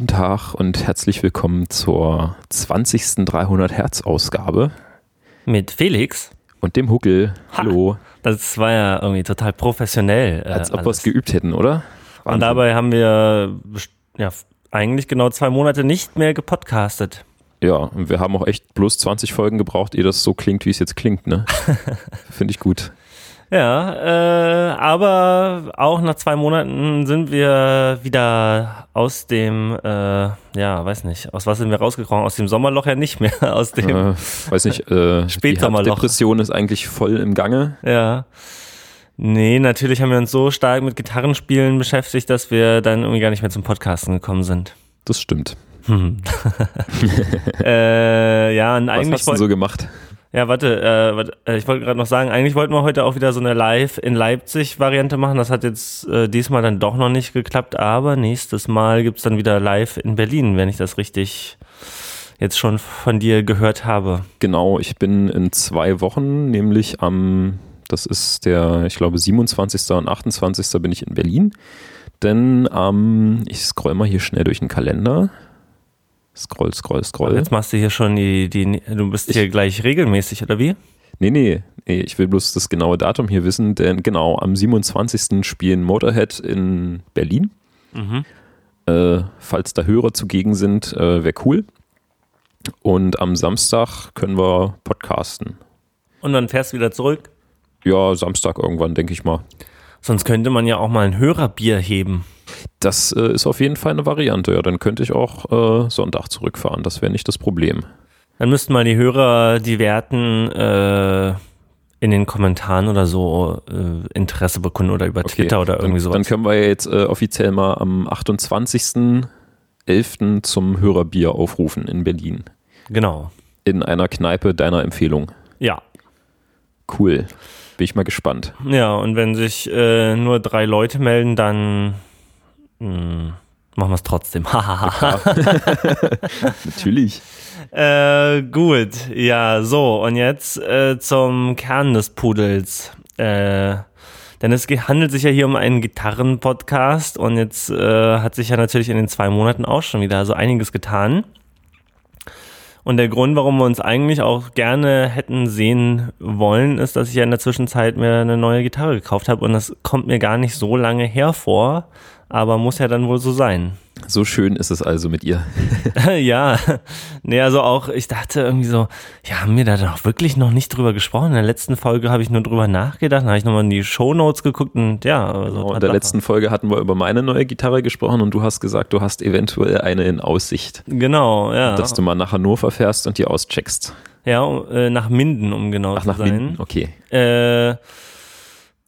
guten Tag und herzlich willkommen zur 20. 300 Hertz Ausgabe. Mit Felix. Und dem Huckel. Hallo. Das war ja irgendwie total professionell. Äh, Als ob wir es geübt hätten, oder? Wahnsinn. Und dabei haben wir ja, eigentlich genau zwei Monate nicht mehr gepodcastet. Ja, und wir haben auch echt bloß 20 Folgen gebraucht, ehe das so klingt, wie es jetzt klingt, ne? Finde ich gut. Ja, äh, aber auch nach zwei Monaten sind wir wieder aus dem, äh, ja, weiß nicht, aus was sind wir rausgekommen? Aus dem Sommerloch ja nicht mehr, aus dem äh, weiß nicht, äh, Spätsommerloch. Die Depression ist eigentlich voll im Gange. Ja. Nee, natürlich haben wir uns so stark mit Gitarrenspielen beschäftigt, dass wir dann irgendwie gar nicht mehr zum Podcasten gekommen sind. Das stimmt. Hm. äh, ja, und eigentlich. Was hast du so gemacht? Ja, warte, äh, warte äh, ich wollte gerade noch sagen, eigentlich wollten wir heute auch wieder so eine Live in Leipzig Variante machen. Das hat jetzt äh, diesmal dann doch noch nicht geklappt, aber nächstes Mal gibt's dann wieder live in Berlin, wenn ich das richtig jetzt schon von dir gehört habe. Genau, ich bin in zwei Wochen, nämlich am, das ist der, ich glaube, 27. und 28. bin ich in Berlin. Denn ähm, ich scroll mal hier schnell durch den Kalender. Scroll, scroll, scroll. Ach, jetzt machst du hier schon die, die du bist ich, hier gleich regelmäßig, oder wie? Nee, nee, nee, ich will bloß das genaue Datum hier wissen, denn genau, am 27. spielen Motorhead in Berlin. Mhm. Äh, falls da Hörer zugegen sind, äh, wäre cool. Und am Samstag können wir podcasten. Und dann fährst du wieder zurück? Ja, Samstag irgendwann, denke ich mal. Sonst könnte man ja auch mal ein Hörerbier heben. Das äh, ist auf jeden Fall eine Variante. Ja, dann könnte ich auch äh, Sonntag zurückfahren. Das wäre nicht das Problem. Dann müssten mal die Hörer die Werten äh, in den Kommentaren oder so äh, Interesse bekunden oder über okay. Twitter oder irgendwie dann, sowas. Dann können wir ja jetzt äh, offiziell mal am 28.11. zum Hörerbier aufrufen in Berlin. Genau. In einer Kneipe deiner Empfehlung. Ja. Cool. Bin ich mal gespannt. Ja, und wenn sich äh, nur drei Leute melden, dann hm, machen wir es trotzdem. Natürlich. Äh, gut, ja, so, und jetzt äh, zum Kern des Pudels. Äh, denn es handelt sich ja hier um einen Gitarren-Podcast und jetzt äh, hat sich ja natürlich in den zwei Monaten auch schon wieder so einiges getan. Und der Grund, warum wir uns eigentlich auch gerne hätten sehen wollen, ist, dass ich ja in der Zwischenzeit mir eine neue Gitarre gekauft habe und das kommt mir gar nicht so lange hervor, aber muss ja dann wohl so sein. So schön ist es also mit ihr. ja, nee, also auch, ich dachte irgendwie so, ja, haben wir da doch wirklich noch nicht drüber gesprochen? In der letzten Folge habe ich nur drüber nachgedacht, dann habe ich nochmal in die Shownotes geguckt und ja. Also oh, in der letzten Folge hatten wir über meine neue Gitarre gesprochen und du hast gesagt, du hast eventuell eine in Aussicht. Genau, ja. Dass du mal nach Hannover fährst und die auscheckst. Ja, äh, nach Minden, um genau Ach, zu nach sein. Minden, okay. Äh,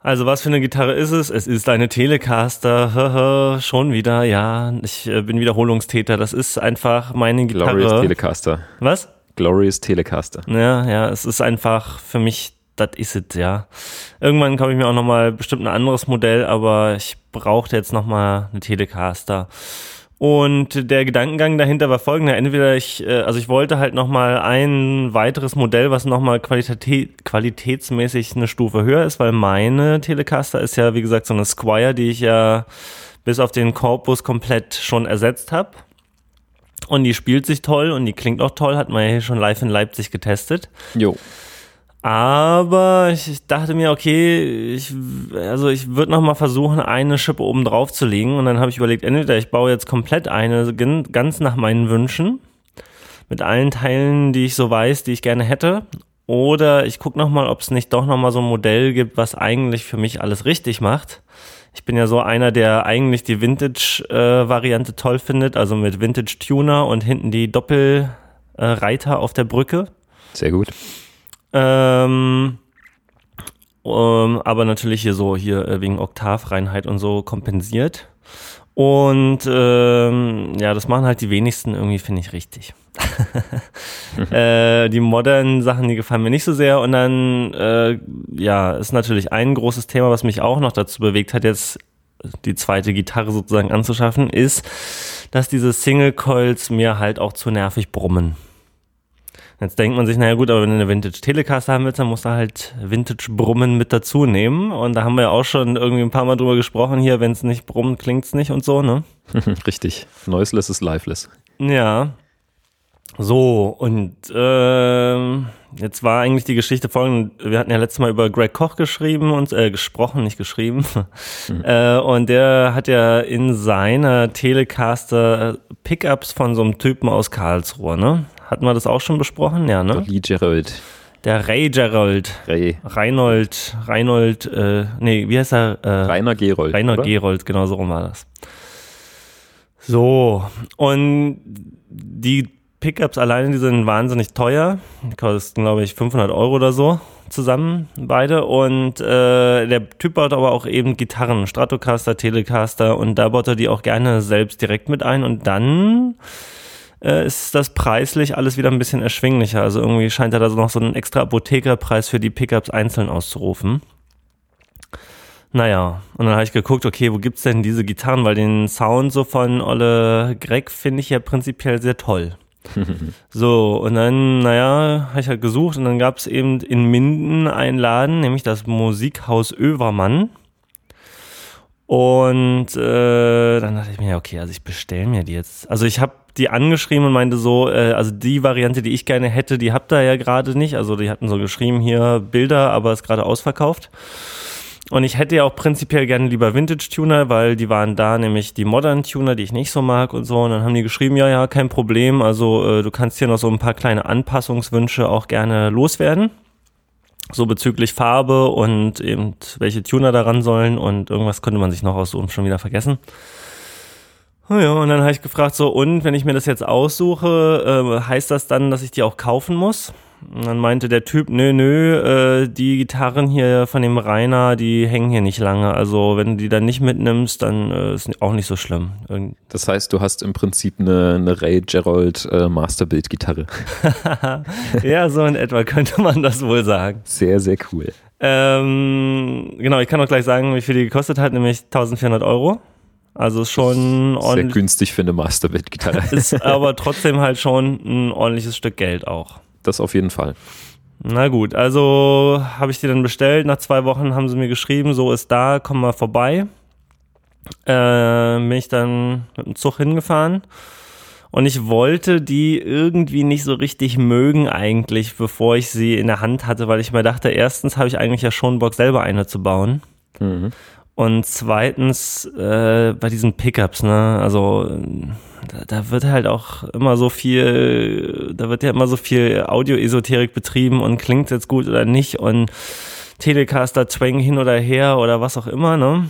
also was für eine Gitarre ist es? Es ist eine Telecaster. Schon wieder, ja. Ich äh, bin Wiederholungstäter. Das ist einfach meine Gitarre. Glorious Telecaster. Was? Glorious Telecaster. Ja, ja. Es ist einfach für mich, das ist es, ja. Irgendwann kaufe ich mir auch nochmal bestimmt ein anderes Modell, aber ich brauchte jetzt nochmal eine Telecaster. Und der Gedankengang dahinter war folgender. Entweder ich, äh, also ich wollte halt nochmal ein weiteres Modell, was nochmal qualität, qualitätsmäßig eine Stufe höher ist, weil meine Telecaster ist ja, wie gesagt, so eine Squire, die ich ja bis auf den Korpus komplett schon ersetzt habe. Und die spielt sich toll und die klingt auch toll, hat man ja hier schon live in Leipzig getestet. Jo. Aber ich dachte mir, okay, ich, also ich würde noch mal versuchen, eine Schippe oben drauf zu legen. Und dann habe ich überlegt, entweder ich baue jetzt komplett eine ganz nach meinen Wünschen, mit allen Teilen, die ich so weiß, die ich gerne hätte. Oder ich gucke noch mal, ob es nicht doch noch mal so ein Modell gibt, was eigentlich für mich alles richtig macht. Ich bin ja so einer, der eigentlich die Vintage-Variante äh, toll findet, also mit Vintage-Tuner und hinten die Doppelreiter äh, auf der Brücke. Sehr gut. Ähm, ähm, aber natürlich hier so, hier äh, wegen Oktavreinheit und so kompensiert. Und ähm, ja, das machen halt die wenigsten irgendwie, finde ich, richtig. äh, die modernen Sachen, die gefallen mir nicht so sehr. Und dann, äh, ja, ist natürlich ein großes Thema, was mich auch noch dazu bewegt hat, jetzt die zweite Gitarre sozusagen anzuschaffen, ist, dass diese Single Coils mir halt auch zu nervig brummen. Jetzt denkt man sich, naja gut, aber wenn du eine Vintage Telecaster haben willst, dann musst du halt Vintage Brummen mit dazu nehmen. Und da haben wir ja auch schon irgendwie ein paar Mal drüber gesprochen hier, wenn es nicht brummt, klingt es nicht und so, ne? Richtig. Noiseless ist lifeless. Ja. So, und ähm, jetzt war eigentlich die Geschichte folgende. Wir hatten ja letztes Mal über Greg Koch geschrieben und äh, gesprochen, nicht geschrieben. Mhm. Äh, und der hat ja in seiner Telecaster Pickups von so einem Typen aus Karlsruhe, ne? Hatten wir das auch schon besprochen? Ja, ne? Lee Gerald. Der Ray Gerald. Ray. Reinhold, Reinhold, äh, nee, wie heißt er? Äh, Rainer Gerold. Rainer oder? Gerold, genau so rum war das. So, und die Pickups alleine, die sind wahnsinnig teuer. Die kosten, glaube ich, 500 Euro oder so zusammen, beide. Und äh, der Typ baut aber auch eben Gitarren, Stratocaster, Telecaster und da baut er die auch gerne selbst direkt mit ein. Und dann äh, ist das preislich alles wieder ein bisschen erschwinglicher. Also irgendwie scheint er da so noch so einen extra Apothekerpreis für die Pickups einzeln auszurufen. Naja, und dann habe ich geguckt, okay, wo gibt's denn diese Gitarren? Weil den Sound so von Olle Greg finde ich ja prinzipiell sehr toll. so, und dann, naja, habe ich halt gesucht und dann gab's eben in Minden einen Laden, nämlich das Musikhaus Övermann. Und äh, dann dachte ich mir, okay, also ich bestelle mir die jetzt. Also ich habe die angeschrieben und meinte so, äh, also die Variante, die ich gerne hätte, die habt ihr ja gerade nicht. Also die hatten so geschrieben hier Bilder, aber ist gerade ausverkauft. Und ich hätte ja auch prinzipiell gerne lieber Vintage-Tuner, weil die waren da nämlich die Modern-Tuner, die ich nicht so mag und so. Und dann haben die geschrieben, ja, ja, kein Problem. Also äh, du kannst hier noch so ein paar kleine Anpassungswünsche auch gerne loswerden. So bezüglich Farbe und eben welche Tuner daran sollen und irgendwas könnte man sich noch aussuchen, schon wieder vergessen. Ja, und dann habe ich gefragt, so, und wenn ich mir das jetzt aussuche, äh, heißt das dann, dass ich die auch kaufen muss? Und dann meinte der Typ, nö, nö, äh, die Gitarren hier von dem Rainer, die hängen hier nicht lange. Also wenn du die dann nicht mitnimmst, dann äh, ist auch nicht so schlimm. Irgend das heißt, du hast im Prinzip eine, eine Ray Gerald äh, Masterbild-Gitarre. ja, so in etwa könnte man das wohl sagen. Sehr, sehr cool. Ähm, genau, ich kann auch gleich sagen, wie viel die gekostet hat, nämlich 1400 Euro. Also schon ordentlich. Sehr günstig für eine Masterbild-Gitarre. ist aber trotzdem halt schon ein ordentliches Stück Geld auch. Das auf jeden Fall. Na gut, also habe ich die dann bestellt. Nach zwei Wochen haben sie mir geschrieben, so ist da, komm mal vorbei. Äh, bin ich dann mit dem Zug hingefahren. Und ich wollte die irgendwie nicht so richtig mögen eigentlich, bevor ich sie in der Hand hatte, weil ich mir dachte, erstens habe ich eigentlich ja schon Bock, selber eine zu bauen. Mhm. Und zweitens, äh, bei diesen Pickups, ne, also da, da, wird halt auch immer so viel, da wird ja immer so viel Audio-Esoterik betrieben und klingt jetzt gut oder nicht und Telecaster Twang hin oder her oder was auch immer, ne?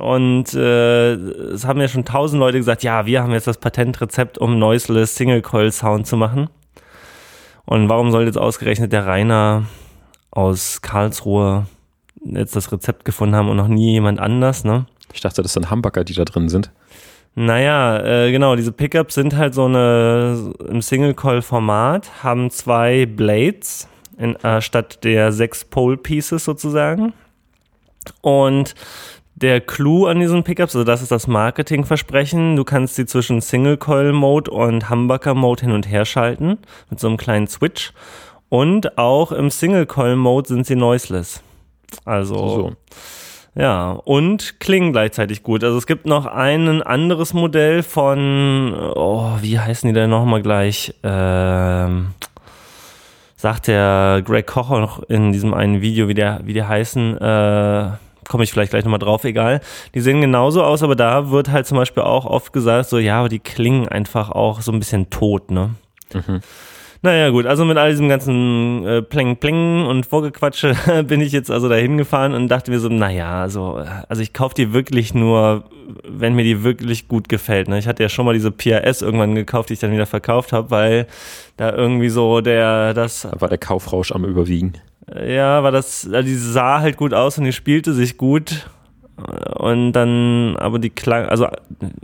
Und äh, es haben ja schon tausend Leute gesagt, ja, wir haben jetzt das Patentrezept, um noiseless Single Coil Sound zu machen. Und warum soll jetzt ausgerechnet der Rainer aus Karlsruhe jetzt das Rezept gefunden haben und noch nie jemand anders, ne? Ich dachte, das sind Hamburger, die da drin sind. Naja, äh, genau, diese Pickups sind halt so eine im Single-Coil-Format, haben zwei Blades in, äh, statt der sechs Pole-Pieces sozusagen. Und der Clou an diesen Pickups, also das ist das Marketingversprechen, du kannst sie zwischen Single-Coil-Mode und Humbucker-Mode hin und her schalten mit so einem kleinen Switch. Und auch im Single-Coil-Mode sind sie noiseless. Also, so. ja, und klingen gleichzeitig gut. Also es gibt noch ein anderes Modell von, oh, wie heißen die denn nochmal gleich? Ähm, sagt der Greg Kocher noch in diesem einen Video, wie der, wie die heißen, äh, komme ich vielleicht gleich nochmal drauf, egal. Die sehen genauso aus, aber da wird halt zum Beispiel auch oft gesagt, so, ja, aber die klingen einfach auch so ein bisschen tot, ne? Mhm. Naja, gut, also mit all diesem ganzen äh, Pling Pling und Vorgequatsche bin ich jetzt also dahin gefahren und dachte mir so, naja, also, also ich kaufe die wirklich nur, wenn mir die wirklich gut gefällt. Ne? Ich hatte ja schon mal diese PRS irgendwann gekauft, die ich dann wieder verkauft habe, weil da irgendwie so der, das. Da war der Kaufrausch am Überwiegen. Ja, war das, also die sah halt gut aus und die spielte sich gut. Und dann, aber die klang, also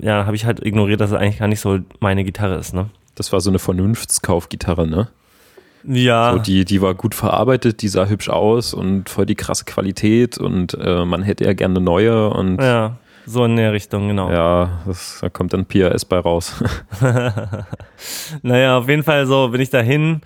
ja, habe ich halt ignoriert, dass es eigentlich gar nicht so meine Gitarre ist, ne? Das war so eine Vernunftskaufgitarre, ne? Ja. So, die, die war gut verarbeitet, die sah hübsch aus und voll die krasse Qualität und äh, man hätte ja gerne eine neue und. Ja, so in der Richtung, genau. Ja, das, da kommt dann PRS bei raus. naja, auf jeden Fall so bin ich dahin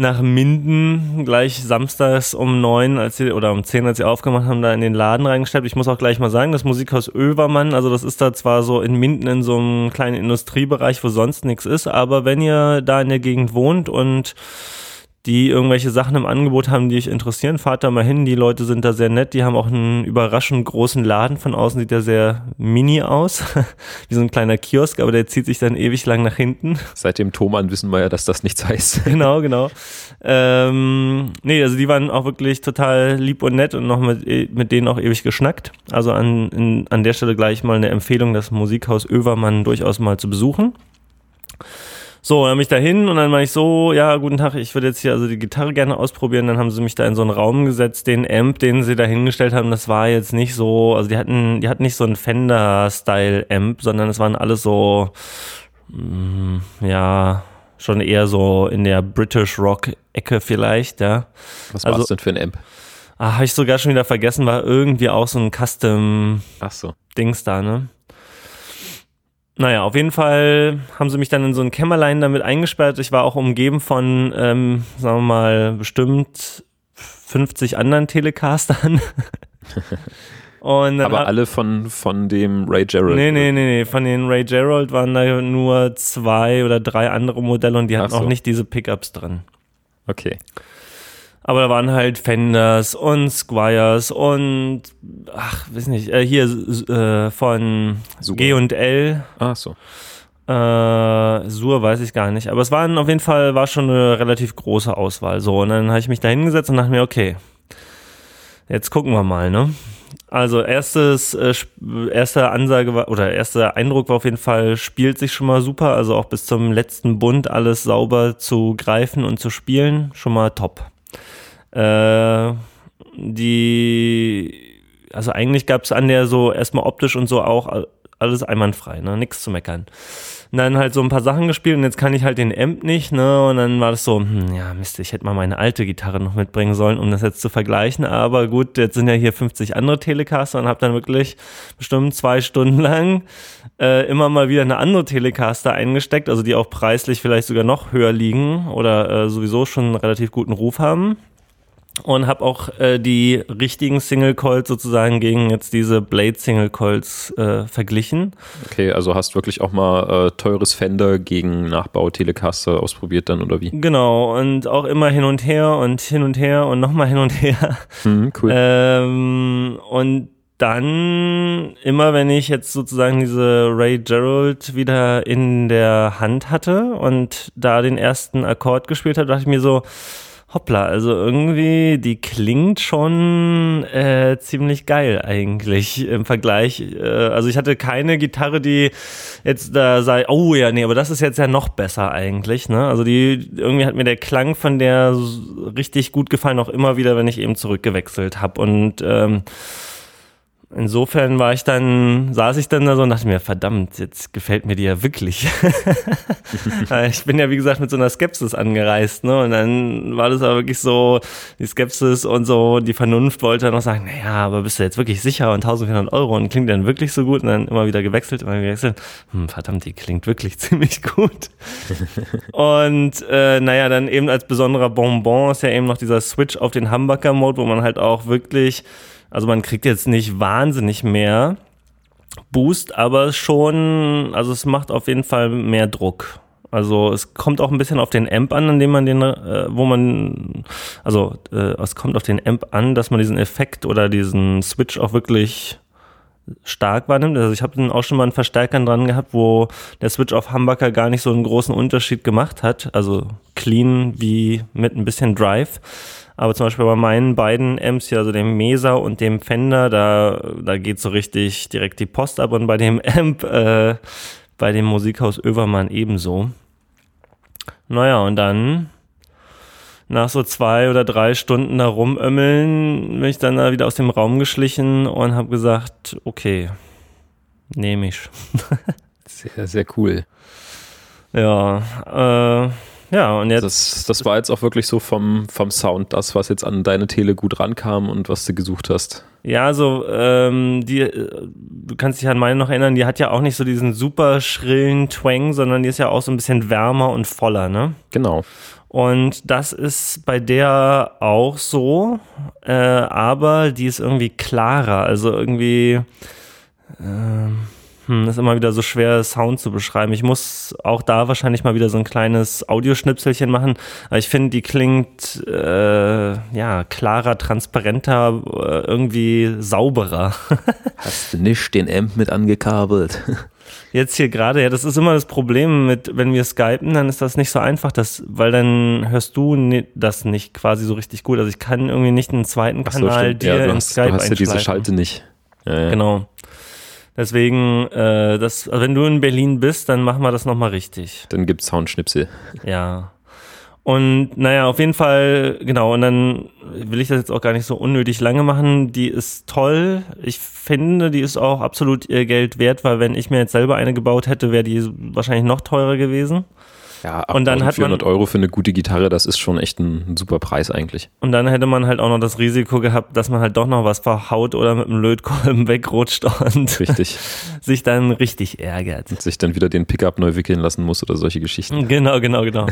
nach Minden gleich samstags um neun als sie, oder um zehn, als sie aufgemacht haben, da in den Laden reingestellt. Ich muss auch gleich mal sagen, das Musikhaus Övermann, also das ist da zwar so in Minden in so einem kleinen Industriebereich, wo sonst nichts ist, aber wenn ihr da in der Gegend wohnt und die irgendwelche Sachen im Angebot haben, die euch interessieren, fahrt da mal hin. Die Leute sind da sehr nett. Die haben auch einen überraschend großen Laden. Von außen sieht der sehr mini aus. Wie so ein kleiner Kiosk, aber der zieht sich dann ewig lang nach hinten. Seit dem Thomann wissen wir ja, dass das nichts heißt. genau, genau. Ähm, nee, also die waren auch wirklich total lieb und nett und noch mit, mit denen auch ewig geschnackt. Also an, in, an der Stelle gleich mal eine Empfehlung, das Musikhaus Övermann durchaus mal zu besuchen. So, dann bin ich da hin und dann war ich so, ja, guten Tag, ich würde jetzt hier also die Gitarre gerne ausprobieren. Dann haben sie mich da in so einen Raum gesetzt. Den Amp, den sie da hingestellt haben, das war jetzt nicht so, also die hatten, die hatten nicht so einen Fender-Style-Amp, sondern es waren alles so, mh, mm, ja, schon eher so in der British Rock-Ecke vielleicht, ja. Was war also, das denn für ein Amp? Ah, habe ich sogar schon wieder vergessen, war irgendwie auch so ein Custom-Dings so. da, ne? Naja, auf jeden Fall haben sie mich dann in so ein Kämmerlein damit eingesperrt. Ich war auch umgeben von, ähm, sagen wir mal, bestimmt 50 anderen Telecastern. Aber alle von, von dem Ray Gerald? Nee, nee, nee, nee. Von den Ray Gerald waren da nur zwei oder drei andere Modelle und die hatten so. auch nicht diese Pickups drin. Okay. Aber da waren halt Fenders und Squires und ach, weiß nicht, äh, hier äh, von G und L. Ach so. Äh, Sur weiß ich gar nicht. Aber es waren auf jeden Fall, war schon eine relativ große Auswahl. So, und dann habe ich mich da hingesetzt und dachte mir, okay, jetzt gucken wir mal, ne? Also erstes, äh, erste Ansage war, oder erster Eindruck war auf jeden Fall, spielt sich schon mal super, also auch bis zum letzten Bund alles sauber zu greifen und zu spielen, schon mal top. Äh, die, also eigentlich gab es an der so erstmal optisch und so auch alles einwandfrei, ne? Nix zu meckern. Und dann halt so ein paar Sachen gespielt und jetzt kann ich halt den Amp nicht, ne? Und dann war das so, hm, ja, Mist, ich hätte mal meine alte Gitarre noch mitbringen sollen, um das jetzt zu vergleichen. Aber gut, jetzt sind ja hier 50 andere Telecaster und habe dann wirklich bestimmt zwei Stunden lang äh, immer mal wieder eine andere Telecaster eingesteckt, also die auch preislich vielleicht sogar noch höher liegen oder äh, sowieso schon einen relativ guten Ruf haben und habe auch äh, die richtigen Single Coils sozusagen gegen jetzt diese Blade Single Coils äh, verglichen. Okay, also hast wirklich auch mal äh, teures Fender gegen Nachbau Telecaster ausprobiert dann oder wie? Genau und auch immer hin und her und hin und her und nochmal hin und her. Hm, cool. Ähm, und dann immer, wenn ich jetzt sozusagen diese Ray Gerald wieder in der Hand hatte und da den ersten Akkord gespielt habe, dachte ich mir so, hoppla, also irgendwie, die klingt schon äh, ziemlich geil eigentlich im Vergleich. Äh, also ich hatte keine Gitarre, die jetzt da sei, oh ja, nee, aber das ist jetzt ja noch besser eigentlich. Ne? Also die, irgendwie hat mir der Klang von der richtig gut gefallen, auch immer wieder, wenn ich eben zurückgewechselt habe. Und ähm, insofern war ich dann, saß ich dann da so und dachte mir, verdammt, jetzt gefällt mir die ja wirklich. ich bin ja, wie gesagt, mit so einer Skepsis angereist, ne? Und dann war das aber wirklich so, die Skepsis und so, die Vernunft wollte dann noch sagen, naja, aber bist du jetzt wirklich sicher und 1400 Euro und klingt dann wirklich so gut? Und dann immer wieder gewechselt, immer gewechselt. Hm, verdammt, die klingt wirklich ziemlich gut. und äh, naja, dann eben als besonderer Bonbon ist ja eben noch dieser Switch auf den Humbucker-Mode, wo man halt auch wirklich also man kriegt jetzt nicht wahnsinnig mehr Boost, aber schon, also es macht auf jeden Fall mehr Druck. Also es kommt auch ein bisschen auf den Amp an, an dem man den, äh, wo man, also äh, es kommt auf den Amp an, dass man diesen Effekt oder diesen Switch auch wirklich stark wahrnimmt. Also ich habe auch schon mal einen Verstärker dran gehabt, wo der Switch auf Humbucker gar nicht so einen großen Unterschied gemacht hat. Also clean wie mit ein bisschen Drive. Aber zum Beispiel bei meinen beiden Amps hier, also dem Mesa und dem Fender, da, da geht so richtig direkt die Post ab und bei dem Amp, äh, bei dem Musikhaus Övermann ebenso. Naja, und dann nach so zwei oder drei Stunden da rumömmeln, bin ich dann da wieder aus dem Raum geschlichen und habe gesagt, okay, nehme ich. sehr, sehr cool. Ja, äh, ja, und jetzt. Das, das war jetzt auch wirklich so vom, vom Sound das, was jetzt an deine Tele gut rankam und was du gesucht hast. Ja, also ähm, die, du kannst dich an meine noch erinnern, die hat ja auch nicht so diesen super schrillen Twang, sondern die ist ja auch so ein bisschen wärmer und voller, ne? Genau. Und das ist bei der auch so, äh, aber die ist irgendwie klarer. Also irgendwie, äh, hm, ist immer wieder so schwer, Sound zu beschreiben. Ich muss auch da wahrscheinlich mal wieder so ein kleines Audioschnipselchen machen. Aber ich finde, die klingt äh, ja klarer, transparenter, äh, irgendwie sauberer. Hast du nicht den Amp mit angekabelt? Jetzt hier gerade, ja, das ist immer das Problem mit, wenn wir skypen, dann ist das nicht so einfach, das, weil dann hörst du das nicht quasi so richtig gut. Also ich kann irgendwie nicht einen zweiten Kanal dir ja, du hast, Skype Du hast ja diese Schalte nicht. Ja, ja. Genau. Deswegen, äh, das, also wenn du in Berlin bist, dann machen wir das nochmal richtig. Dann gibt's Soundschnipsel. Ja. Und naja, auf jeden Fall, genau, und dann will ich das jetzt auch gar nicht so unnötig lange machen. Die ist toll. Ich finde, die ist auch absolut ihr Geld wert, weil wenn ich mir jetzt selber eine gebaut hätte, wäre die wahrscheinlich noch teurer gewesen. Ja, und dann hat 400 man, Euro für eine gute Gitarre, das ist schon echt ein, ein, super Preis eigentlich. Und dann hätte man halt auch noch das Risiko gehabt, dass man halt doch noch was verhaut oder mit einem Lötkolben wegrutscht und richtig. sich dann richtig ärgert. Und sich dann wieder den Pickup neu wickeln lassen muss oder solche Geschichten. Genau, genau, genau.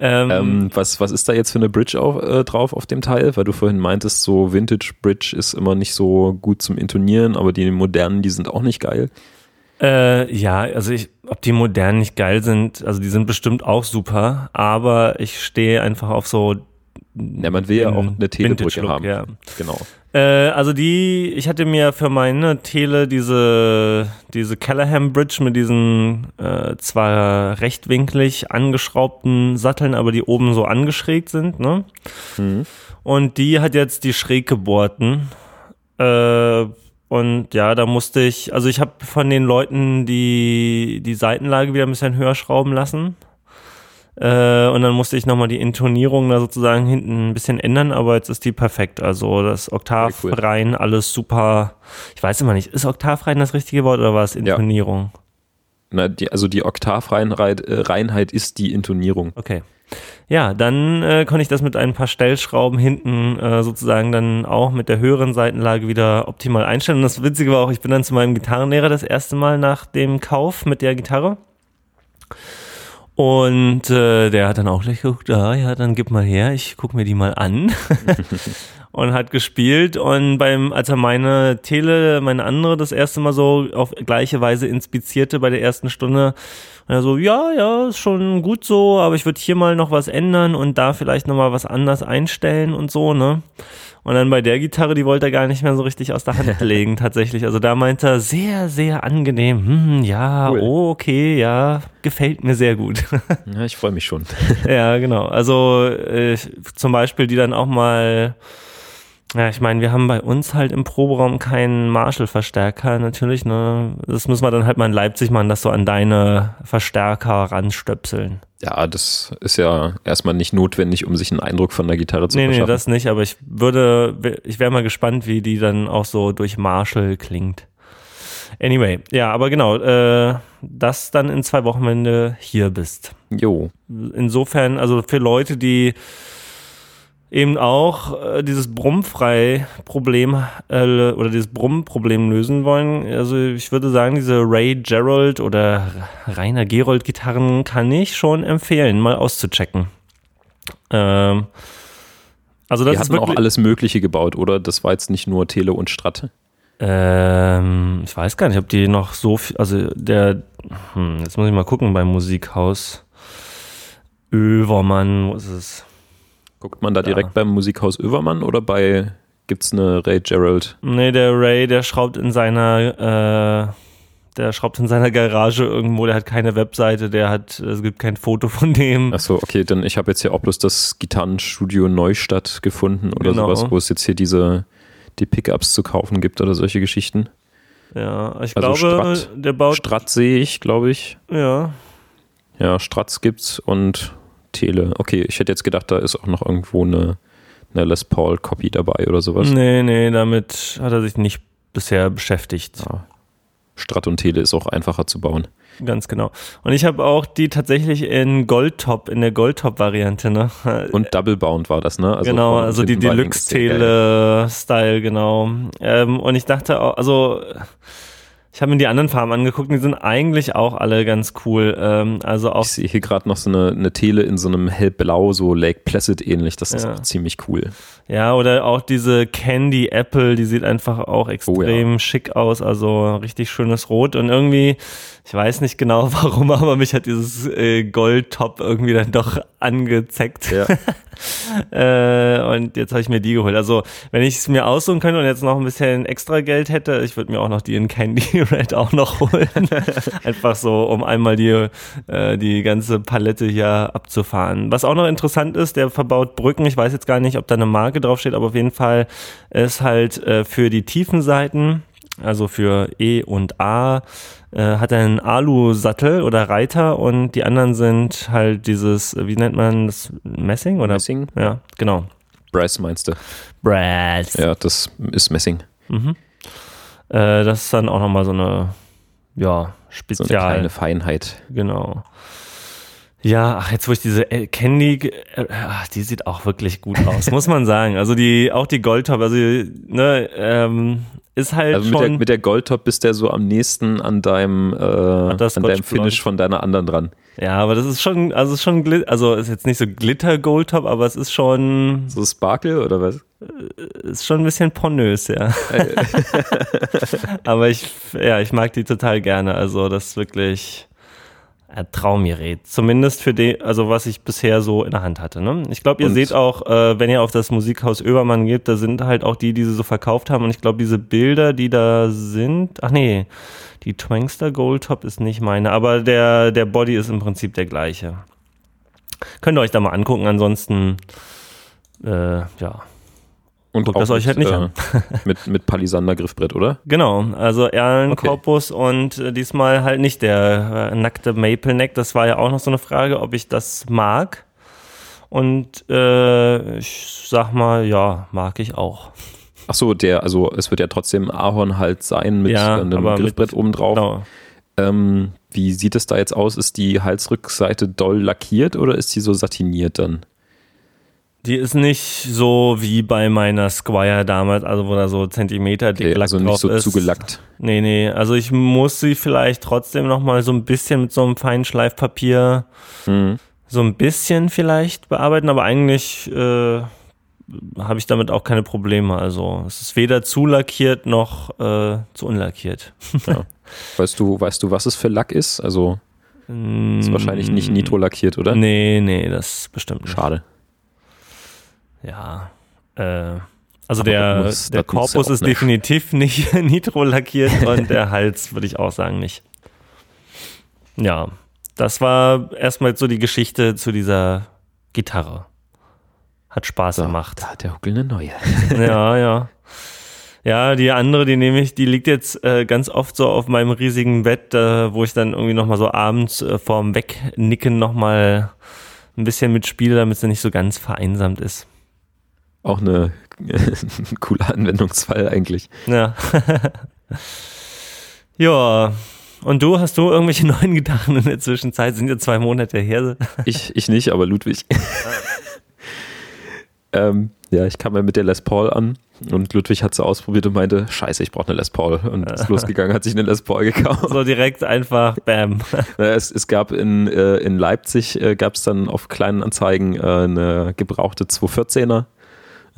ähm, ähm, was, was ist da jetzt für eine Bridge auf, äh, drauf auf dem Teil? Weil du vorhin meintest, so Vintage Bridge ist immer nicht so gut zum Intonieren, aber die modernen, die sind auch nicht geil. Äh, ja, also ich, ob die modernen nicht geil sind, also die sind bestimmt auch super, aber ich stehe einfach auf so. Ja, man will ja auch eine Telebrücke haben. Ja. Genau. Äh, also die, ich hatte mir für meine Tele diese, diese Callahan Bridge mit diesen äh, zwar rechtwinklig angeschraubten Satteln, aber die oben so angeschrägt sind, ne? Mhm. Und die hat jetzt die schräg gebohrten. Äh, und ja, da musste ich, also ich habe von den Leuten die, die Seitenlage wieder ein bisschen höher schrauben lassen. Äh, und dann musste ich nochmal die Intonierung da sozusagen hinten ein bisschen ändern, aber jetzt ist die perfekt. Also das Oktav cool. rein, alles super. Ich weiß immer nicht, ist Oktav rein das richtige Wort oder war es Intonierung? Ja. Na, die, also die Oktavreinheit äh, Reinheit ist die Intonierung. Okay. Ja, dann äh, konnte ich das mit ein paar Stellschrauben hinten äh, sozusagen dann auch mit der höheren Seitenlage wieder optimal einstellen. Und das Witzige war auch, ich bin dann zu meinem Gitarrenlehrer das erste Mal nach dem Kauf mit der Gitarre. Und äh, der hat dann auch gleich geguckt, ah ja, dann gib mal her, ich guck mir die mal an. und hat gespielt. Und beim, als er meine Tele, meine andere, das erste Mal so auf gleiche Weise inspizierte bei der ersten Stunde, und er so, ja, ja, ist schon gut so, aber ich würde hier mal noch was ändern und da vielleicht nochmal was anders einstellen und so, ne? Und dann bei der Gitarre, die wollte er gar nicht mehr so richtig aus der Hand legen, tatsächlich. Also da meinte er, sehr, sehr angenehm. Hm, ja, cool. oh, okay, ja, gefällt mir sehr gut. Ja, ich freue mich schon. ja, genau. Also äh, zum Beispiel die dann auch mal ja, ich meine, wir haben bei uns halt im Proberaum keinen Marshall-Verstärker natürlich. Ne? Das müssen wir dann halt mal in Leipzig machen, das so an deine Verstärker ranstöpseln. Ja, das ist ja erstmal nicht notwendig, um sich einen Eindruck von der Gitarre zu nee, verschaffen. Nee, das nicht, aber ich würde, ich wäre mal gespannt, wie die dann auch so durch Marshall klingt. Anyway, ja, aber genau, äh, das dann in zwei Wochen, wenn du hier bist. Jo. Insofern, also für Leute, die eben auch äh, dieses Brummfrei-Problem äh, oder dieses Brumm-Problem lösen wollen. Also ich würde sagen, diese Ray Gerald oder Rainer Gerold-Gitarren kann ich schon empfehlen, mal auszuchecken. Ähm, also das Die hatten auch alles Mögliche gebaut, oder? Das war jetzt nicht nur Tele und Strat. Ähm, ich weiß gar nicht, ob die noch so viel, also der, hm, jetzt muss ich mal gucken beim Musikhaus. Övermann, wo ist es? Guckt man da direkt beim Musikhaus Övermann oder bei gibt's eine Ray Gerald? Nee, der Ray, der schraubt in seiner äh, der schraubt in seiner Garage irgendwo, der hat keine Webseite, der hat, es gibt kein Foto von dem. Achso, okay, dann ich habe jetzt hier auch bloß das Gitarrenstudio Neustadt gefunden oder genau. sowas, wo es jetzt hier diese die Pickups zu kaufen gibt oder solche Geschichten. Ja, ich also glaube, Strat, der baut. Strat sehe ich, glaube ich. Ja. Ja, Stratz gibt's und Tele. Okay, ich hätte jetzt gedacht, da ist auch noch irgendwo eine, eine Les Paul Copy dabei oder sowas. Nee, nee, damit hat er sich nicht bisher beschäftigt. Ja. Strat und Tele ist auch einfacher zu bauen. Ganz genau. Und ich habe auch die tatsächlich in Goldtop, in der Goldtop-Variante, ne? Und Double Bound war das, ne? Also genau, also die Deluxe-Tele-Style, genau. Ähm, und ich dachte auch, also Ich habe mir die anderen Farben angeguckt, die sind eigentlich auch alle ganz cool. Ähm, also auch ich sehe hier gerade noch so eine, eine Tele in so einem hellblau, so Lake Placid ähnlich. Das ist ja. auch ziemlich cool. Ja, oder auch diese Candy Apple, die sieht einfach auch extrem oh, ja. schick aus. Also richtig schönes Rot und irgendwie ich weiß nicht genau warum, aber mich hat dieses äh, Goldtop irgendwie dann doch angezeckt. Ja. äh, und jetzt habe ich mir die geholt. Also, wenn ich es mir aussuchen könnte und jetzt noch ein bisschen extra Geld hätte, ich würde mir auch noch die in Candy Red auch noch holen. Einfach so, um einmal die, äh, die ganze Palette hier abzufahren. Was auch noch interessant ist, der verbaut Brücken. Ich weiß jetzt gar nicht, ob da eine Marke draufsteht, aber auf jeden Fall ist halt äh, für die tiefen Seiten also für E und A, äh, hat er einen Alu-Sattel oder Reiter und die anderen sind halt dieses, wie nennt man das, Messing oder? Messing? Ja, genau. Brass meinst du? Brass. Ja, das ist Messing. Mhm. Äh, das ist dann auch nochmal so eine, ja, Spezial. So eine kleine Feinheit. Genau. Ja, ach, jetzt wo ich diese Candy, äh, die sieht auch wirklich gut aus, muss man sagen. Also die, auch die Goldtop, also ne, ähm, ist halt also mit, der, mit der Goldtop bist du ja so am nächsten an deinem, äh, an deinem Finish von deiner anderen dran. Ja, aber das ist schon, also ist schon, also ist jetzt nicht so Glitter Goldtop, aber es ist schon. So Sparkle oder was? Äh, ist schon ein bisschen pornös, ja. aber ich, ja, ich mag die total gerne. Also das ist wirklich ein Traumgerät. Zumindest für den, also was ich bisher so in der Hand hatte. Ne? Ich glaube, ihr und seht auch, äh, wenn ihr auf das Musikhaus Öbermann geht, da sind halt auch die, die sie so verkauft haben. Und ich glaube, diese Bilder, die da sind, ach nee, die Twangster Gold Top ist nicht meine, aber der, der Body ist im Prinzip der gleiche. Könnt ihr euch da mal angucken, ansonsten, äh, ja, und Guckt das euch halt nicht äh, an. mit, mit Palisander Griffbrett, oder? Genau, also Erlenkorpus okay. und äh, diesmal halt nicht der äh, nackte Maple Neck. Das war ja auch noch so eine Frage, ob ich das mag. Und äh, ich sag mal, ja, mag ich auch. Ach so, der, also es wird ja trotzdem Ahorn halt sein mit ja, einem Griffbrett mit, obendrauf. Genau. Ähm, wie sieht es da jetzt aus? Ist die Halsrückseite doll lackiert oder ist die so satiniert dann? Die ist nicht so wie bei meiner Squire damals, also wo da so Zentimeter dick okay, Lack also nicht so ist. zugelackt. Nee, nee, also ich muss sie vielleicht trotzdem nochmal so ein bisschen mit so einem feinen Schleifpapier mhm. so ein bisschen vielleicht bearbeiten, aber eigentlich äh, habe ich damit auch keine Probleme. Also es ist weder zu lackiert noch äh, zu unlackiert. Ja. Weißt du, weißt du, was es für Lack ist? Also ist wahrscheinlich nicht mm. nitro lackiert, oder? Nee, nee, das ist bestimmt nicht. Schade ja, äh, also der, muss, der Korpus ist nicht. definitiv nicht nitro lackiert und der Hals würde ich auch sagen nicht. Ja, das war erstmal so die Geschichte zu dieser Gitarre. Hat Spaß so, gemacht. Da hat der Huckel eine neue. ja, ja. Ja, die andere, die nehme ich, die liegt jetzt äh, ganz oft so auf meinem riesigen Bett, äh, wo ich dann irgendwie nochmal so abends äh, vorm Wegnicken nochmal ein bisschen mitspiele, damit sie nicht so ganz vereinsamt ist. Auch eine, ein cooler Anwendungsfall eigentlich. Ja. ja. Und du, hast du irgendwelche neuen Gedanken in der Zwischenzeit? Sind ja zwei Monate her. ich, ich nicht, aber Ludwig. ähm, ja, ich kam ja mit der Les Paul an und Ludwig hat sie ausprobiert und meinte, scheiße, ich brauche eine Les Paul. Und ist losgegangen, hat sich eine Les Paul gekauft. So direkt einfach, bam. es, es gab in, äh, in Leipzig, äh, gab es dann auf kleinen Anzeigen äh, eine gebrauchte 214er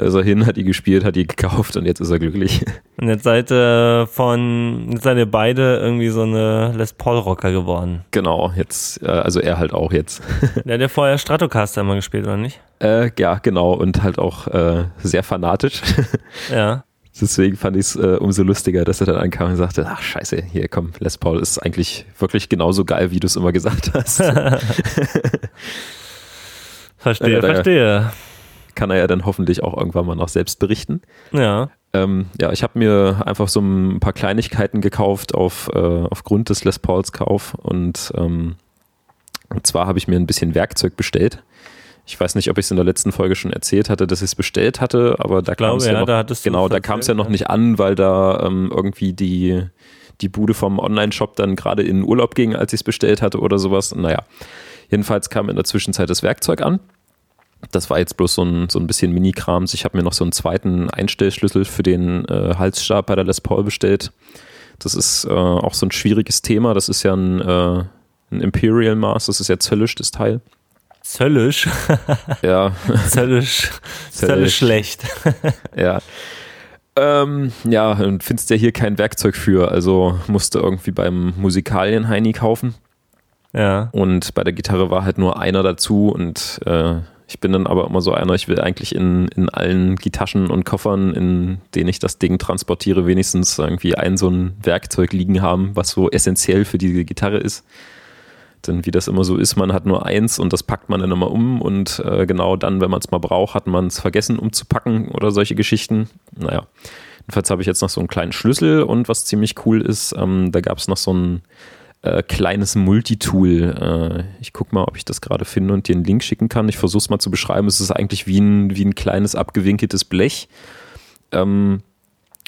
ist er hin, hat die gespielt, hat die gekauft und jetzt ist er glücklich. Und jetzt seid ihr von, jetzt seid ihr beide irgendwie so eine Les Paul Rocker geworden. Genau, jetzt, äh, also er halt auch jetzt. Der hat ja vorher Stratocaster immer gespielt, oder nicht? Äh, ja, genau, und halt auch äh, sehr fanatisch. Ja. Deswegen fand ich es äh, umso lustiger, dass er dann ankam und sagte, ach scheiße, hier komm, Les Paul ist eigentlich wirklich genauso geil, wie du es immer gesagt hast. verstehe, verstehe kann er ja dann hoffentlich auch irgendwann mal noch selbst berichten. Ja. Ähm, ja, ich habe mir einfach so ein paar Kleinigkeiten gekauft auf, äh, aufgrund des Les Pauls Kauf und, ähm, und zwar habe ich mir ein bisschen Werkzeug bestellt. Ich weiß nicht, ob ich es in der letzten Folge schon erzählt hatte, dass ich es bestellt hatte, aber da kam es ja, ja, noch, da genau, da kam es ja noch nicht an, weil da ähm, irgendwie die, die Bude vom Online-Shop dann gerade in Urlaub ging, als ich es bestellt hatte oder sowas. Naja, jedenfalls kam in der Zwischenzeit das Werkzeug an das war jetzt bloß so ein, so ein bisschen Mini-Krams. Ich habe mir noch so einen zweiten Einstellschlüssel für den äh, Halsstab bei der Les Paul bestellt. Das ist äh, auch so ein schwieriges Thema. Das ist ja ein, äh, ein Imperial Maß, das ist ja zöllisch, das Teil. Zöllisch? ja. Zöllisch. Zöllisch schlecht. ja. Ähm, ja, und findest ja hier kein Werkzeug für, also musste irgendwie beim Musikalien Heini kaufen. Ja. Und bei der Gitarre war halt nur einer dazu und äh, ich bin dann aber immer so einer, ich will eigentlich in, in allen Gitarren und Koffern, in denen ich das Ding transportiere, wenigstens irgendwie ein so ein Werkzeug liegen haben, was so essentiell für diese Gitarre ist. Denn wie das immer so ist, man hat nur eins und das packt man dann immer um und äh, genau dann, wenn man es mal braucht, hat man es vergessen umzupacken oder solche Geschichten. Naja, jedenfalls habe ich jetzt noch so einen kleinen Schlüssel und was ziemlich cool ist, ähm, da gab es noch so ein äh, kleines Multitool. Äh, ich gucke mal, ob ich das gerade finde und dir einen Link schicken kann. Ich versuche es mal zu beschreiben. Es ist eigentlich wie ein, wie ein kleines abgewinkeltes Blech. Ähm,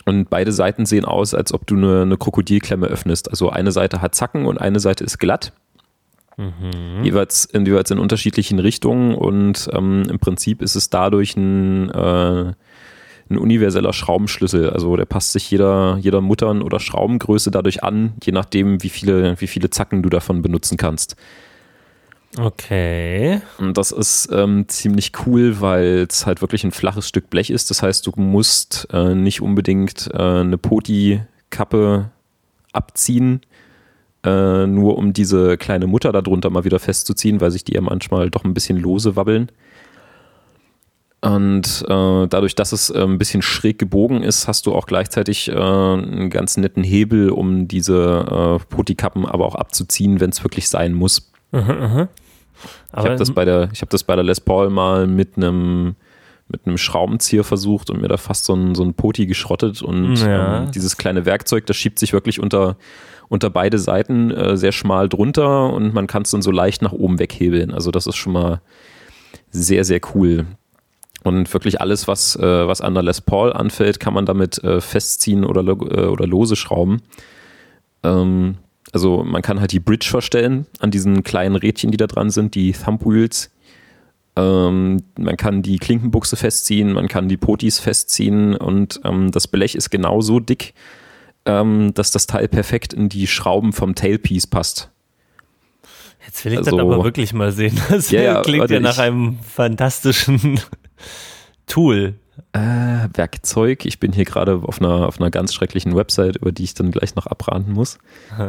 und beide Seiten sehen aus, als ob du eine, eine, Krokodilklemme öffnest. Also eine Seite hat Zacken und eine Seite ist glatt. Mhm. Jeweils, in, jeweils in unterschiedlichen Richtungen und ähm, im Prinzip ist es dadurch ein, äh, ein universeller Schraubenschlüssel. Also der passt sich jeder, jeder Muttern- oder Schraubengröße dadurch an, je nachdem, wie viele, wie viele Zacken du davon benutzen kannst. Okay. Und das ist ähm, ziemlich cool, weil es halt wirklich ein flaches Stück Blech ist. Das heißt, du musst äh, nicht unbedingt äh, eine Poti-Kappe abziehen, äh, nur um diese kleine Mutter darunter mal wieder festzuziehen, weil sich die ja manchmal doch ein bisschen lose wabbeln. Und äh, dadurch, dass es äh, ein bisschen schräg gebogen ist, hast du auch gleichzeitig äh, einen ganz netten Hebel, um diese äh, Potikappen aber auch abzuziehen, wenn es wirklich sein muss. Mhm, mh. ich habe das bei der, ich habe das bei der Les Paul mal mit einem mit einem Schraubenzieher versucht und mir da fast so ein, so ein Poti geschrottet und ja. ähm, dieses kleine Werkzeug, das schiebt sich wirklich unter, unter beide Seiten äh, sehr schmal drunter und man kann es dann so leicht nach oben weghebeln. Also das ist schon mal sehr, sehr cool. Und wirklich alles, was, äh, was an der Les Paul anfällt, kann man damit äh, festziehen oder, äh, oder lose schrauben. Ähm, also man kann halt die Bridge verstellen an diesen kleinen Rädchen, die da dran sind, die Thumb Wheels. Ähm, man kann die Klinkenbuchse festziehen, man kann die Potis festziehen und ähm, das Blech ist genauso dick, ähm, dass das Teil perfekt in die Schrauben vom Tailpiece passt. Jetzt will ich also, das aber wirklich mal sehen. Das ja, klingt ja nach einem fantastischen Tool. Äh, Werkzeug. Ich bin hier gerade auf einer, auf einer ganz schrecklichen Website, über die ich dann gleich noch abraten muss.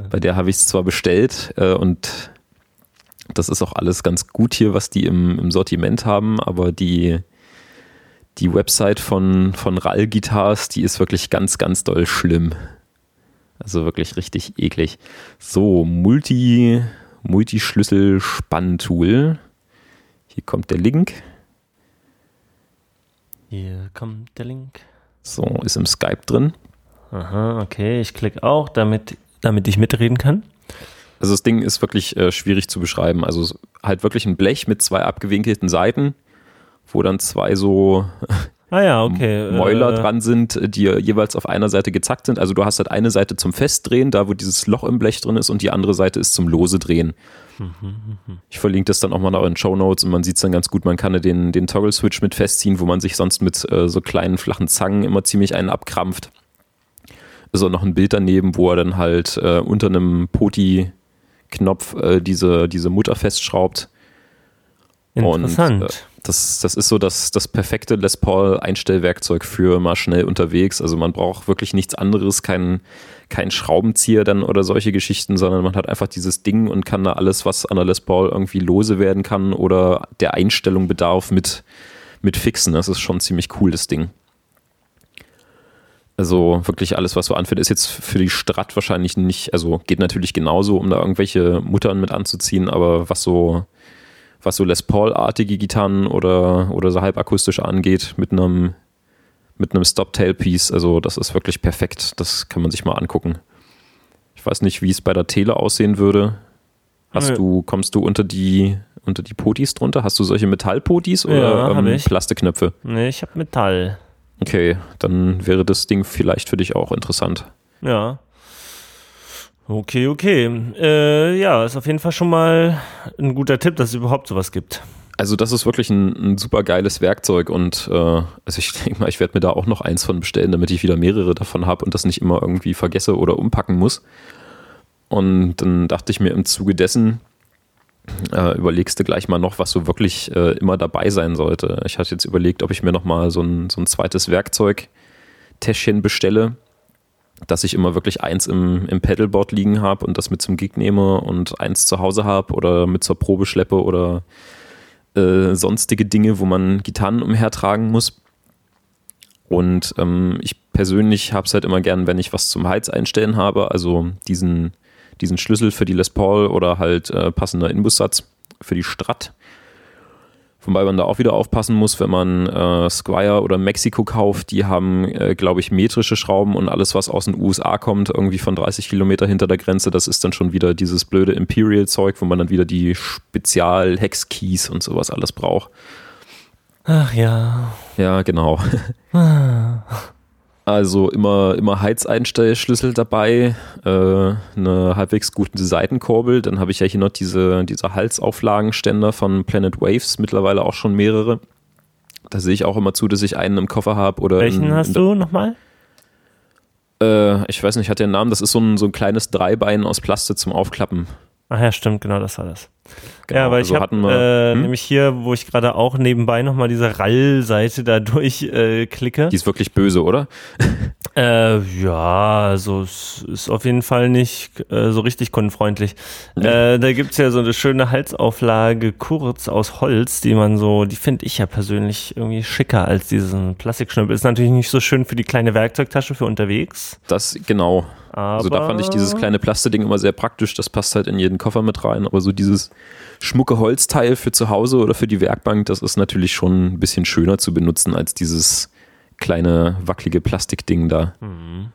Bei der habe ich es zwar bestellt äh, und das ist auch alles ganz gut hier, was die im, im Sortiment haben, aber die, die Website von, von RAL Guitars, die ist wirklich ganz, ganz doll schlimm. Also wirklich richtig eklig. So, Multi, Multischlüssel-Spanntool. Hier kommt der Link. Hier kommt der Link. So, ist im Skype drin. Aha, okay. Ich klicke auch, damit, damit ich mitreden kann. Also das Ding ist wirklich äh, schwierig zu beschreiben. Also halt wirklich ein Blech mit zwei abgewinkelten Seiten, wo dann zwei so ah ja, okay. Mäuler äh, dran sind, die jeweils auf einer Seite gezackt sind. Also du hast halt eine Seite zum Festdrehen, da wo dieses Loch im Blech drin ist, und die andere Seite ist zum Lose drehen. Ich verlinke das dann auch mal in Show Notes und man sieht es dann ganz gut. Man kann den, den Toggle-Switch mit festziehen, wo man sich sonst mit äh, so kleinen flachen Zangen immer ziemlich einen abkrampft. Ist auch noch ein Bild daneben, wo er dann halt äh, unter einem Poti-Knopf äh, diese, diese Mutter festschraubt. Interessant. Und, äh, das, das ist so das, das perfekte Les Paul Einstellwerkzeug für mal schnell unterwegs. Also man braucht wirklich nichts anderes, keinen kein Schraubenzieher dann oder solche Geschichten, sondern man hat einfach dieses Ding und kann da alles, was an der Les Paul irgendwie lose werden kann oder der Einstellung bedarf, mit, mit fixen. Das ist schon ziemlich cool, das Ding. Also wirklich alles, was so anfällt, ist jetzt für die Strat wahrscheinlich nicht, also geht natürlich genauso, um da irgendwelche Muttern mit anzuziehen, aber was so, was so Les Paul-artige Gitarren oder, oder so halbakustische angeht, mit einem mit einem Stop-Tail-Piece. Also das ist wirklich perfekt. Das kann man sich mal angucken. Ich weiß nicht, wie es bei der Tele aussehen würde. Hast ja. du, kommst du unter die, unter die Potis drunter? Hast du solche Metallpotis oder ja, ähm, Plastikknöpfe? Nee, ich habe Metall. Okay, dann wäre das Ding vielleicht für dich auch interessant. Ja. Okay, okay. Äh, ja, ist auf jeden Fall schon mal ein guter Tipp, dass es überhaupt sowas gibt. Also das ist wirklich ein, ein super geiles Werkzeug und äh, also ich denke mal, ich werde mir da auch noch eins von bestellen, damit ich wieder mehrere davon habe und das nicht immer irgendwie vergesse oder umpacken muss. Und dann dachte ich mir im Zuge dessen, äh, überlegst du gleich mal noch, was so wirklich äh, immer dabei sein sollte. Ich hatte jetzt überlegt, ob ich mir noch mal so ein, so ein zweites Werkzeug-Täschchen bestelle, dass ich immer wirklich eins im, im Pedalboard liegen habe und das mit zum Gig nehme und eins zu Hause habe oder mit zur Probe schleppe oder äh, sonstige Dinge, wo man Gitarren umhertragen muss. Und ähm, ich persönlich habe es halt immer gern, wenn ich was zum Heiz einstellen habe, also diesen diesen Schlüssel für die Les Paul oder halt äh, passender Inbussatz für die Strat. Wobei man da auch wieder aufpassen muss, wenn man äh, Squire oder Mexiko kauft, die haben, äh, glaube ich, metrische Schrauben und alles, was aus den USA kommt, irgendwie von 30 Kilometer hinter der Grenze, das ist dann schon wieder dieses blöde Imperial-Zeug, wo man dann wieder die Spezial-Hex-Keys und sowas alles braucht. Ach ja. Ja, genau. Also immer, immer Heizeinstellschlüssel dabei, äh, eine halbwegs gute Seitenkurbel. Dann habe ich ja hier noch diese, diese Halsauflagenständer von Planet Waves, mittlerweile auch schon mehrere. Da sehe ich auch immer zu, dass ich einen im Koffer habe. Welchen in, hast du nochmal? Äh, ich weiß nicht, hat der Namen. Das ist so ein, so ein kleines Dreibein aus Plastik zum Aufklappen. Ach ja, stimmt, genau, das war das. Genau, ja, weil also ich habe äh, hm? nämlich hier, wo ich gerade auch nebenbei nochmal diese Rall-Seite da durchklicke. Äh, Die ist wirklich böse, oder? äh, ja, also es ist auf jeden Fall nicht äh, so richtig kundenfreundlich. Nee. Äh, da gibt's ja so eine schöne Halsauflage kurz aus Holz, die man so, die finde ich ja persönlich irgendwie schicker als diesen Plastikschnüppel. Ist natürlich nicht so schön für die kleine Werkzeugtasche für unterwegs. Das, genau. Aber also da fand ich dieses kleine Plasteding immer sehr praktisch. Das passt halt in jeden Koffer mit rein. Aber so dieses schmucke Holzteil für zu Hause oder für die Werkbank, das ist natürlich schon ein bisschen schöner zu benutzen als dieses kleine wackelige Plastikding da. Mhm.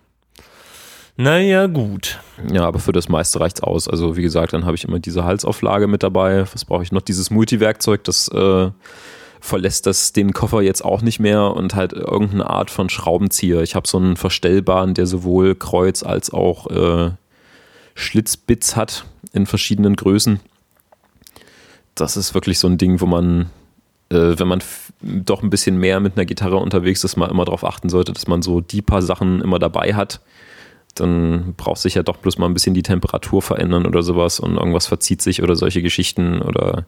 Naja, gut. Ja, aber für das meiste reicht's aus. Also, wie gesagt, dann habe ich immer diese Halsauflage mit dabei. Was brauche ich noch? Dieses Multiwerkzeug, das äh, verlässt das den Koffer jetzt auch nicht mehr und halt irgendeine Art von Schraubenzieher. Ich habe so einen verstellbaren, der sowohl Kreuz als auch äh, Schlitzbits hat in verschiedenen Größen. Das ist wirklich so ein Ding, wo man, äh, wenn man doch ein bisschen mehr mit einer Gitarre unterwegs ist, mal immer darauf achten sollte, dass man so die paar Sachen immer dabei hat. Dann braucht sich ja doch bloß mal ein bisschen die Temperatur verändern oder sowas und irgendwas verzieht sich oder solche Geschichten oder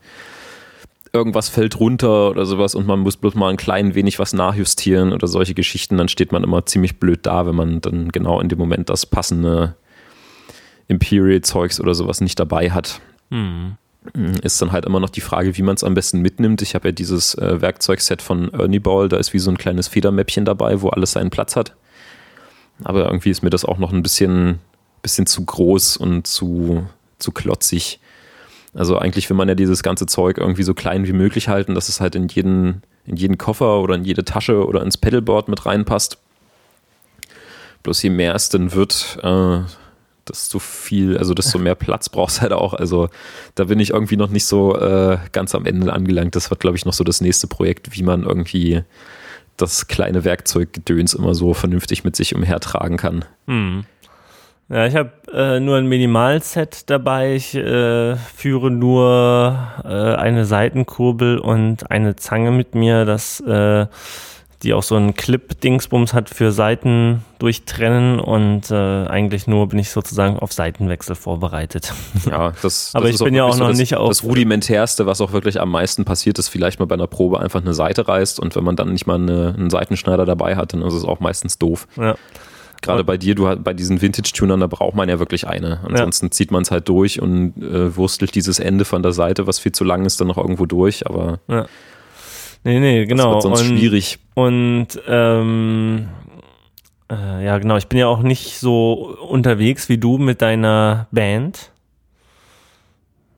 irgendwas fällt runter oder sowas und man muss bloß mal ein klein wenig was nachjustieren oder solche Geschichten, dann steht man immer ziemlich blöd da, wenn man dann genau in dem Moment das passende Imperial-Zeugs oder sowas nicht dabei hat. Hm. Ist dann halt immer noch die Frage, wie man es am besten mitnimmt. Ich habe ja dieses äh, Werkzeugset von Ernie Ball, da ist wie so ein kleines Federmäppchen dabei, wo alles seinen Platz hat. Aber irgendwie ist mir das auch noch ein bisschen, bisschen zu groß und zu, zu klotzig also eigentlich will man ja dieses ganze Zeug irgendwie so klein wie möglich halten, dass es halt in jeden, in jeden Koffer oder in jede Tasche oder ins Pedalboard mit reinpasst. Bloß je mehr es denn wird, äh, desto viel, also desto mehr Platz brauchst halt auch. Also da bin ich irgendwie noch nicht so äh, ganz am Ende angelangt. Das wird, glaube ich, noch so das nächste Projekt, wie man irgendwie das kleine Werkzeuggedöns immer so vernünftig mit sich umhertragen kann. Hm. Ja, ich habe äh, nur ein Minimalset dabei. Ich äh, führe nur äh, eine Seitenkurbel und eine Zange mit mir, das, äh, die auch so einen Clip-Dingsbums hat für Seiten durchtrennen und äh, eigentlich nur bin ich sozusagen auf Seitenwechsel vorbereitet. Ja, das, das aber ich bin ja auch noch das, nicht auf das rudimentärste, was auch wirklich am meisten passiert ist, vielleicht mal bei einer Probe einfach eine Seite reißt und wenn man dann nicht mal eine, einen Seitenschneider dabei hat, dann ist es auch meistens doof. Ja. Gerade bei dir, du bei diesen Vintage-Tunern, da braucht man ja wirklich eine. Ansonsten ja. zieht man es halt durch und äh, wurstelt dieses Ende von der Seite, was viel zu lang ist, dann noch irgendwo durch, aber. Ja. Nee, nee, genau. Das wird sonst und, schwierig. Und ähm, äh, ja, genau, ich bin ja auch nicht so unterwegs wie du mit deiner Band.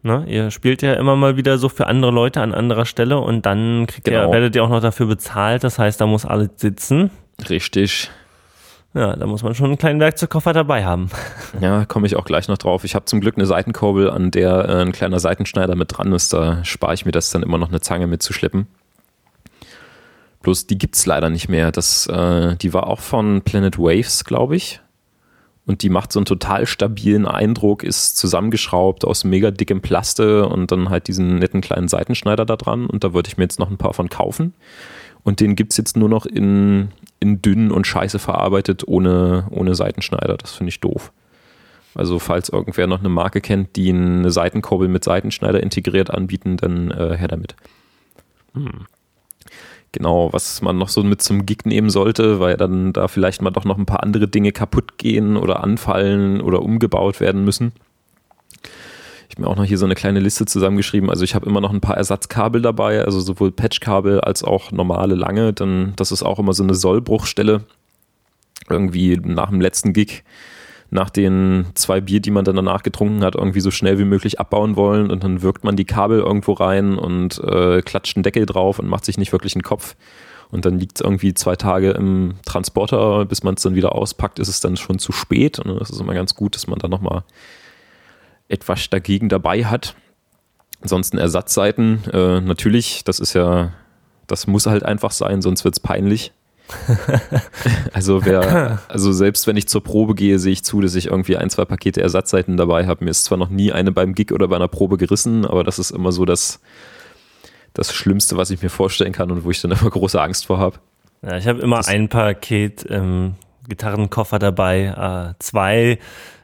Ne? Ihr spielt ja immer mal wieder so für andere Leute an anderer Stelle und dann kriegt genau. ihr, werdet ihr auch noch dafür bezahlt. Das heißt, da muss alles sitzen. Richtig. Ja, da muss man schon einen kleinen Werkzeugkoffer dabei haben. Ja, komme ich auch gleich noch drauf. Ich habe zum Glück eine Seitenkurbel, an der äh, ein kleiner Seitenschneider mit dran ist. Da spare ich mir das dann immer noch eine Zange mitzuschleppen. Bloß die gibt es leider nicht mehr. Das, äh, die war auch von Planet Waves, glaube ich. Und die macht so einen total stabilen Eindruck, ist zusammengeschraubt aus mega dickem Plaste und dann halt diesen netten kleinen Seitenschneider da dran. Und da würde ich mir jetzt noch ein paar von kaufen. Und den gibt es jetzt nur noch in, in dünn und scheiße verarbeitet, ohne, ohne Seitenschneider. Das finde ich doof. Also falls irgendwer noch eine Marke kennt, die eine Seitenkurbel mit Seitenschneider integriert anbieten, dann äh, her damit. Hm. Genau, was man noch so mit zum Gig nehmen sollte, weil dann da vielleicht mal doch noch ein paar andere Dinge kaputt gehen oder anfallen oder umgebaut werden müssen. Ich habe mir auch noch hier so eine kleine Liste zusammengeschrieben. Also ich habe immer noch ein paar Ersatzkabel dabei, also sowohl Patchkabel als auch normale lange. Dann das ist auch immer so eine Sollbruchstelle. Irgendwie nach dem letzten Gig nach den zwei Bier, die man dann danach getrunken hat, irgendwie so schnell wie möglich abbauen wollen und dann wirkt man die Kabel irgendwo rein und äh, klatscht einen Deckel drauf und macht sich nicht wirklich einen Kopf. Und dann liegt es irgendwie zwei Tage im Transporter, bis man es dann wieder auspackt, ist es dann schon zu spät. Und das ist immer ganz gut, dass man da nochmal etwas dagegen dabei hat. Ansonsten Ersatzseiten, äh, natürlich, das ist ja, das muss halt einfach sein, sonst wird es peinlich. also wer, also selbst wenn ich zur Probe gehe, sehe ich zu, dass ich irgendwie ein, zwei Pakete Ersatzseiten dabei habe. Mir ist zwar noch nie eine beim Gig oder bei einer Probe gerissen, aber das ist immer so das, das Schlimmste, was ich mir vorstellen kann und wo ich dann immer große Angst vor habe. Ja, ich habe immer das ein Paket im Gitarrenkoffer dabei, äh, zwei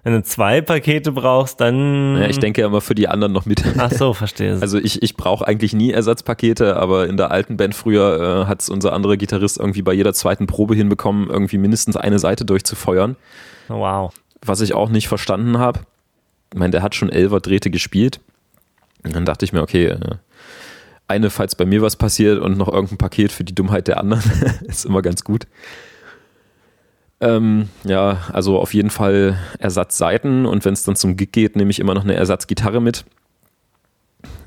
wenn du zwei Pakete brauchst, dann. Ja, ich denke immer für die anderen noch mit. Ach so, verstehe. Also ich, ich brauche eigentlich nie Ersatzpakete, aber in der alten Band früher äh, hat es unser anderer Gitarrist irgendwie bei jeder zweiten Probe hinbekommen, irgendwie mindestens eine Seite durchzufeuern. Wow. Was ich auch nicht verstanden habe. Ich meine, der hat schon Elfer Drähte gespielt. Und dann dachte ich mir, okay, äh, eine, falls bei mir was passiert und noch irgendein Paket für die Dummheit der anderen, ist immer ganz gut. Ähm, ja, also auf jeden Fall Ersatzseiten und wenn es dann zum Gig geht, nehme ich immer noch eine Ersatzgitarre mit.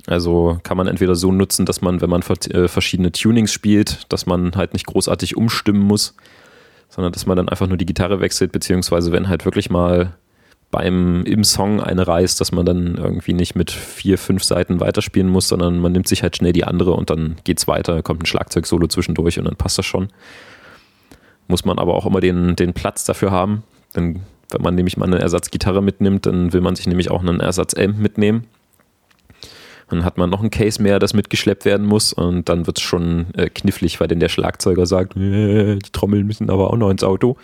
Also kann man entweder so nutzen, dass man, wenn man äh, verschiedene Tunings spielt, dass man halt nicht großartig umstimmen muss, sondern dass man dann einfach nur die Gitarre wechselt, beziehungsweise wenn halt wirklich mal beim im Song eine reißt, dass man dann irgendwie nicht mit vier, fünf Seiten weiterspielen muss, sondern man nimmt sich halt schnell die andere und dann geht's weiter, kommt ein Schlagzeugsolo zwischendurch und dann passt das schon muss man aber auch immer den, den Platz dafür haben. Denn wenn man nämlich mal eine Ersatzgitarre mitnimmt, dann will man sich nämlich auch einen Ersatz-Amp mitnehmen. Dann hat man noch ein Case mehr, das mitgeschleppt werden muss und dann wird es schon äh, knifflig, weil denn der Schlagzeuger sagt, äh, die Trommeln müssen aber auch noch ins Auto.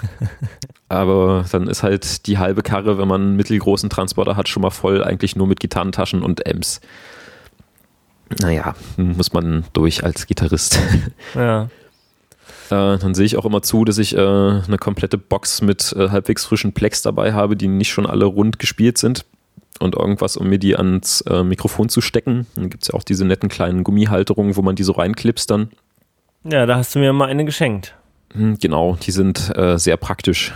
aber dann ist halt die halbe Karre, wenn man einen mittelgroßen Transporter hat, schon mal voll, eigentlich nur mit Gitarrentaschen und Amps. Naja, muss man durch als Gitarrist. Ja. Äh, dann sehe ich auch immer zu, dass ich äh, eine komplette Box mit äh, halbwegs frischen Plex dabei habe, die nicht schon alle rund gespielt sind. Und irgendwas, um mir die ans äh, Mikrofon zu stecken. Dann gibt es ja auch diese netten kleinen Gummihalterungen, wo man die so reinklipst dann. Ja, da hast du mir mal eine geschenkt. Hm, genau, die sind äh, sehr praktisch.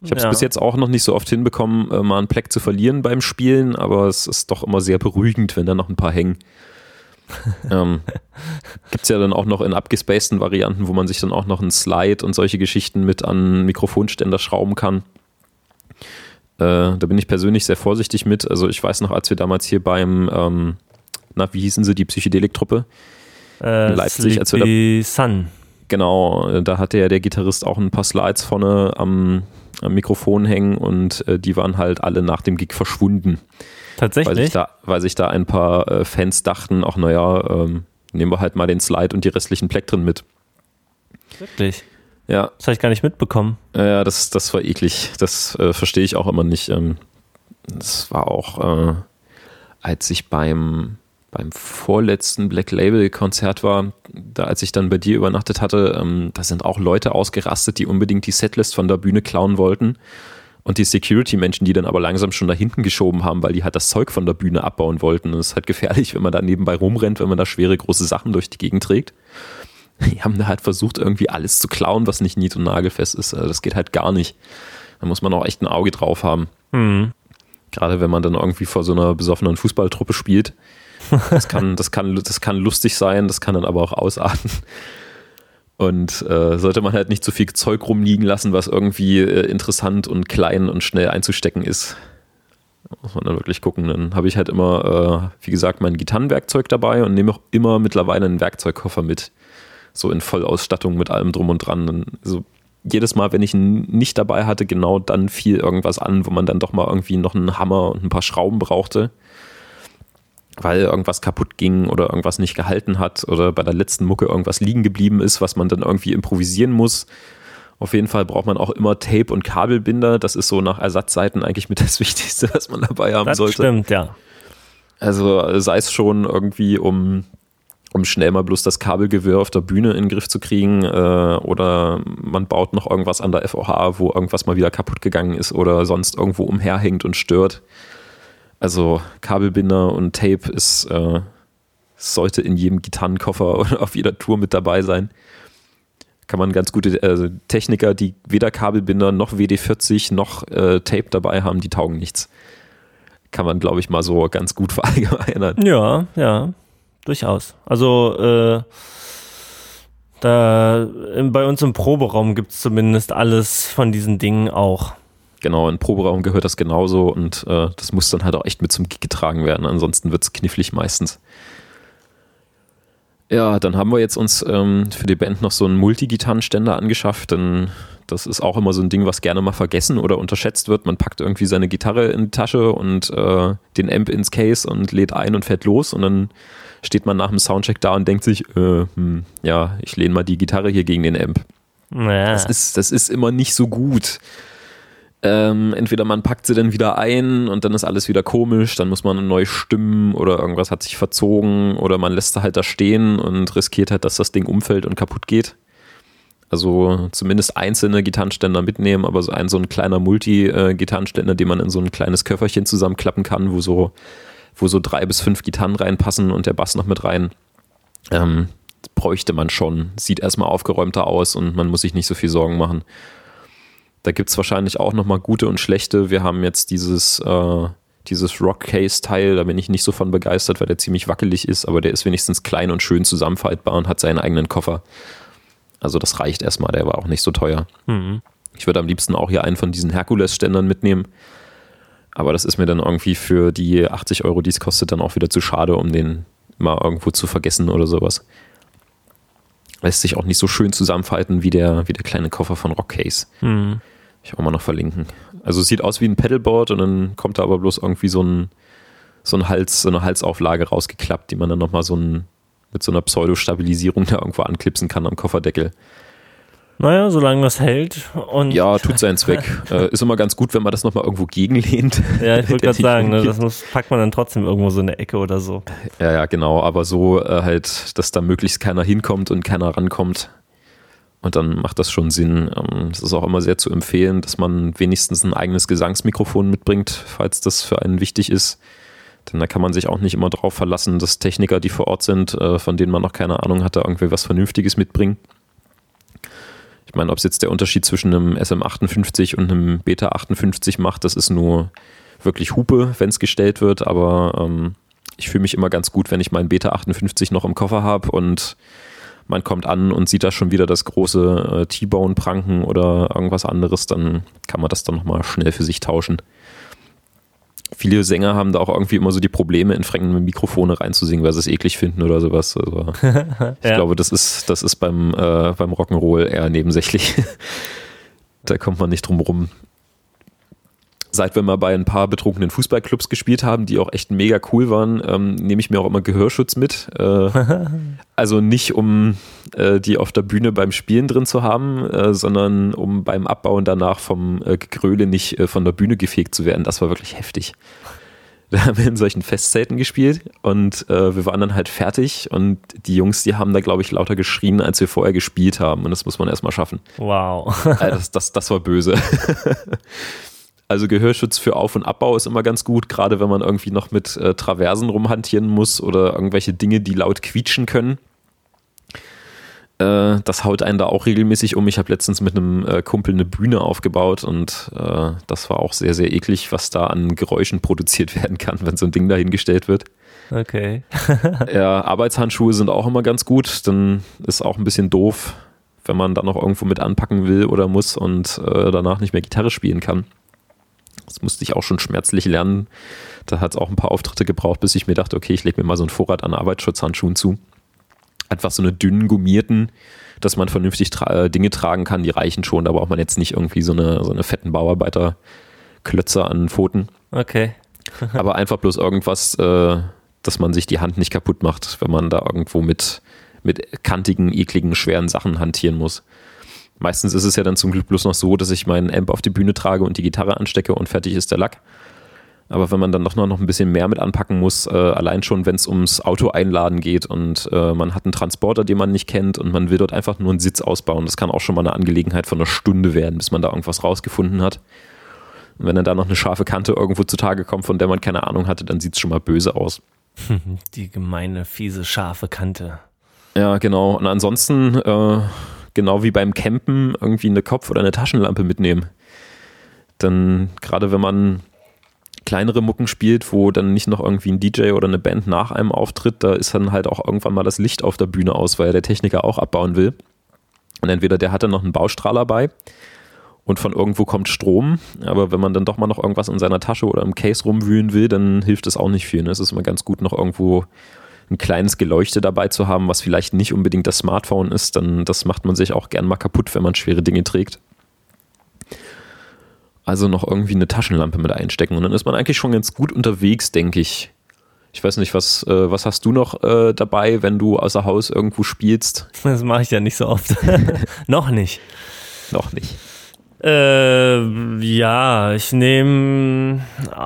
Ich habe es ja. bis jetzt auch noch nicht so oft hinbekommen, äh, mal einen Pleck zu verlieren beim Spielen, aber es ist doch immer sehr beruhigend, wenn da noch ein paar hängen ähm, Gibt es ja dann auch noch in abgespaceden Varianten, wo man sich dann auch noch einen Slide und solche Geschichten mit an Mikrofonständer schrauben kann. Äh, da bin ich persönlich sehr vorsichtig mit. Also ich weiß noch, als wir damals hier beim, ähm, na, wie hießen sie, die Psychedelik-Truppe? Äh, in Leipzig, als wir da, Sun. Genau, da hatte ja der Gitarrist auch ein paar Slides vorne am, am Mikrofon hängen und äh, die waren halt alle nach dem Gig verschwunden. Tatsächlich? Weil sich da, weil sich da ein paar äh, Fans dachten, ach naja, ähm, nehmen wir halt mal den Slide und die restlichen Plektren mit. Wirklich? Ja. Das habe ich gar nicht mitbekommen. Ja, das, das war eklig. Das äh, verstehe ich auch immer nicht. Ähm, das war auch, äh, als ich beim, beim vorletzten Black Label Konzert war, da als ich dann bei dir übernachtet hatte, ähm, da sind auch Leute ausgerastet, die unbedingt die Setlist von der Bühne klauen wollten. Und die Security-Menschen, die dann aber langsam schon da hinten geschoben haben, weil die halt das Zeug von der Bühne abbauen wollten. Und es ist halt gefährlich, wenn man da nebenbei rumrennt, wenn man da schwere, große Sachen durch die Gegend trägt. Die haben da halt versucht, irgendwie alles zu klauen, was nicht nied- und nagelfest ist. Also das geht halt gar nicht. Da muss man auch echt ein Auge drauf haben. Mhm. Gerade wenn man dann irgendwie vor so einer besoffenen Fußballtruppe spielt. Das kann, das kann, das kann lustig sein, das kann dann aber auch ausarten. Und äh, sollte man halt nicht so viel Zeug rumliegen lassen, was irgendwie äh, interessant und klein und schnell einzustecken ist. muss man dann wirklich gucken. Dann habe ich halt immer, äh, wie gesagt, mein Gitarrenwerkzeug dabei und nehme auch immer mittlerweile einen Werkzeugkoffer mit. So in Vollausstattung mit allem drum und dran. Dann, so jedes Mal, wenn ich ihn nicht dabei hatte, genau dann fiel irgendwas an, wo man dann doch mal irgendwie noch einen Hammer und ein paar Schrauben brauchte, weil irgendwas kaputt ging oder irgendwas nicht gehalten hat oder bei der letzten Mucke irgendwas liegen geblieben ist, was man dann irgendwie improvisieren muss. Auf jeden Fall braucht man auch immer Tape und Kabelbinder. Das ist so nach Ersatzseiten eigentlich mit das Wichtigste, was man dabei haben das sollte. Stimmt, ja. Also sei es schon irgendwie, um um schnell mal bloß das Kabelgewirr auf der Bühne in den Griff zu kriegen. Äh, oder man baut noch irgendwas an der FOH, wo irgendwas mal wieder kaputt gegangen ist oder sonst irgendwo umherhängt und stört. Also Kabelbinder und Tape ist, äh, sollte in jedem Gitarrenkoffer oder auf jeder Tour mit dabei sein. Kann man ganz gute äh, Techniker, die weder Kabelbinder noch WD40 noch äh, Tape dabei haben, die taugen nichts. Kann man, glaube ich, mal so ganz gut verallgemeinern. Ja, ja durchaus. Also äh, da bei uns im Proberaum gibt es zumindest alles von diesen Dingen auch. Genau, in Proberaum gehört das genauso und äh, das muss dann halt auch echt mit zum Gig getragen werden, ansonsten wird es knifflig meistens. Ja, dann haben wir jetzt uns ähm, für die Band noch so einen Multigitarrenständer angeschafft, denn das ist auch immer so ein Ding, was gerne mal vergessen oder unterschätzt wird. Man packt irgendwie seine Gitarre in die Tasche und äh, den Amp ins Case und lädt ein und fährt los und dann steht man nach dem Soundcheck da und denkt sich, äh, hm, ja, ich lehne mal die Gitarre hier gegen den Amp. Naja. Das, ist, das ist immer nicht so gut. Ähm, entweder man packt sie dann wieder ein und dann ist alles wieder komisch, dann muss man neu stimmen oder irgendwas hat sich verzogen oder man lässt sie halt da stehen und riskiert halt, dass das Ding umfällt und kaputt geht. Also zumindest einzelne Gitarrenständer mitnehmen, aber so ein so ein kleiner Multi-Gitarrenständer, den man in so ein kleines Köfferchen zusammenklappen kann, wo so wo so drei bis fünf Gitarren reinpassen und der Bass noch mit rein. Ähm, bräuchte man schon. Sieht erstmal aufgeräumter aus und man muss sich nicht so viel Sorgen machen. Da gibt es wahrscheinlich auch nochmal gute und schlechte. Wir haben jetzt dieses, äh, dieses Rock-Case-Teil, da bin ich nicht so von begeistert, weil der ziemlich wackelig ist, aber der ist wenigstens klein und schön zusammenfaltbar und hat seinen eigenen Koffer. Also das reicht erstmal, der war auch nicht so teuer. Mhm. Ich würde am liebsten auch hier einen von diesen Herkules-Ständern mitnehmen. Aber das ist mir dann irgendwie für die 80 Euro, die es kostet, dann auch wieder zu schade, um den mal irgendwo zu vergessen oder sowas. Lässt sich auch nicht so schön zusammenfalten wie der, wie der kleine Koffer von Rockcase. Mhm. Ich auch mal noch verlinken. Also es sieht aus wie ein Pedalboard und dann kommt da aber bloß irgendwie so ein, so ein Hals, so eine Halsauflage rausgeklappt, die man dann nochmal so ein, mit so einer Pseudo-Stabilisierung da irgendwo anklipsen kann am Kofferdeckel. Naja, solange das hält. Und ja, tut seinen Zweck. äh, ist immer ganz gut, wenn man das nochmal irgendwo gegenlehnt. Ja, ich wollte gerade sagen, ne, das muss, packt man dann trotzdem irgendwo so in der Ecke oder so. Ja, ja, genau. Aber so äh, halt, dass da möglichst keiner hinkommt und keiner rankommt. Und dann macht das schon Sinn. Ähm, es ist auch immer sehr zu empfehlen, dass man wenigstens ein eigenes Gesangsmikrofon mitbringt, falls das für einen wichtig ist. Denn da kann man sich auch nicht immer darauf verlassen, dass Techniker, die vor Ort sind, äh, von denen man noch keine Ahnung hat, da irgendwie was Vernünftiges mitbringen. Ich meine, ob es jetzt der Unterschied zwischen einem SM58 und einem Beta 58 macht, das ist nur wirklich Hupe, wenn es gestellt wird, aber ähm, ich fühle mich immer ganz gut, wenn ich meinen Beta 58 noch im Koffer habe und man kommt an und sieht da schon wieder das große äh, T-Bone-Pranken oder irgendwas anderes, dann kann man das dann nochmal schnell für sich tauschen viele Sänger haben da auch irgendwie immer so die Probleme, in fremde Mikrofone reinzusingen, weil sie es eklig finden oder sowas. Also, ich glaube, das ist, das ist beim, äh, beim Rock'n'Roll eher nebensächlich. da kommt man nicht drum rum seit wir mal bei ein paar betrunkenen Fußballclubs gespielt haben, die auch echt mega cool waren, ähm, nehme ich mir auch immer Gehörschutz mit. Äh, also nicht, um äh, die auf der Bühne beim Spielen drin zu haben, äh, sondern um beim Abbauen danach vom äh, Gegröle nicht äh, von der Bühne gefegt zu werden. Das war wirklich heftig. Da haben wir in solchen Festzelten gespielt und äh, wir waren dann halt fertig und die Jungs, die haben da, glaube ich, lauter geschrien, als wir vorher gespielt haben und das muss man erstmal schaffen. Wow. das, das, das war böse. Also Gehörschutz für Auf- und Abbau ist immer ganz gut, gerade wenn man irgendwie noch mit äh, Traversen rumhantieren muss oder irgendwelche Dinge, die laut quietschen können. Äh, das haut einen da auch regelmäßig um. Ich habe letztens mit einem äh, Kumpel eine Bühne aufgebaut und äh, das war auch sehr, sehr eklig, was da an Geräuschen produziert werden kann, wenn so ein Ding dahingestellt wird. Okay. ja, Arbeitshandschuhe sind auch immer ganz gut. Dann ist auch ein bisschen doof, wenn man da noch irgendwo mit anpacken will oder muss und äh, danach nicht mehr Gitarre spielen kann. Das musste ich auch schon schmerzlich lernen. Da hat es auch ein paar Auftritte gebraucht, bis ich mir dachte, okay, ich lege mir mal so einen Vorrat an Arbeitsschutzhandschuhen zu. Einfach so eine dünnen, gummierten, dass man vernünftig tra äh, Dinge tragen kann, die reichen schon. Da braucht man jetzt nicht irgendwie so eine, so eine fetten Bauarbeiterklötze an Pfoten. Okay. Aber einfach bloß irgendwas, äh, dass man sich die Hand nicht kaputt macht, wenn man da irgendwo mit, mit kantigen, ekligen, schweren Sachen hantieren muss. Meistens ist es ja dann zum Glück bloß noch so, dass ich meinen Amp auf die Bühne trage und die Gitarre anstecke und fertig ist der Lack. Aber wenn man dann doch noch ein bisschen mehr mit anpacken muss, äh, allein schon, wenn es ums Auto einladen geht und äh, man hat einen Transporter, den man nicht kennt und man will dort einfach nur einen Sitz ausbauen, das kann auch schon mal eine Angelegenheit von einer Stunde werden, bis man da irgendwas rausgefunden hat. Und wenn dann da noch eine scharfe Kante irgendwo zutage kommt, von der man keine Ahnung hatte, dann sieht es schon mal böse aus. Die gemeine, fiese, scharfe Kante. Ja, genau. Und ansonsten, äh, genau wie beim Campen, irgendwie eine Kopf- oder eine Taschenlampe mitnehmen. Dann, gerade wenn man kleinere Mucken spielt, wo dann nicht noch irgendwie ein DJ oder eine Band nach einem auftritt, da ist dann halt auch irgendwann mal das Licht auf der Bühne aus, weil der Techniker auch abbauen will. Und entweder der hat dann noch einen Baustrahler bei und von irgendwo kommt Strom, aber wenn man dann doch mal noch irgendwas in seiner Tasche oder im Case rumwühlen will, dann hilft das auch nicht viel. Ne? Es ist immer ganz gut, noch irgendwo ein kleines Geleuchte dabei zu haben, was vielleicht nicht unbedingt das Smartphone ist, dann das macht man sich auch gern mal kaputt, wenn man schwere Dinge trägt. Also noch irgendwie eine Taschenlampe mit einstecken und dann ist man eigentlich schon ganz gut unterwegs, denke ich. Ich weiß nicht, was, äh, was hast du noch äh, dabei, wenn du außer Haus irgendwo spielst? Das mache ich ja nicht so oft. noch nicht. Noch nicht. Äh, ja, ich nehme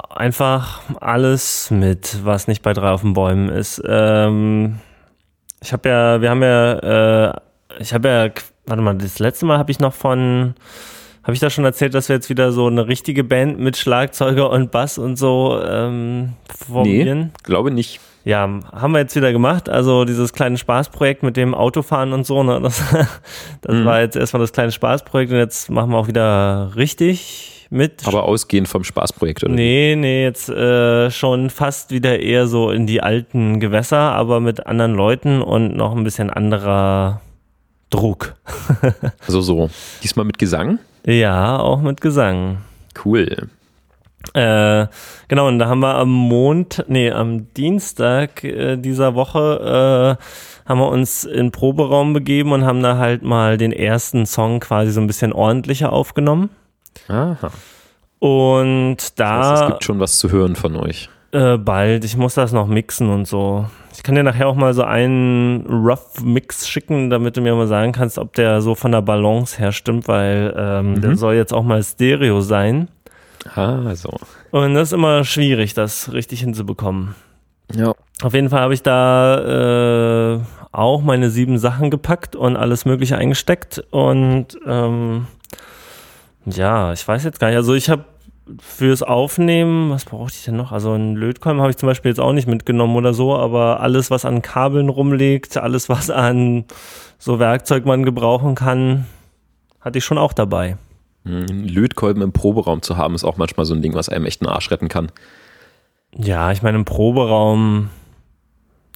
einfach alles mit, was nicht bei drei auf den Bäumen ist. Ähm, ich habe ja, wir haben ja, äh, ich habe ja, warte mal, das letzte Mal habe ich noch von habe ich da schon erzählt, dass wir jetzt wieder so eine richtige Band mit Schlagzeuger und Bass und so ähm, formieren? Nee, glaube nicht. Ja, haben wir jetzt wieder gemacht. Also dieses kleine Spaßprojekt mit dem Autofahren und so, ne? Das, das mhm. war jetzt erstmal das kleine Spaßprojekt und jetzt machen wir auch wieder richtig mit. Aber ausgehend vom Spaßprojekt, oder? Nee, nee, jetzt äh, schon fast wieder eher so in die alten Gewässer, aber mit anderen Leuten und noch ein bisschen anderer Druck. also so. Diesmal mit Gesang? Ja, auch mit Gesang. Cool. Äh, genau, und da haben wir am Mond, nee, am Dienstag äh, dieser Woche äh, haben wir uns in den Proberaum begeben und haben da halt mal den ersten Song quasi so ein bisschen ordentlicher aufgenommen. Aha. Und da. Das heißt, es gibt schon was zu hören von euch. Äh, bald. Ich muss das noch mixen und so. Ich kann dir nachher auch mal so einen Rough Mix schicken, damit du mir mal sagen kannst, ob der so von der Balance her stimmt, weil ähm, mhm. der soll jetzt auch mal Stereo sein. Ah, so. Und das ist immer schwierig, das richtig hinzubekommen. Ja. Auf jeden Fall habe ich da äh, auch meine sieben Sachen gepackt und alles Mögliche eingesteckt. Und ähm, ja, ich weiß jetzt gar nicht. Also ich habe fürs Aufnehmen, was brauchte ich denn noch? Also ein Lötkolben habe ich zum Beispiel jetzt auch nicht mitgenommen oder so, aber alles, was an Kabeln rumliegt, alles, was an so Werkzeug man gebrauchen kann, hatte ich schon auch dabei. Hm, Lötkolben im Proberaum zu haben, ist auch manchmal so ein Ding, was einem echt einen Arsch retten kann. Ja, ich meine, im Proberaum,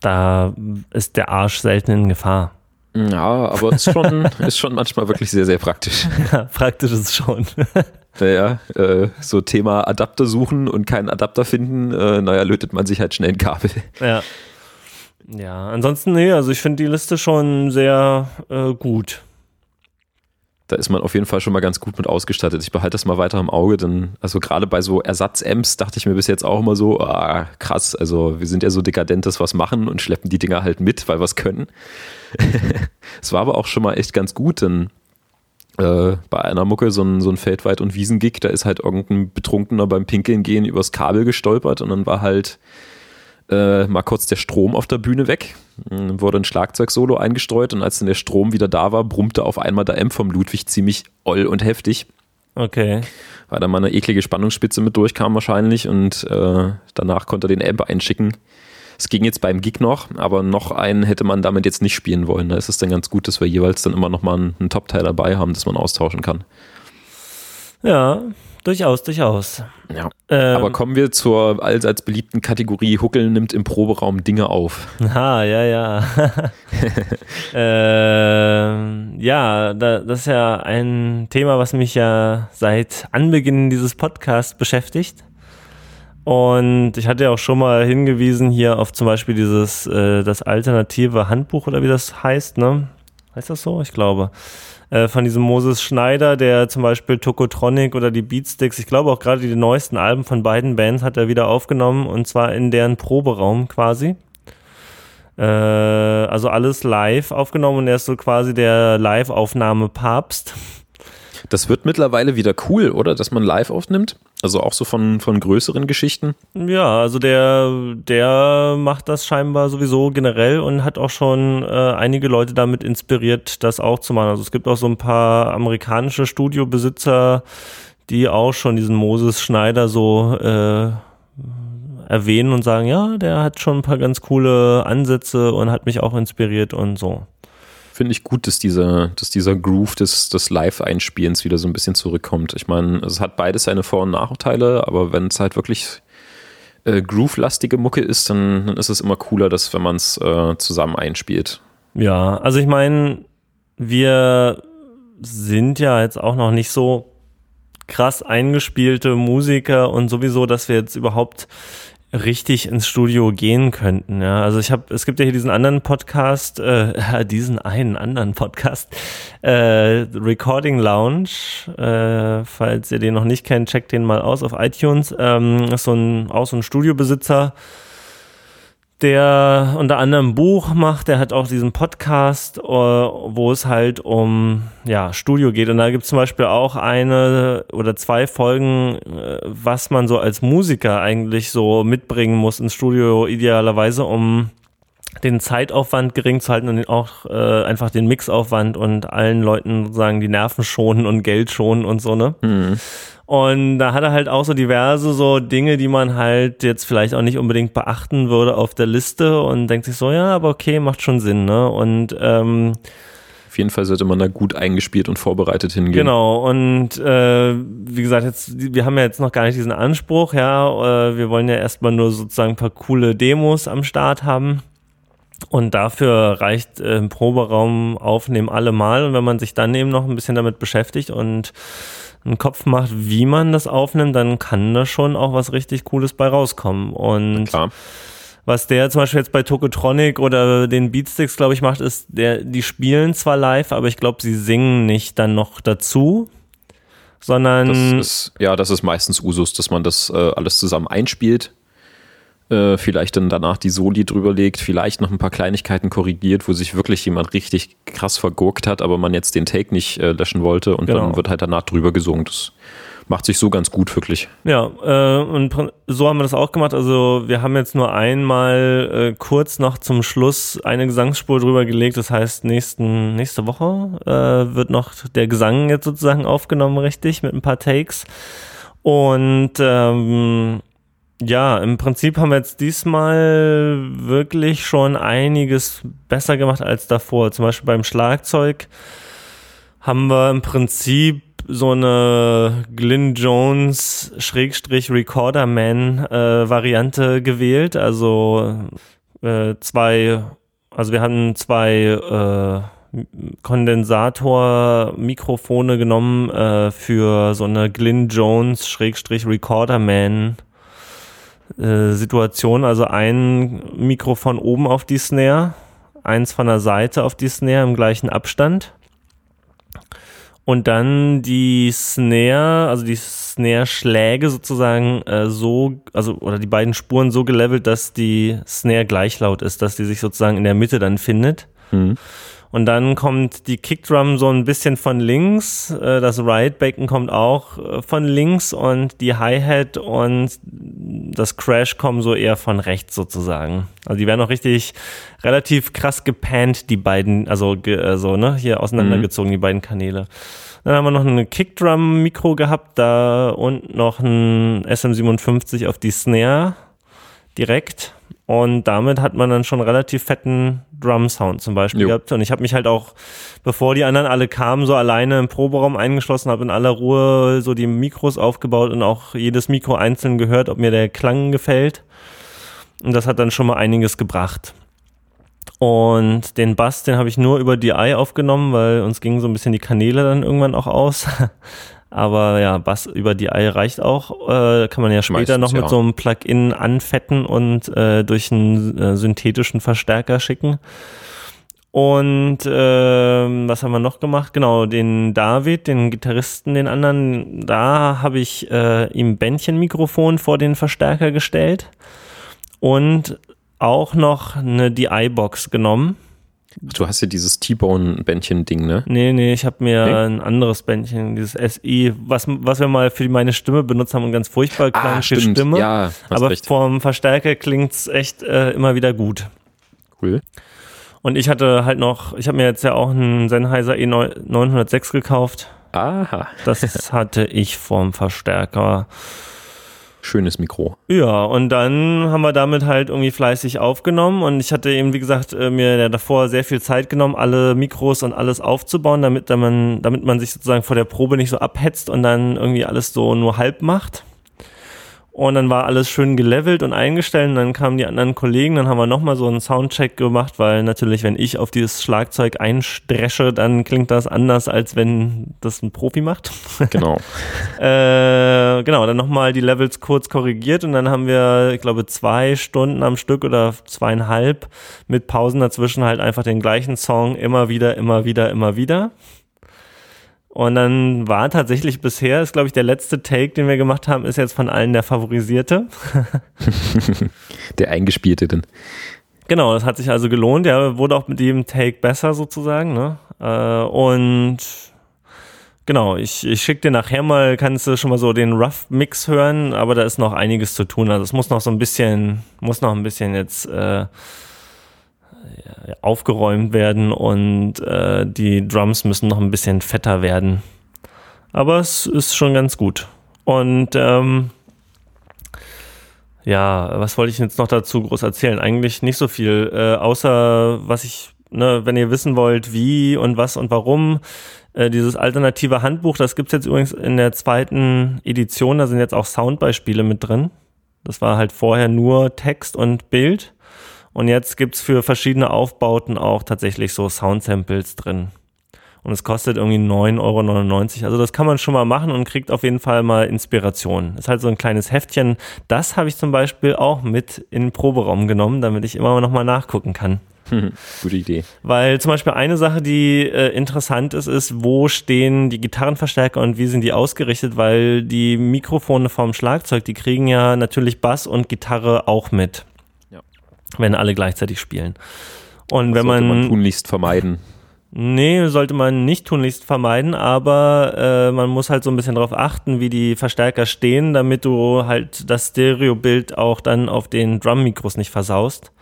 da ist der Arsch selten in Gefahr. Ja, aber es ist schon, ist schon manchmal wirklich sehr, sehr praktisch. Ja, praktisch ist es schon. Naja, äh, so Thema Adapter suchen und keinen Adapter finden, äh, naja, lötet man sich halt schnell ein Kabel. Ja. Ja, ansonsten, nee, also ich finde die Liste schon sehr äh, gut. Da ist man auf jeden Fall schon mal ganz gut mit ausgestattet. Ich behalte das mal weiter im Auge, denn, also gerade bei so Ersatz-Amps dachte ich mir bis jetzt auch immer so, ah, krass, also wir sind ja so dekadent, dass wir was machen und schleppen die Dinger halt mit, weil wir es können. Es war aber auch schon mal echt ganz gut, denn äh, bei einer Mucke, so ein, so ein Feldweit- und Wiesengig, da ist halt irgendein Betrunkener beim Pinkeln gehen übers Kabel gestolpert und dann war halt äh, mal kurz der Strom auf der Bühne weg. Dann wurde ein Schlagzeugsolo eingestreut und als dann der Strom wieder da war, brummte auf einmal der M vom Ludwig ziemlich oll und heftig. Okay. Weil da mal eine eklige Spannungsspitze mit durchkam wahrscheinlich und äh, danach konnte er den Amp einschicken. Es ging jetzt beim Gig noch, aber noch einen hätte man damit jetzt nicht spielen wollen. Da ist es dann ganz gut, dass wir jeweils dann immer noch mal einen, einen Top-Teil dabei haben, das man austauschen kann. Ja, durchaus, durchaus. Ja. Ähm, aber kommen wir zur allseits beliebten Kategorie Huckel nimmt im Proberaum Dinge auf. Ah, ja, ja. äh, ja, da, das ist ja ein Thema, was mich ja seit Anbeginn dieses Podcasts beschäftigt. Und ich hatte ja auch schon mal hingewiesen hier auf zum Beispiel dieses, äh, das alternative Handbuch oder wie das heißt, ne? Heißt das so? Ich glaube. Äh, von diesem Moses Schneider, der zum Beispiel Tokotronic oder die Beatsticks, ich glaube auch gerade die neuesten Alben von beiden Bands hat er wieder aufgenommen und zwar in deren Proberaum quasi. Äh, also alles live aufgenommen und er ist so quasi der Live-Aufnahme-Papst. Das wird mittlerweile wieder cool, oder? Dass man live aufnimmt? Also auch so von, von größeren Geschichten? Ja, also der, der macht das scheinbar sowieso generell und hat auch schon äh, einige Leute damit inspiriert, das auch zu machen. Also es gibt auch so ein paar amerikanische Studiobesitzer, die auch schon diesen Moses Schneider so äh, erwähnen und sagen, ja, der hat schon ein paar ganz coole Ansätze und hat mich auch inspiriert und so finde ich gut, dass dieser, dass dieser Groove des, des Live-Einspielens wieder so ein bisschen zurückkommt. Ich meine, es hat beides seine Vor- und Nachteile, aber wenn es halt wirklich äh, groove-lastige Mucke ist, dann, dann ist es immer cooler, dass wenn man es äh, zusammen einspielt. Ja, also ich meine, wir sind ja jetzt auch noch nicht so krass eingespielte Musiker und sowieso, dass wir jetzt überhaupt richtig ins Studio gehen könnten. Ja, also ich habe, es gibt ja hier diesen anderen Podcast, äh, diesen einen anderen Podcast, äh, Recording Lounge. Äh, falls ihr den noch nicht kennt, checkt den mal aus auf iTunes. Ähm, ist so ein auch so ein Studiobesitzer der unter anderem Buch macht, der hat auch diesen Podcast, äh, wo es halt um ja, Studio geht. Und da gibt es zum Beispiel auch eine oder zwei Folgen, äh, was man so als Musiker eigentlich so mitbringen muss ins Studio, idealerweise, um den Zeitaufwand gering zu halten und auch äh, einfach den Mixaufwand und allen Leuten sozusagen die Nerven schonen und Geld schonen und so, ne? Mhm. Und da hat er halt auch so diverse so Dinge, die man halt jetzt vielleicht auch nicht unbedingt beachten würde auf der Liste und denkt sich so, ja, aber okay, macht schon Sinn, ne? Und ähm, auf jeden Fall sollte man da gut eingespielt und vorbereitet hingehen. Genau, und äh, wie gesagt, jetzt, wir haben ja jetzt noch gar nicht diesen Anspruch, ja. Äh, wir wollen ja erstmal nur sozusagen ein paar coole Demos am Start haben. Und dafür reicht äh, Proberaum aufnehmen allemal. Und wenn man sich dann eben noch ein bisschen damit beschäftigt und einen Kopf macht, wie man das aufnimmt, dann kann da schon auch was richtig Cooles bei rauskommen. Und was der zum Beispiel jetzt bei Tokotronic oder den Beatsticks, glaube ich, macht, ist, der, die spielen zwar live, aber ich glaube, sie singen nicht dann noch dazu, sondern. Das ist, ja, das ist meistens Usus, dass man das äh, alles zusammen einspielt äh, vielleicht dann danach die Soli drüber legt, vielleicht noch ein paar Kleinigkeiten korrigiert, wo sich wirklich jemand richtig krass vergurkt hat, aber man jetzt den Take nicht äh, löschen wollte und genau. dann wird halt danach drüber gesungen. Das macht sich so ganz gut, wirklich. Ja, äh, und so haben wir das auch gemacht. Also wir haben jetzt nur einmal äh, kurz noch zum Schluss eine Gesangsspur drüber gelegt. Das heißt, nächsten, nächste Woche äh, wird noch der Gesang jetzt sozusagen aufgenommen, richtig, mit ein paar Takes. Und ähm, ja, im Prinzip haben wir jetzt diesmal wirklich schon einiges besser gemacht als davor. Zum Beispiel beim Schlagzeug haben wir im Prinzip so eine Glyn Jones Schrägstrich Recorderman äh, Variante gewählt. Also äh, zwei, also wir hatten zwei äh, Kondensator-Mikrofone genommen äh, für so eine Glyn Jones Schrägstrich Recorderman äh, Situation. Also ein Mikrofon oben auf die Snare, eins von der Seite auf die Snare im gleichen Abstand. Und dann die Snare, also die Snare-Schläge sozusagen äh, so, also oder die beiden Spuren so gelevelt, dass die Snare gleich laut ist, dass die sich sozusagen in der Mitte dann findet. Mhm. Und dann kommt die Kickdrum so ein bisschen von links, äh, das Ride Bacon kommt auch äh, von links und die Hi-Hat und das Crash kommen so eher von rechts sozusagen. Also die werden auch richtig relativ krass gepannt, die beiden, also äh, so, ne, hier auseinandergezogen, mhm. die beiden Kanäle. Dann haben wir noch eine Kickdrum-Mikro gehabt, da und noch ein SM57 auf die Snare direkt. Und damit hat man dann schon relativ fetten Drum-Sound zum Beispiel jo. gehabt. Und ich habe mich halt auch, bevor die anderen alle kamen, so alleine im Proberaum eingeschlossen, habe in aller Ruhe so die Mikros aufgebaut und auch jedes Mikro einzeln gehört, ob mir der Klang gefällt. Und das hat dann schon mal einiges gebracht. Und den Bass, den habe ich nur über DI aufgenommen, weil uns gingen so ein bisschen die Kanäle dann irgendwann auch aus. Aber ja, Bass über die Ei reicht auch. Äh, kann man ja später Meistens, noch mit ja. so einem Plugin anfetten und äh, durch einen äh, synthetischen Verstärker schicken. Und ähm, was haben wir noch gemacht? Genau, den David, den Gitarristen, den anderen, da habe ich äh, ihm Bändchenmikrofon vor den Verstärker gestellt und auch noch eine DI-Box genommen. Du hast ja dieses T-Bone-Bändchen-Ding, ne? Nee, nee, ich habe mir nee? ein anderes Bändchen, dieses SI, was, was wir mal für meine Stimme benutzt haben und ganz furchtbar klang ah, für Stimme. Ja, aber recht. vom Verstärker klingt's echt äh, immer wieder gut. Cool. Und ich hatte halt noch, ich habe mir jetzt ja auch einen Sennheiser E906 gekauft. Aha. Das hatte ich vom Verstärker. Schönes Mikro. Ja, und dann haben wir damit halt irgendwie fleißig aufgenommen und ich hatte eben, wie gesagt, äh, mir davor sehr viel Zeit genommen, alle Mikros und alles aufzubauen, damit man, damit man sich sozusagen vor der Probe nicht so abhetzt und dann irgendwie alles so nur halb macht. Und dann war alles schön gelevelt und eingestellt. Und dann kamen die anderen Kollegen, dann haben wir nochmal so einen Soundcheck gemacht, weil natürlich, wenn ich auf dieses Schlagzeug einstresche, dann klingt das anders, als wenn das ein Profi macht. Genau. äh, genau, dann nochmal die Levels kurz korrigiert und dann haben wir, ich glaube, zwei Stunden am Stück oder zweieinhalb mit Pausen dazwischen halt einfach den gleichen Song immer wieder, immer wieder, immer wieder. Und dann war tatsächlich bisher, ist glaube ich der letzte Take, den wir gemacht haben, ist jetzt von allen der favorisierte. der eingespielte denn. Genau, das hat sich also gelohnt. Der wurde auch mit jedem Take besser sozusagen. Ne? Äh, und genau, ich, ich schicke dir nachher mal, kannst du schon mal so den Rough Mix hören, aber da ist noch einiges zu tun. Also es muss noch so ein bisschen, muss noch ein bisschen jetzt äh, aufgeräumt werden und äh, die Drums müssen noch ein bisschen fetter werden. Aber es ist schon ganz gut. Und ähm, ja, was wollte ich jetzt noch dazu groß erzählen? Eigentlich nicht so viel, äh, außer was ich, ne, wenn ihr wissen wollt, wie und was und warum, äh, dieses alternative Handbuch, das gibt's jetzt übrigens in der zweiten Edition, da sind jetzt auch Soundbeispiele mit drin. Das war halt vorher nur Text und Bild. Und jetzt gibt's für verschiedene Aufbauten auch tatsächlich so Sound-Samples drin. Und es kostet irgendwie 9,99 Euro. Also das kann man schon mal machen und kriegt auf jeden Fall mal Inspiration. Ist halt so ein kleines Heftchen. Das habe ich zum Beispiel auch mit in den Proberaum genommen, damit ich immer noch mal nachgucken kann. Gute Idee. Weil zum Beispiel eine Sache, die äh, interessant ist, ist, wo stehen die Gitarrenverstärker und wie sind die ausgerichtet, weil die Mikrofone vom Schlagzeug, die kriegen ja natürlich Bass und Gitarre auch mit wenn alle gleichzeitig spielen. Und wenn sollte man, man tunlichst vermeiden. Nee, sollte man nicht tunlichst vermeiden, aber äh, man muss halt so ein bisschen darauf achten, wie die Verstärker stehen, damit du halt das Stereobild auch dann auf den Drum-Mikros nicht versaust.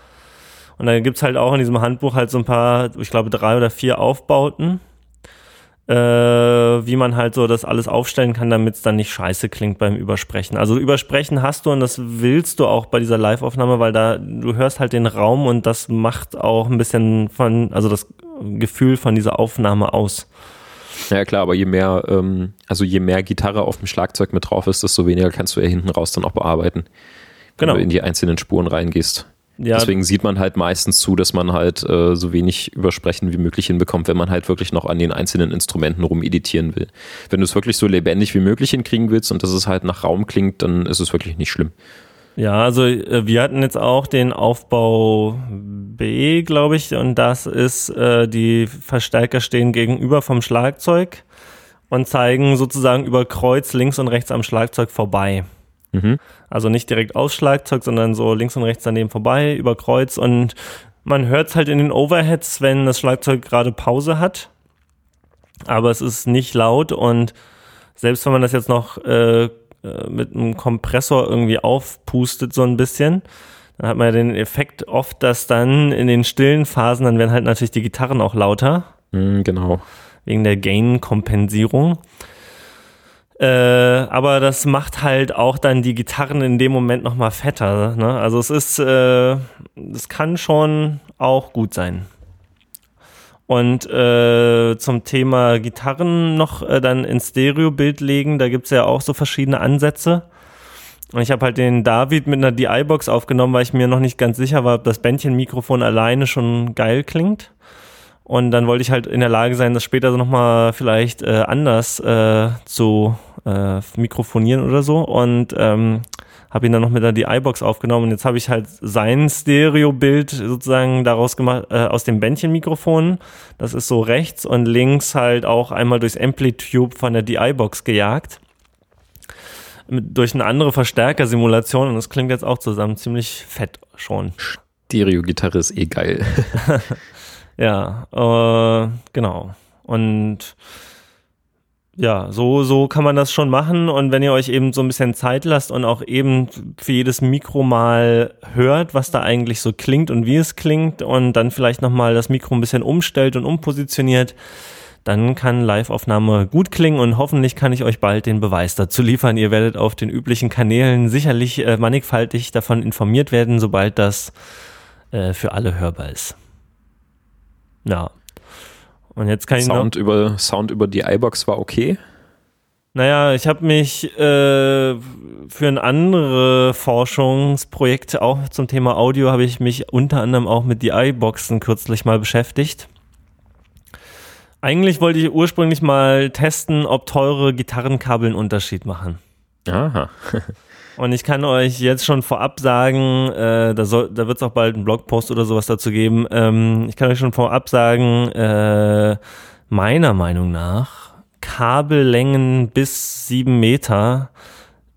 Und da gibt's halt auch in diesem Handbuch halt so ein paar, ich glaube, drei oder vier Aufbauten äh, wie man halt so das alles aufstellen kann, damit es dann nicht scheiße klingt beim Übersprechen. Also Übersprechen hast du und das willst du auch bei dieser Live-Aufnahme, weil da du hörst halt den Raum und das macht auch ein bisschen von, also das Gefühl von dieser Aufnahme aus. Ja klar, aber je mehr, ähm, also je mehr Gitarre auf dem Schlagzeug mit drauf ist, desto weniger kannst du ja hinten raus dann auch bearbeiten. Wenn genau. du in die einzelnen Spuren reingehst. Ja. Deswegen sieht man halt meistens zu, dass man halt äh, so wenig Übersprechen wie möglich hinbekommt, wenn man halt wirklich noch an den einzelnen Instrumenten rumeditieren will. Wenn du es wirklich so lebendig wie möglich hinkriegen willst und dass es halt nach Raum klingt, dann ist es wirklich nicht schlimm. Ja, also äh, wir hatten jetzt auch den Aufbau B, glaube ich, und das ist, äh, die Verstärker stehen gegenüber vom Schlagzeug und zeigen sozusagen über Kreuz links und rechts am Schlagzeug vorbei. Mhm. Also nicht direkt aus Schlagzeug, sondern so links und rechts daneben vorbei, über Kreuz. Und man hört es halt in den Overheads, wenn das Schlagzeug gerade Pause hat. Aber es ist nicht laut und selbst wenn man das jetzt noch äh, äh, mit einem Kompressor irgendwie aufpustet, so ein bisschen, dann hat man ja den Effekt oft, dass dann in den stillen Phasen, dann werden halt natürlich die Gitarren auch lauter. Mhm, genau. Wegen der Gain-Kompensierung. Äh, aber das macht halt auch dann die Gitarren in dem Moment nochmal fetter. Ne? Also es ist, äh, es kann schon auch gut sein. Und äh, zum Thema Gitarren noch äh, dann ins Stereobild legen, da gibt's ja auch so verschiedene Ansätze. Und ich habe halt den David mit einer DI-Box aufgenommen, weil ich mir noch nicht ganz sicher war, ob das Bändchenmikrofon alleine schon geil klingt. Und dann wollte ich halt in der Lage sein, das später so nochmal vielleicht äh, anders äh, zu äh, mikrofonieren oder so. Und ähm, habe ihn dann noch mit der DI-Box aufgenommen und jetzt habe ich halt sein Stereo-Bild sozusagen daraus gemacht, äh, aus dem Bändchenmikrofon. Das ist so rechts und links halt auch einmal durchs Amplitube von der DI-Box gejagt. Mit, durch eine andere Verstärkersimulation und das klingt jetzt auch zusammen ziemlich fett schon. Stereo-Gitarre ist eh geil. ja, äh, genau. Und ja, so, so kann man das schon machen. Und wenn ihr euch eben so ein bisschen Zeit lasst und auch eben für jedes Mikro mal hört, was da eigentlich so klingt und wie es klingt und dann vielleicht nochmal das Mikro ein bisschen umstellt und umpositioniert, dann kann Live-Aufnahme gut klingen und hoffentlich kann ich euch bald den Beweis dazu liefern. Ihr werdet auf den üblichen Kanälen sicherlich äh, mannigfaltig davon informiert werden, sobald das äh, für alle hörbar ist. Ja. Und jetzt kann ich Sound über Sound über die iBox war okay. Naja, ich habe mich äh, für ein anderes Forschungsprojekt auch zum Thema Audio habe ich mich unter anderem auch mit die iBoxen kürzlich mal beschäftigt. Eigentlich wollte ich ursprünglich mal testen, ob teure Gitarrenkabel einen Unterschied machen. Aha. Und ich kann euch jetzt schon vorab sagen, äh, da, soll, da wird es auch bald einen Blogpost oder sowas dazu geben. Ähm, ich kann euch schon vorab sagen, äh, meiner Meinung nach, Kabellängen bis sieben Meter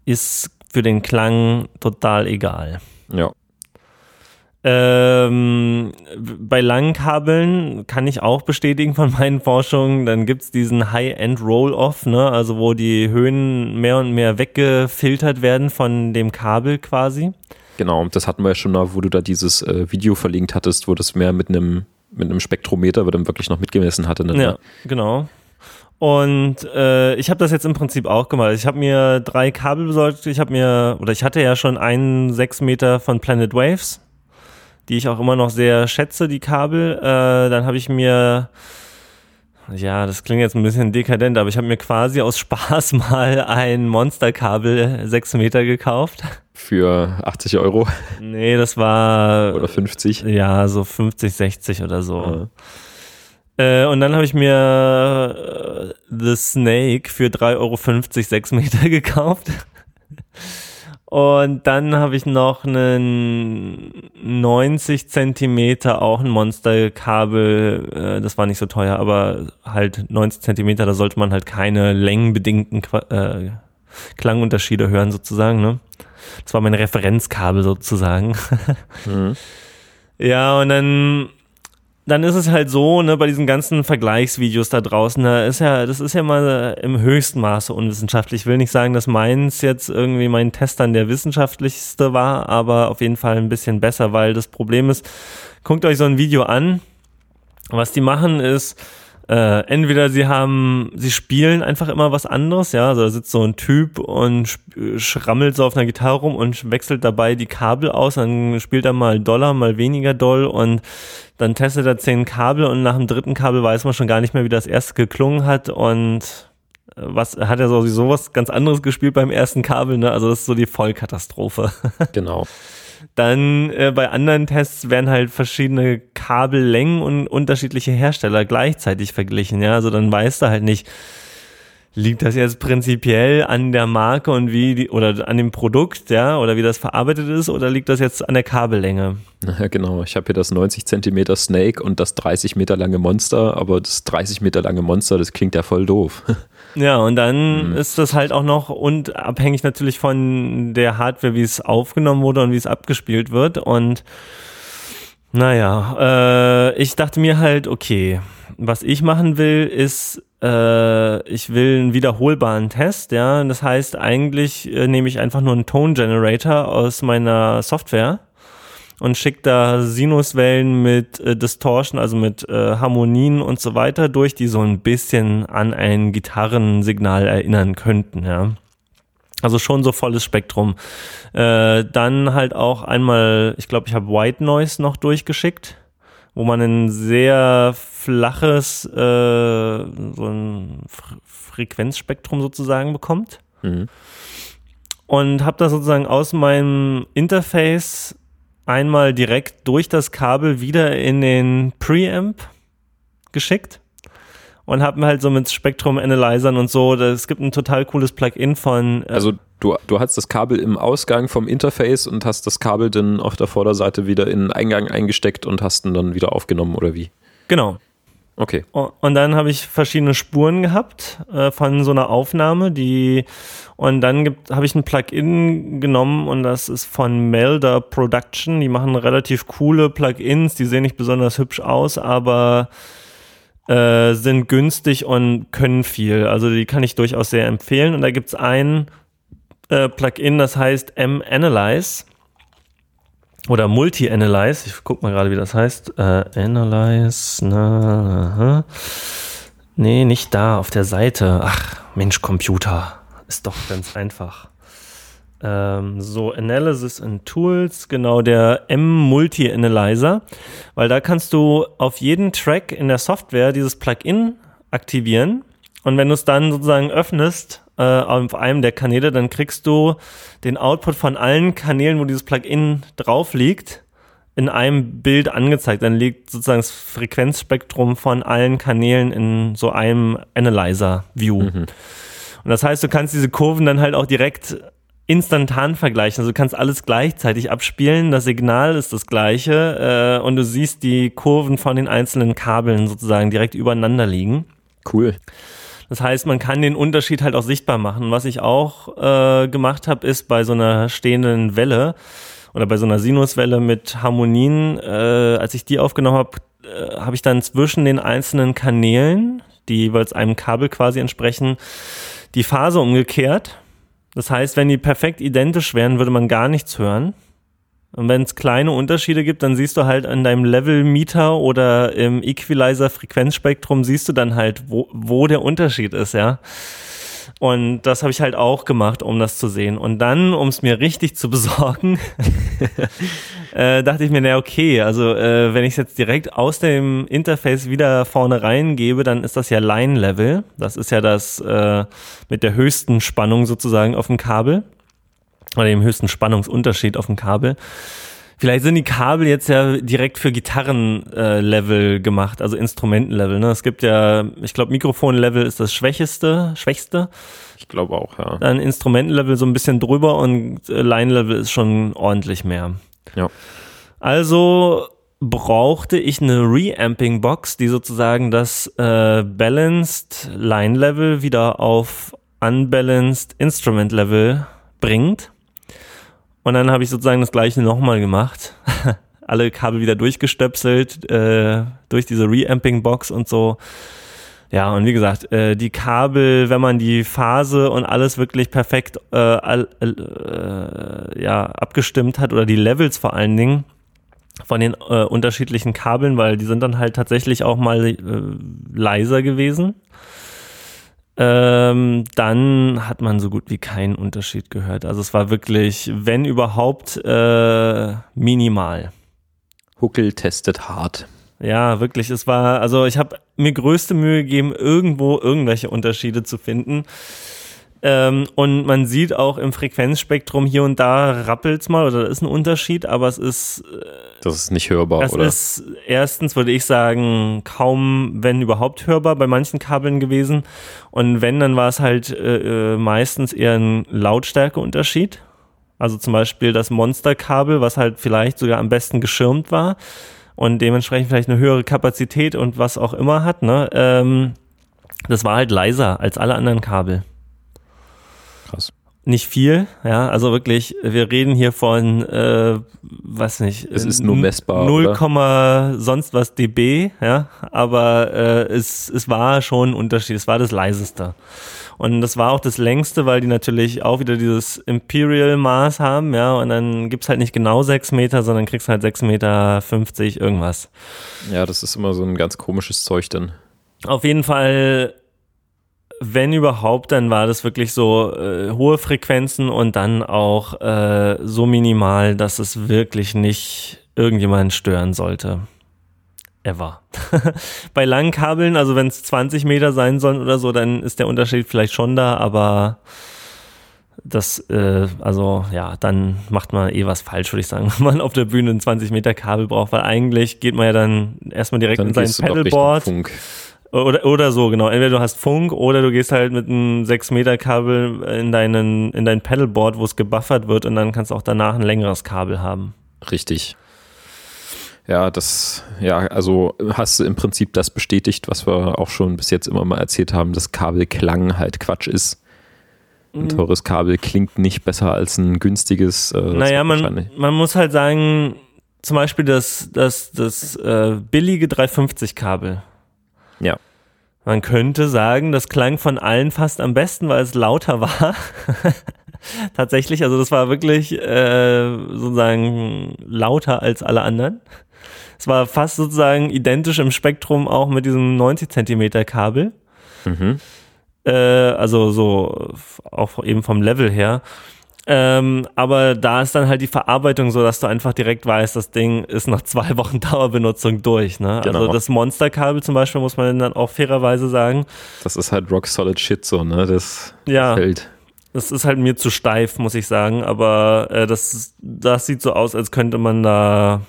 ist für den Klang total egal. Ja. Ähm, bei langen Kabeln kann ich auch bestätigen von meinen Forschungen, dann gibt es diesen High-End Roll-Off, ne? also wo die Höhen mehr und mehr weggefiltert werden von dem Kabel quasi. Genau, das hatten wir ja schon mal, wo du da dieses äh, Video verlinkt hattest, wo das mehr mit einem mit einem Spektrometer, wo dann wirklich noch mitgemessen hatte. Ne? Ja, genau. Und äh, ich habe das jetzt im Prinzip auch gemacht. Ich habe mir drei Kabel besorgt. Ich habe mir, oder ich hatte ja schon einen sechs Meter von Planet Waves die ich auch immer noch sehr schätze, die Kabel. Äh, dann habe ich mir, ja, das klingt jetzt ein bisschen dekadent, aber ich habe mir quasi aus Spaß mal ein Monsterkabel 6 Meter gekauft. Für 80 Euro? Nee, das war. Oder 50? Ja, so 50, 60 oder so. Ja. Äh, und dann habe ich mir äh, The Snake für 3,50 Euro 6 Meter gekauft. Und dann habe ich noch einen 90 Zentimeter, auch ein Monsterkabel. Äh, das war nicht so teuer, aber halt 90 Zentimeter, da sollte man halt keine längenbedingten äh, Klangunterschiede hören sozusagen. Ne? Das war mein Referenzkabel sozusagen. Mhm. Ja, und dann dann ist es halt so, ne, bei diesen ganzen Vergleichsvideos da draußen, da ist ja, das ist ja mal im höchsten Maße unwissenschaftlich. Ich will nicht sagen, dass meins jetzt irgendwie mein Test dann der wissenschaftlichste war, aber auf jeden Fall ein bisschen besser, weil das Problem ist, guckt euch so ein Video an. Was die machen ist, äh, entweder sie haben, sie spielen einfach immer was anderes, ja, also da sitzt so ein Typ und schrammelt so auf einer Gitarre rum und wechselt dabei die Kabel aus, dann spielt er mal Dollar, mal weniger doll und dann testet er zehn Kabel und nach dem dritten Kabel weiß man schon gar nicht mehr, wie das erste geklungen hat und äh, was hat er sowieso was ganz anderes gespielt beim ersten Kabel, ne? Also das ist so die Vollkatastrophe. Genau. Dann äh, bei anderen Tests werden halt verschiedene Kabellängen und unterschiedliche Hersteller gleichzeitig verglichen. Ja, also dann weißt du halt nicht, liegt das jetzt prinzipiell an der Marke und wie die, oder an dem Produkt, ja, oder wie das verarbeitet ist, oder liegt das jetzt an der Kabellänge? Ja, genau. Ich habe hier das 90 Zentimeter Snake und das 30 Meter lange Monster, aber das 30 Meter lange Monster, das klingt ja voll doof. Ja, und dann mhm. ist das halt auch noch und abhängig natürlich von der Hardware, wie es aufgenommen wurde und wie es abgespielt wird. Und naja, äh, ich dachte mir halt, okay, was ich machen will, ist, äh, ich will einen wiederholbaren Test, ja. Das heißt, eigentlich äh, nehme ich einfach nur einen Tone Generator aus meiner Software und schickt da Sinuswellen mit äh, Distortion, also mit äh, Harmonien und so weiter durch, die so ein bisschen an ein Gitarrensignal erinnern könnten, ja. Also schon so volles Spektrum. Äh, dann halt auch einmal, ich glaube, ich habe White Noise noch durchgeschickt, wo man ein sehr flaches, äh, so ein Frequenzspektrum sozusagen bekommt. Mhm. Und habe das sozusagen aus meinem Interface einmal direkt durch das Kabel wieder in den Preamp geschickt und habe halt so mit Spektrum Analyzern und so, es gibt ein total cooles Plugin von. Äh also du, du hast das Kabel im Ausgang vom Interface und hast das Kabel dann auf der Vorderseite wieder in den Eingang eingesteckt und hast ihn dann wieder aufgenommen oder wie? Genau. Okay. Und dann habe ich verschiedene Spuren gehabt äh, von so einer Aufnahme, die und dann habe ich ein Plugin genommen und das ist von Melder Production. Die machen relativ coole Plugins, die sehen nicht besonders hübsch aus, aber äh, sind günstig und können viel. Also die kann ich durchaus sehr empfehlen. Und da gibt's ein äh, Plugin, das heißt M-Analyze oder Multi-Analyze. Ich guck mal gerade, wie das heißt. Äh, Analyze, na, aha. Nee, nicht da, auf der Seite. Ach, Mensch, Computer. Ist doch ganz einfach. Ähm, so, Analysis and Tools, genau der M-Multi-Analyzer, weil da kannst du auf jeden Track in der Software dieses Plugin aktivieren und wenn du es dann sozusagen öffnest äh, auf einem der Kanäle, dann kriegst du den Output von allen Kanälen, wo dieses Plugin drauf liegt, in einem Bild angezeigt. Dann liegt sozusagen das Frequenzspektrum von allen Kanälen in so einem Analyzer-View. Mhm. Und das heißt, du kannst diese Kurven dann halt auch direkt instantan vergleichen. Also du kannst alles gleichzeitig abspielen, das Signal ist das gleiche äh, und du siehst die Kurven von den einzelnen Kabeln sozusagen direkt übereinander liegen. Cool. Das heißt, man kann den Unterschied halt auch sichtbar machen. Was ich auch äh, gemacht habe, ist bei so einer stehenden Welle oder bei so einer Sinuswelle mit Harmonien, äh, als ich die aufgenommen habe, äh, habe ich dann zwischen den einzelnen Kanälen, die jeweils einem Kabel quasi entsprechen, die Phase umgekehrt das heißt, wenn die perfekt identisch wären, würde man gar nichts hören. Und wenn es kleine Unterschiede gibt, dann siehst du halt an deinem Level-Meter oder im Equalizer-Frequenzspektrum siehst du dann halt, wo, wo der Unterschied ist, ja. Und das habe ich halt auch gemacht, um das zu sehen. Und dann, um es mir richtig zu besorgen, äh, dachte ich mir, na okay, also äh, wenn ich es jetzt direkt aus dem Interface wieder vorne reingebe, dann ist das ja Line-Level. Das ist ja das äh, mit der höchsten Spannung sozusagen auf dem Kabel. Oder dem höchsten Spannungsunterschied auf dem Kabel. Vielleicht sind die Kabel jetzt ja direkt für Gitarrenlevel äh, gemacht, also Instrumentenlevel. Ne? Es gibt ja, ich glaube, Mikrofonlevel ist das schwächeste, schwächste. Ich glaube auch, ja. Dann Instrumentenlevel so ein bisschen drüber und äh, Line-Level ist schon ordentlich mehr. Ja. Also brauchte ich eine Reamping-Box, die sozusagen das äh, Balanced Line-Level wieder auf Unbalanced Instrument-Level bringt. Und dann habe ich sozusagen das gleiche nochmal gemacht. Alle Kabel wieder durchgestöpselt, äh, durch diese Reamping-Box und so. Ja, und wie gesagt, äh, die Kabel, wenn man die Phase und alles wirklich perfekt äh, all, äh, ja, abgestimmt hat oder die Levels vor allen Dingen von den äh, unterschiedlichen Kabeln, weil die sind dann halt tatsächlich auch mal äh, leiser gewesen ähm, dann hat man so gut wie keinen Unterschied gehört. Also es war wirklich, wenn überhaupt, äh, minimal. Huckel testet hart. Ja, wirklich. Es war, also ich habe mir größte Mühe gegeben, irgendwo irgendwelche Unterschiede zu finden. Ähm, und man sieht auch im Frequenzspektrum hier und da rappelt's mal oder da ist ein Unterschied, aber es ist. Äh, das ist nicht hörbar, das oder? Das ist erstens, würde ich sagen, kaum, wenn überhaupt hörbar bei manchen Kabeln gewesen. Und wenn, dann war es halt äh, äh, meistens eher ein Lautstärkeunterschied. Also zum Beispiel das Monsterkabel, was halt vielleicht sogar am besten geschirmt war und dementsprechend vielleicht eine höhere Kapazität und was auch immer hat, ne? Ähm, das war halt leiser als alle anderen Kabel. Krass. Nicht viel, ja, also wirklich, wir reden hier von, äh, weiß nicht, es ist nur messbar. 0, oder? sonst was dB, ja, aber äh, es, es war schon ein Unterschied, es war das leiseste. Und das war auch das längste, weil die natürlich auch wieder dieses Imperial-Maß haben, ja, und dann gibt's halt nicht genau sechs Meter, sondern kriegst halt sechs Meter fünfzig irgendwas. Ja, das ist immer so ein ganz komisches Zeug dann. Auf jeden Fall wenn überhaupt, dann war das wirklich so äh, hohe Frequenzen und dann auch äh, so minimal, dass es wirklich nicht irgendjemanden stören sollte. Ever. Bei langen Kabeln, also wenn es 20 Meter sein sollen oder so, dann ist der Unterschied vielleicht schon da, aber das, äh, also ja, dann macht man eh was falsch, würde ich sagen, wenn man auf der Bühne ein 20 Meter Kabel braucht, weil eigentlich geht man ja dann erstmal direkt dann in sein Pedalboard Oder, oder so, genau. Entweder du hast Funk oder du gehst halt mit einem 6-Meter-Kabel in, deinen, in dein Pedalboard, wo es gebuffert wird und dann kannst du auch danach ein längeres Kabel haben. Richtig. Ja, das, ja, also hast du im Prinzip das bestätigt, was wir auch schon bis jetzt immer mal erzählt haben, dass Kabelklang halt Quatsch ist. Ein mhm. teures Kabel klingt nicht besser als ein günstiges. Äh, naja, man, man muss halt sagen, zum Beispiel das, das, das äh, billige 350-Kabel. Ja. Man könnte sagen, das klang von allen fast am besten, weil es lauter war. Tatsächlich, also das war wirklich äh, sozusagen lauter als alle anderen. Es war fast sozusagen identisch im Spektrum auch mit diesem 90 Zentimeter Kabel. Mhm. Äh, also so auch eben vom Level her. Ähm, aber da ist dann halt die Verarbeitung so, dass du einfach direkt weißt, das Ding ist nach zwei Wochen Dauerbenutzung durch. Ne? Also genau. Also das Monsterkabel zum Beispiel muss man dann auch fairerweise sagen. Das ist halt rock solid shit so, ne? Das ja. fällt. Das ist halt mir zu steif, muss ich sagen. Aber äh, das, das sieht so aus, als könnte man da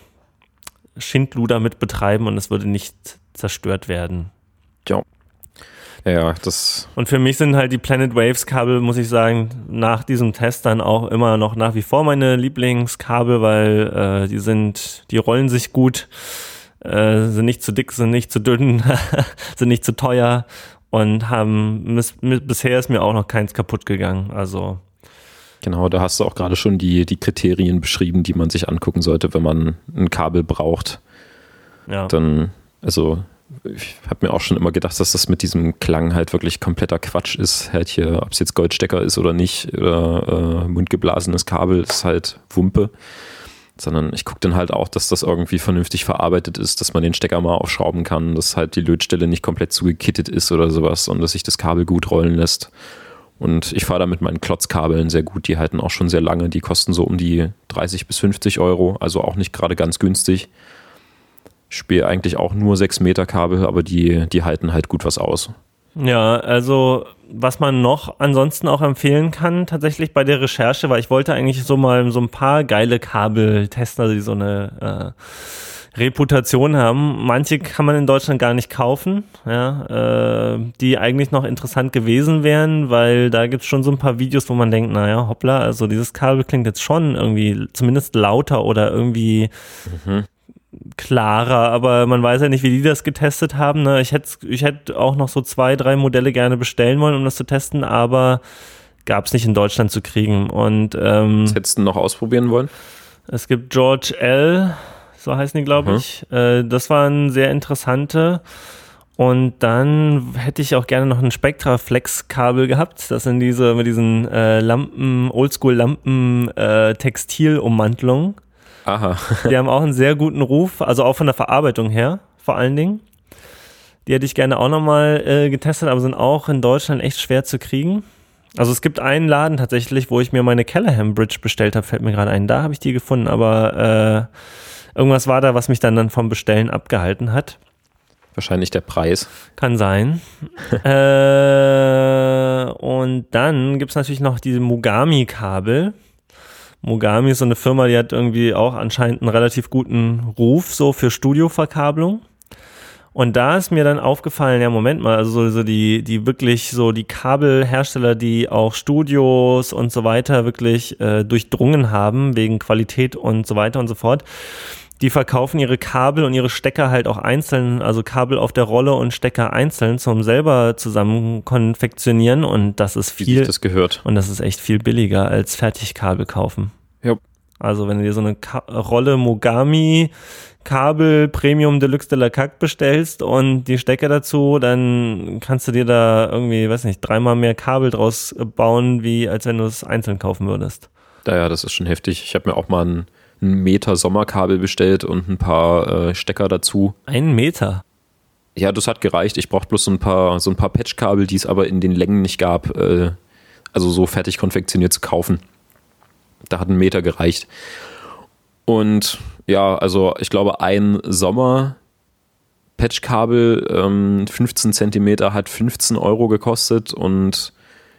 Schindluder mit betreiben und es würde nicht zerstört werden. Ja. Ja, das. Und für mich sind halt die Planet Waves Kabel, muss ich sagen, nach diesem Test dann auch immer noch nach wie vor meine Lieblingskabel, weil äh, die sind, die rollen sich gut, äh, sind nicht zu dick, sind nicht zu dünn, sind nicht zu teuer und haben bisher ist mir auch noch keins kaputt gegangen. Also Genau, da hast du auch gerade schon die, die Kriterien beschrieben, die man sich angucken sollte, wenn man ein Kabel braucht. Ja. Dann, also ich habe mir auch schon immer gedacht, dass das mit diesem Klang halt wirklich kompletter Quatsch ist. Halt hier, ob es jetzt Goldstecker ist oder nicht, oder äh, mundgeblasenes Kabel, ist halt Wumpe. Sondern ich gucke dann halt auch, dass das irgendwie vernünftig verarbeitet ist, dass man den Stecker mal aufschrauben kann, dass halt die Lötstelle nicht komplett zugekittet ist oder sowas und dass sich das Kabel gut rollen lässt. Und ich fahre da mit meinen Klotzkabeln sehr gut. Die halten auch schon sehr lange. Die kosten so um die 30 bis 50 Euro, also auch nicht gerade ganz günstig spiele eigentlich auch nur 6 Meter Kabel, aber die, die halten halt gut was aus. Ja, also was man noch ansonsten auch empfehlen kann, tatsächlich bei der Recherche, weil ich wollte eigentlich so mal so ein paar geile Kabel testen, also die so eine äh, Reputation haben. Manche kann man in Deutschland gar nicht kaufen, ja, äh, die eigentlich noch interessant gewesen wären, weil da gibt es schon so ein paar Videos, wo man denkt, naja, hoppla, also dieses Kabel klingt jetzt schon irgendwie zumindest lauter oder irgendwie mhm klarer, aber man weiß ja nicht, wie die das getestet haben. Ne? Ich hätte ich hätt auch noch so zwei, drei Modelle gerne bestellen wollen, um das zu testen, aber gab es nicht in Deutschland zu kriegen. Und ähm, Was hättest du noch ausprobieren wollen? Es gibt George L., so heißen die, glaube mhm. ich. Äh, das waren sehr interessante. Und dann hätte ich auch gerne noch ein Spectra Flex Kabel gehabt. Das sind diese mit diesen äh, Lampen, Oldschool Lampen äh, Textilummantelungen. Aha. die haben auch einen sehr guten Ruf, also auch von der Verarbeitung her, vor allen Dingen. Die hätte ich gerne auch nochmal äh, getestet, aber sind auch in Deutschland echt schwer zu kriegen. Also es gibt einen Laden tatsächlich, wo ich mir meine Callahan Bridge bestellt habe, fällt mir gerade ein. Da habe ich die gefunden, aber äh, irgendwas war da, was mich dann, dann vom Bestellen abgehalten hat. Wahrscheinlich der Preis. Kann sein. äh, und dann gibt es natürlich noch diese Mugami-Kabel. Mogami ist so eine Firma, die hat irgendwie auch anscheinend einen relativ guten Ruf so für Studioverkabelung. Und da ist mir dann aufgefallen, ja, Moment mal, also so, die, die wirklich so die Kabelhersteller, die auch Studios und so weiter wirklich äh, durchdrungen haben, wegen Qualität und so weiter und so fort, die verkaufen ihre Kabel und ihre Stecker halt auch einzeln, also Kabel auf der Rolle und Stecker einzeln zum selber zusammen konfektionieren und das ist viel. Wie das gehört. Und das ist echt viel billiger als Fertigkabel kaufen. Ja. Also wenn du dir so eine Ka Rolle Mogami Kabel Premium Deluxe de la Cac bestellst und die Stecker dazu, dann kannst du dir da irgendwie, weiß nicht, dreimal mehr Kabel draus bauen, wie als wenn du es einzeln kaufen würdest. Naja, das ist schon heftig. Ich habe mir auch mal ein einen Meter Sommerkabel bestellt und ein paar äh, Stecker dazu. Einen Meter? Ja, das hat gereicht. Ich brauchte bloß so ein paar, so ein paar Patchkabel, die es aber in den Längen nicht gab, äh, also so fertig konfektioniert zu kaufen. Da hat ein Meter gereicht. Und ja, also ich glaube, ein Sommer Patchkabel, ähm, 15 Zentimeter, hat 15 Euro gekostet und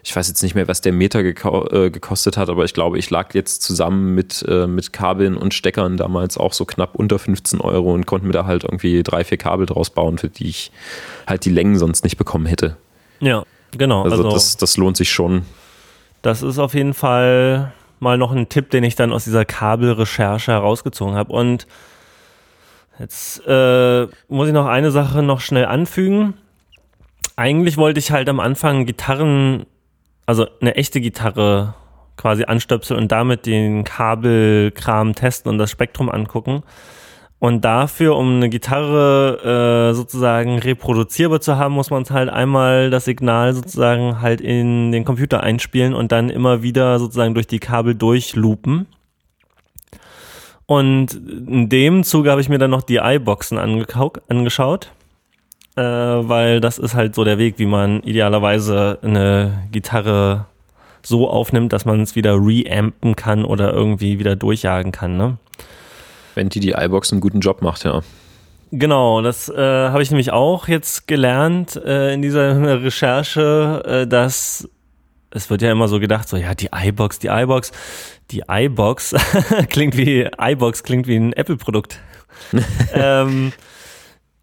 ich weiß jetzt nicht mehr, was der Meter äh, gekostet hat, aber ich glaube, ich lag jetzt zusammen mit, äh, mit Kabeln und Steckern damals auch so knapp unter 15 Euro und konnte mir da halt irgendwie drei, vier Kabel draus bauen, für die ich halt die Längen sonst nicht bekommen hätte. Ja, genau. Also, also das, das lohnt sich schon. Das ist auf jeden Fall mal noch ein Tipp, den ich dann aus dieser Kabelrecherche herausgezogen habe. Und jetzt äh, muss ich noch eine Sache noch schnell anfügen. Eigentlich wollte ich halt am Anfang Gitarren also eine echte Gitarre quasi anstöpseln und damit den Kabelkram testen und das Spektrum angucken. Und dafür, um eine Gitarre äh, sozusagen reproduzierbar zu haben, muss man halt einmal das Signal sozusagen halt in den Computer einspielen und dann immer wieder sozusagen durch die Kabel durchloopen. Und in dem Zuge habe ich mir dann noch die iBoxen angeschaut äh, weil das ist halt so der Weg, wie man idealerweise eine Gitarre so aufnimmt, dass man es wieder reampen kann oder irgendwie wieder durchjagen kann. Ne? Wenn die die iBox einen guten Job macht, ja. Genau, das äh, habe ich nämlich auch jetzt gelernt äh, in dieser Recherche, äh, dass es wird ja immer so gedacht, so ja, die iBox, die iBox, die iBox klingt wie iBox klingt wie ein Apple-Produkt. ähm,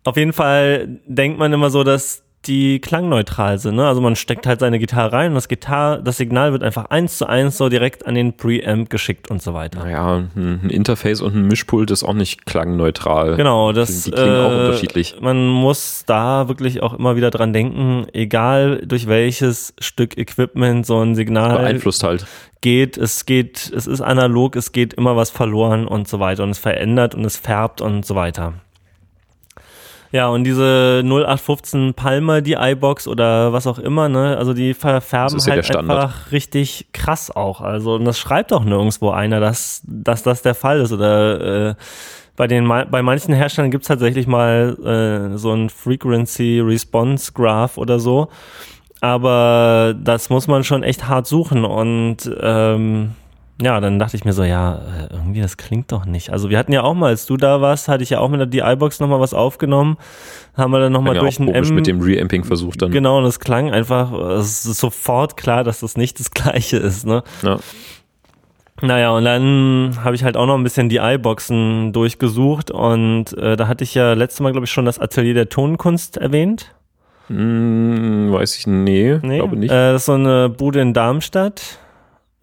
auf jeden Fall denkt man immer so, dass die klangneutral sind. Ne? Also man steckt halt seine Gitarre rein und das Gitarre, das Signal wird einfach eins zu eins so direkt an den Preamp geschickt und so weiter. Naja, ein Interface und ein Mischpult ist auch nicht klangneutral. Genau, das die klingen äh, auch unterschiedlich. Man muss da wirklich auch immer wieder dran denken, egal durch welches Stück Equipment so ein Signal beeinflusst halt geht, es geht, es ist analog, es geht immer was verloren und so weiter und es verändert und es färbt und so weiter. Ja, und diese 0815 Palmer, die iBox oder was auch immer, ne, also die verfärben ja halt einfach richtig krass auch. Also, und das schreibt auch nirgendwo einer, dass, dass das der Fall ist. Oder äh, bei den bei manchen Herstellern gibt es tatsächlich mal äh, so ein Frequency Response Graph oder so. Aber das muss man schon echt hart suchen und ähm, ja, dann dachte ich mir so, ja, äh, irgendwie das klingt doch nicht. Also wir hatten ja auch mal, als du da warst, hatte ich ja auch mit der DI-Box nochmal was aufgenommen. Haben wir dann nochmal ja durch ein M... mit dem Reamping versucht dann. Genau, und es klang einfach, es ist sofort klar, dass das nicht das gleiche ist, ne? Ja. Naja, und dann habe ich halt auch noch ein bisschen die boxen durchgesucht und äh, da hatte ich ja letztes Mal, glaube ich, schon das Atelier der Tonkunst erwähnt. Hm, weiß ich, nee, nee. glaube nicht. Äh, das ist so eine Bude in Darmstadt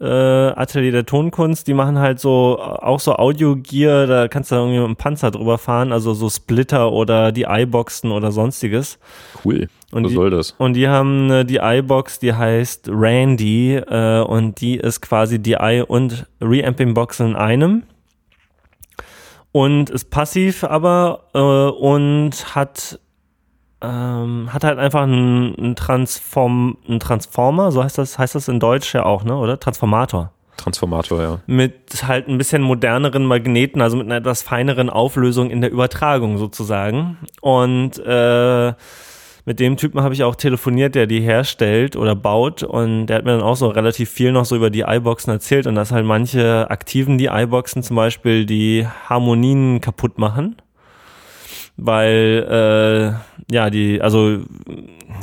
äh, Atelier der Tonkunst, die machen halt so auch so Audio-Gear, da kannst du irgendwie mit einem Panzer drüber fahren, also so Splitter oder die iBoxen oder sonstiges. Cool. Und Was die, soll das? Und die haben äh, die iBox, die heißt Randy äh, und die ist quasi die i und Reamping-Box in einem und ist passiv aber äh, und hat ähm, hat halt einfach einen, einen, Transform, einen Transformer, so heißt das, heißt das in Deutsch ja auch, ne, oder? Transformator. Transformator, ja. Mit halt ein bisschen moderneren Magneten, also mit einer etwas feineren Auflösung in der Übertragung sozusagen. Und äh, mit dem Typen habe ich auch telefoniert, der die herstellt oder baut und der hat mir dann auch so relativ viel noch so über die iBoxen erzählt und dass halt manche aktiven die iBoxen zum Beispiel die Harmonien kaputt machen weil äh, ja die also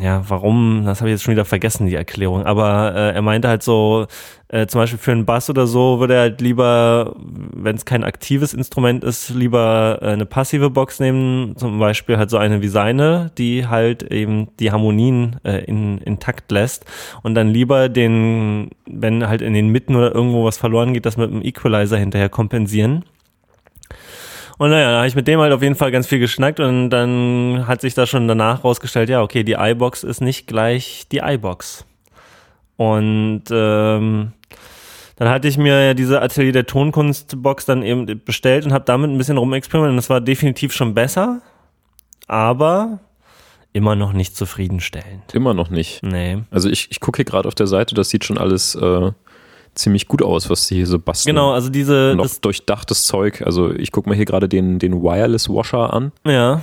ja warum das habe ich jetzt schon wieder vergessen die Erklärung. Aber äh, er meinte halt so äh, zum Beispiel für einen Bass oder so würde er halt lieber wenn es kein aktives Instrument ist lieber äh, eine passive Box nehmen zum Beispiel halt so eine wie seine die halt eben die Harmonien äh, in, intakt lässt. Und dann lieber den wenn halt in den Mitten oder irgendwo was verloren geht das mit einem Equalizer hinterher kompensieren und naja, da habe ich mit dem halt auf jeden Fall ganz viel geschnackt und dann hat sich da schon danach rausgestellt, ja, okay, die iBox ist nicht gleich die iBox. Und ähm, dann hatte ich mir ja diese Atelier der Tonkunstbox dann eben bestellt und habe damit ein bisschen rumexperimentiert und das war definitiv schon besser, aber immer noch nicht zufriedenstellend. Immer noch nicht. Nee. Also ich, ich gucke hier gerade auf der Seite, das sieht schon alles äh, ziemlich gut aus, was sie hier so basteln. Genau, also diese. Noch durchdachtes Zeug. Also ich gucke mir hier gerade den, den Wireless Washer an. Ja.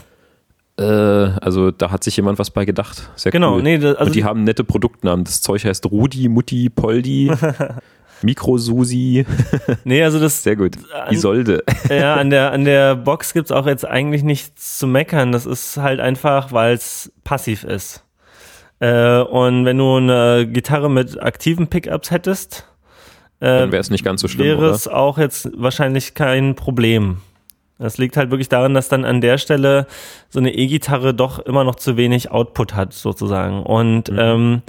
Äh, also da hat sich jemand was bei gedacht. Sehr genau, cool. nee, das, also Und die haben nette Produktnamen. Das Zeug heißt Rudi, Mutti, Poldi. Mikro-Susi. nee, also das. Sehr gut. Isolde. ja, an der, an der Box gibt es auch jetzt eigentlich nichts zu meckern. Das ist halt einfach, weil es passiv ist. Äh, und wenn du eine Gitarre mit aktiven Pickups hättest, äh, dann wäre es nicht ganz so schlimm. Wäre es auch jetzt wahrscheinlich kein Problem. Das liegt halt wirklich daran, dass dann an der Stelle so eine E-Gitarre doch immer noch zu wenig Output hat, sozusagen. Und mhm. ähm,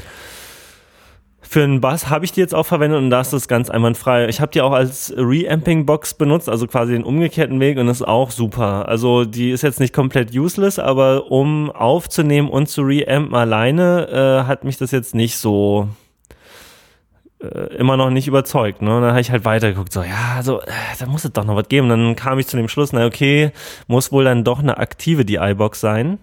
für einen Bass habe ich die jetzt auch verwendet und da ist es ganz einwandfrei. Ich habe die auch als Reamping-Box benutzt, also quasi den umgekehrten Weg und das ist auch super. Also die ist jetzt nicht komplett useless, aber um aufzunehmen und zu reampen alleine, äh, hat mich das jetzt nicht so äh, immer noch nicht überzeugt. Ne? Und dann habe ich halt weitergeguckt, so, ja, also, äh, da muss es doch noch was geben. Und dann kam ich zu dem Schluss, na okay, muss wohl dann doch eine aktive DI-Box sein.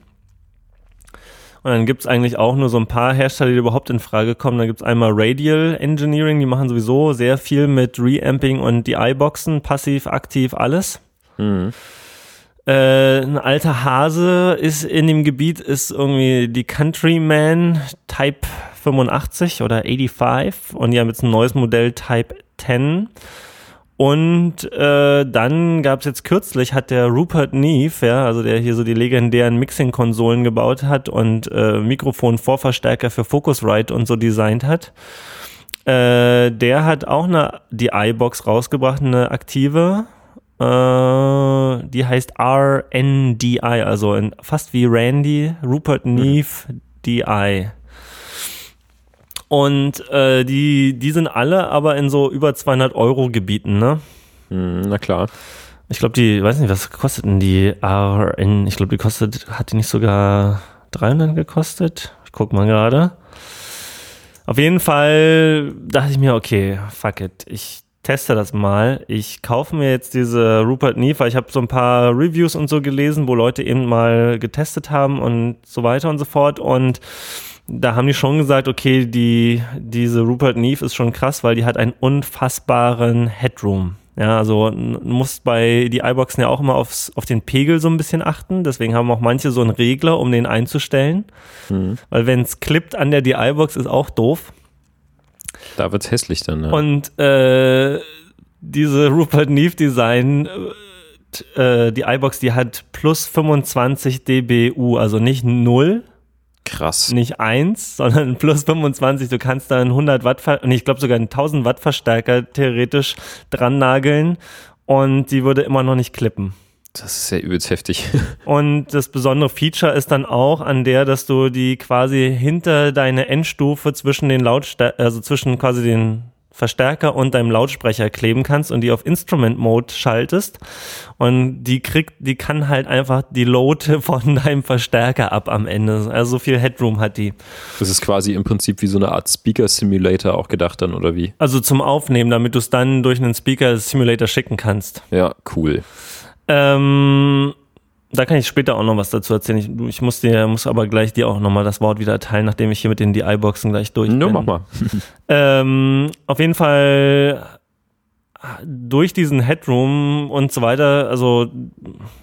Und dann gibt's eigentlich auch nur so ein paar Hersteller, die überhaupt in Frage kommen. Da gibt's einmal Radial Engineering, die machen sowieso sehr viel mit Reamping und DI-Boxen, passiv, aktiv, alles. Mhm. Äh, ein alter Hase ist in dem Gebiet, ist irgendwie die Countryman Type 85 oder 85 und die haben jetzt ein neues Modell Type 10. Und äh, dann gab es jetzt kürzlich, hat der Rupert Neve, ja, also der hier so die legendären Mixing-Konsolen gebaut hat und äh, Mikrofon-Vorverstärker für Focusrite und so designt hat, äh, der hat auch eine die iBox rausgebracht, eine aktive, äh, die heißt RNDI, also in, fast wie Randy, Rupert mhm. Neve DI. Und äh, die, die sind alle aber in so über 200 Euro Gebieten, ne? Hm, na klar. Ich glaube, die, weiß nicht, was kosteten die RN? Ich glaube, die kostet, hat die nicht sogar 300 gekostet? Ich guck mal gerade. Auf jeden Fall dachte ich mir, okay, fuck it. Ich teste das mal. Ich kaufe mir jetzt diese Rupert Neve, ich habe so ein paar Reviews und so gelesen, wo Leute eben mal getestet haben und so weiter und so fort. Und da haben die schon gesagt, okay, die, diese Rupert Neve ist schon krass, weil die hat einen unfassbaren Headroom. Ja, also muss bei die iBoxen ja auch immer aufs, auf den Pegel so ein bisschen achten. Deswegen haben auch manche so einen Regler, um den einzustellen. Mhm. Weil wenn es klippt an der DI-Box, ist auch doof. Da wird's hässlich dann. Ja. Und äh, diese Rupert Neve Design, äh, die iBox, die hat plus 25 dBU, also nicht null, Krass. Nicht eins, sondern plus 25. Du kannst da einen 100 Watt, und ich glaube sogar einen 1000 Watt Verstärker theoretisch dran nageln und die würde immer noch nicht klippen. Das ist ja übelst heftig. Und das besondere Feature ist dann auch an der, dass du die quasi hinter deine Endstufe zwischen den Lautstärken, also zwischen quasi den Verstärker und deinem Lautsprecher kleben kannst und die auf Instrument Mode schaltest und die kriegt, die kann halt einfach die Load von deinem Verstärker ab am Ende. Also so viel Headroom hat die. Das ist quasi im Prinzip wie so eine Art Speaker Simulator auch gedacht dann oder wie? Also zum Aufnehmen, damit du es dann durch einen Speaker Simulator schicken kannst. Ja, cool. Ähm, da kann ich später auch noch was dazu erzählen. Ich, ich muss dir, muss aber gleich dir auch nochmal das Wort wieder erteilen, nachdem ich hier mit den DI-Boxen gleich durch bin. No, mach mal. ähm, auf jeden Fall durch diesen Headroom und so weiter, also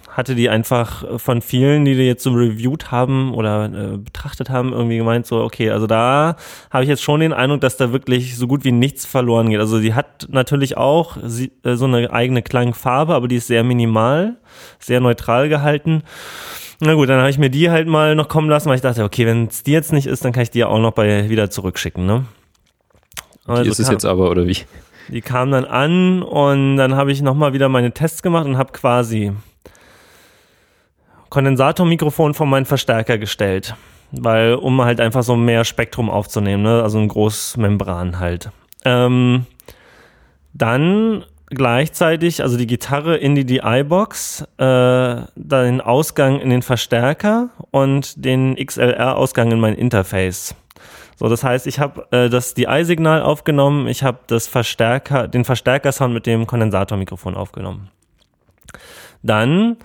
hatte die einfach von vielen, die die jetzt so reviewed haben oder äh, betrachtet haben, irgendwie gemeint, so, okay, also da habe ich jetzt schon den Eindruck, dass da wirklich so gut wie nichts verloren geht. Also die hat natürlich auch sie, äh, so eine eigene Klangfarbe, aber die ist sehr minimal, sehr neutral gehalten. Na gut, dann habe ich mir die halt mal noch kommen lassen, weil ich dachte, okay, wenn es die jetzt nicht ist, dann kann ich die ja auch noch bei wieder zurückschicken, ne? Also die ist es jetzt aber, oder wie? Die kam dann an und dann habe ich nochmal wieder meine Tests gemacht und habe quasi Kondensatormikrofon von meinem Verstärker gestellt. Weil, um halt einfach so mehr Spektrum aufzunehmen, ne? also ein Großmembran halt. Ähm, dann gleichzeitig, also die Gitarre in die DI-Box, äh, den Ausgang in den Verstärker und den XLR-Ausgang in mein Interface. So, das heißt, ich habe äh, das DI-Signal aufgenommen, ich habe das Verstärker, den Verstärkersound mit dem Kondensatormikrofon aufgenommen. Dann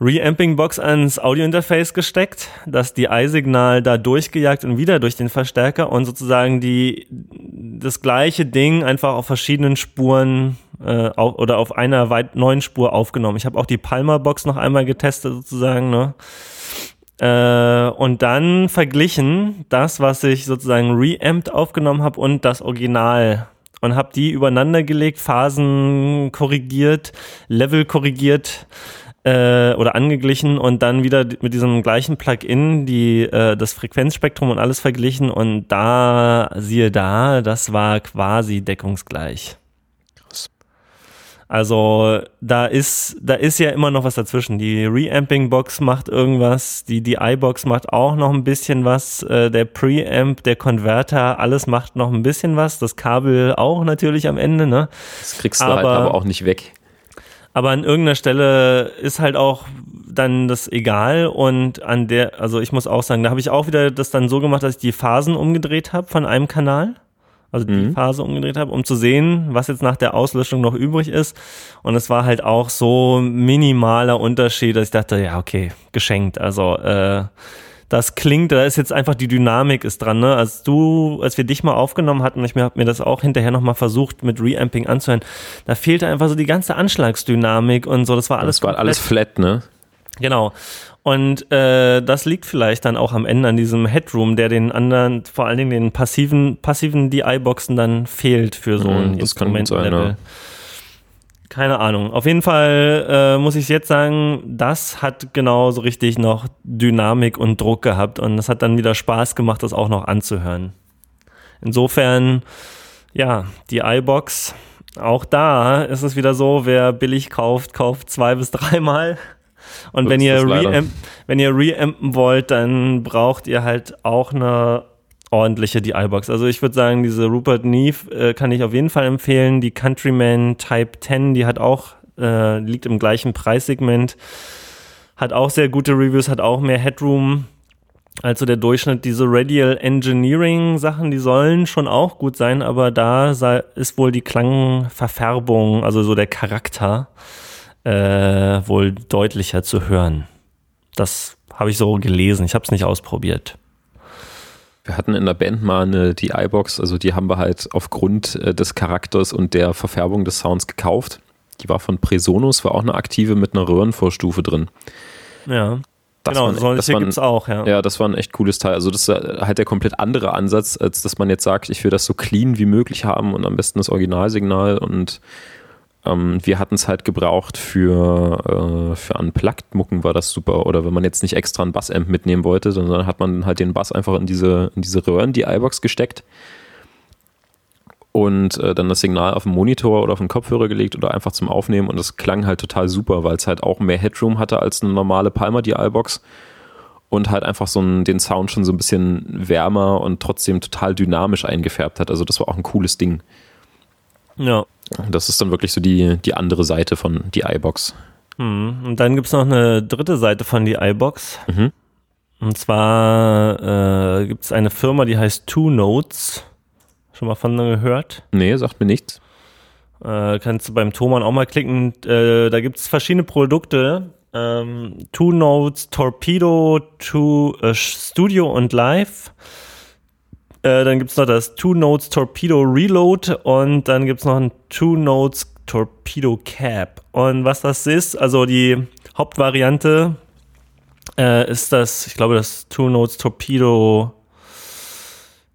Reamping-Box ans Audio-Interface gesteckt, das DI-Signal da durchgejagt und wieder durch den Verstärker und sozusagen die das gleiche Ding einfach auf verschiedenen Spuren äh, auf, oder auf einer weit neuen Spur aufgenommen. Ich habe auch die Palmer-Box noch einmal getestet sozusagen, ne? Äh, und dann verglichen das, was ich sozusagen reamped aufgenommen habe und das Original und habe die übereinander gelegt, Phasen korrigiert, Level korrigiert, äh, oder angeglichen und dann wieder mit diesem gleichen Plugin die äh, das Frequenzspektrum und alles verglichen und da siehe da, das war quasi deckungsgleich. Also da ist, da ist ja immer noch was dazwischen. Die Reamping-Box macht irgendwas, die DI-Box macht auch noch ein bisschen was, äh, der Preamp, der Konverter, alles macht noch ein bisschen was, das Kabel auch natürlich am Ende, ne? Das kriegst du halt aber, halt aber auch nicht weg. Aber an irgendeiner Stelle ist halt auch dann das egal und an der, also ich muss auch sagen, da habe ich auch wieder das dann so gemacht, dass ich die Phasen umgedreht habe von einem Kanal also die mhm. Phase umgedreht habe, um zu sehen, was jetzt nach der Auslöschung noch übrig ist. Und es war halt auch so minimaler Unterschied, dass ich dachte, ja, okay, geschenkt. Also äh, das klingt, da ist jetzt einfach die Dynamik ist dran. Ne? Als du, als wir dich mal aufgenommen hatten, ich habe mir das auch hinterher nochmal versucht mit Reamping anzuhören, da fehlte einfach so die ganze Anschlagsdynamik und so. Das war alles. Das war alles flat, ne? Genau. Und äh, das liegt vielleicht dann auch am Ende an diesem Headroom, der den anderen, vor allen Dingen den passiven, passiven DI-Boxen dann fehlt für so ein mm, Instrumentenlevel. Ja. Keine Ahnung. Auf jeden Fall äh, muss ich jetzt sagen, das hat genau so richtig noch Dynamik und Druck gehabt und es hat dann wieder Spaß gemacht, das auch noch anzuhören. Insofern, ja, die iBox, auch da ist es wieder so, wer billig kauft, kauft zwei bis dreimal. Und wenn ihr, wenn ihr reampen wollt, dann braucht ihr halt auch eine ordentliche DI-Box. Also ich würde sagen, diese Rupert Neve äh, kann ich auf jeden Fall empfehlen. Die Countryman Type 10, die hat auch, äh, liegt im gleichen Preissegment, hat auch sehr gute Reviews, hat auch mehr Headroom. Also der Durchschnitt, diese Radial Engineering Sachen, die sollen schon auch gut sein, aber da ist wohl die Klangverfärbung, also so der Charakter, äh, wohl deutlicher zu hören. Das habe ich so gelesen. Ich habe es nicht ausprobiert. Wir hatten in der Band mal eine DI-Box, also die haben wir halt aufgrund äh, des Charakters und der Verfärbung des Sounds gekauft. Die war von Presonus, war auch eine aktive mit einer Röhrenvorstufe drin. Ja. Das genau, war, das gibt es auch, ja. Ja, das war ein echt cooles Teil. Also das ist halt der komplett andere Ansatz, als dass man jetzt sagt, ich will das so clean wie möglich haben und am besten das Originalsignal und ähm, wir hatten es halt gebraucht für, äh, für Unplugged-Mucken war das super. Oder wenn man jetzt nicht extra einen Bassamp mitnehmen wollte, sondern hat man halt den Bass einfach in diese, in diese Röhren, die iBox gesteckt und äh, dann das Signal auf den Monitor oder auf den Kopfhörer gelegt oder einfach zum Aufnehmen und das klang halt total super, weil es halt auch mehr Headroom hatte als eine normale Palmer die iBox und halt einfach so einen, den Sound schon so ein bisschen wärmer und trotzdem total dynamisch eingefärbt hat. Also das war auch ein cooles Ding. Ja. Das ist dann wirklich so die, die andere Seite von die iBox. Mhm. Und dann gibt es noch eine dritte Seite von die iBox. Mhm. Und zwar äh, gibt es eine Firma, die heißt Two Notes. Schon mal von gehört? Nee, sagt mir nichts. Äh, kannst du beim Thomann auch mal klicken. Äh, da gibt es verschiedene Produkte. Ähm, Two Notes, Torpedo, Two, äh, Studio und Live. Äh, dann gibt es noch das Two Notes Torpedo Reload und dann gibt es noch ein Two Notes Torpedo Cap. Und was das ist, also die Hauptvariante äh, ist das, ich glaube, das Two Notes Torpedo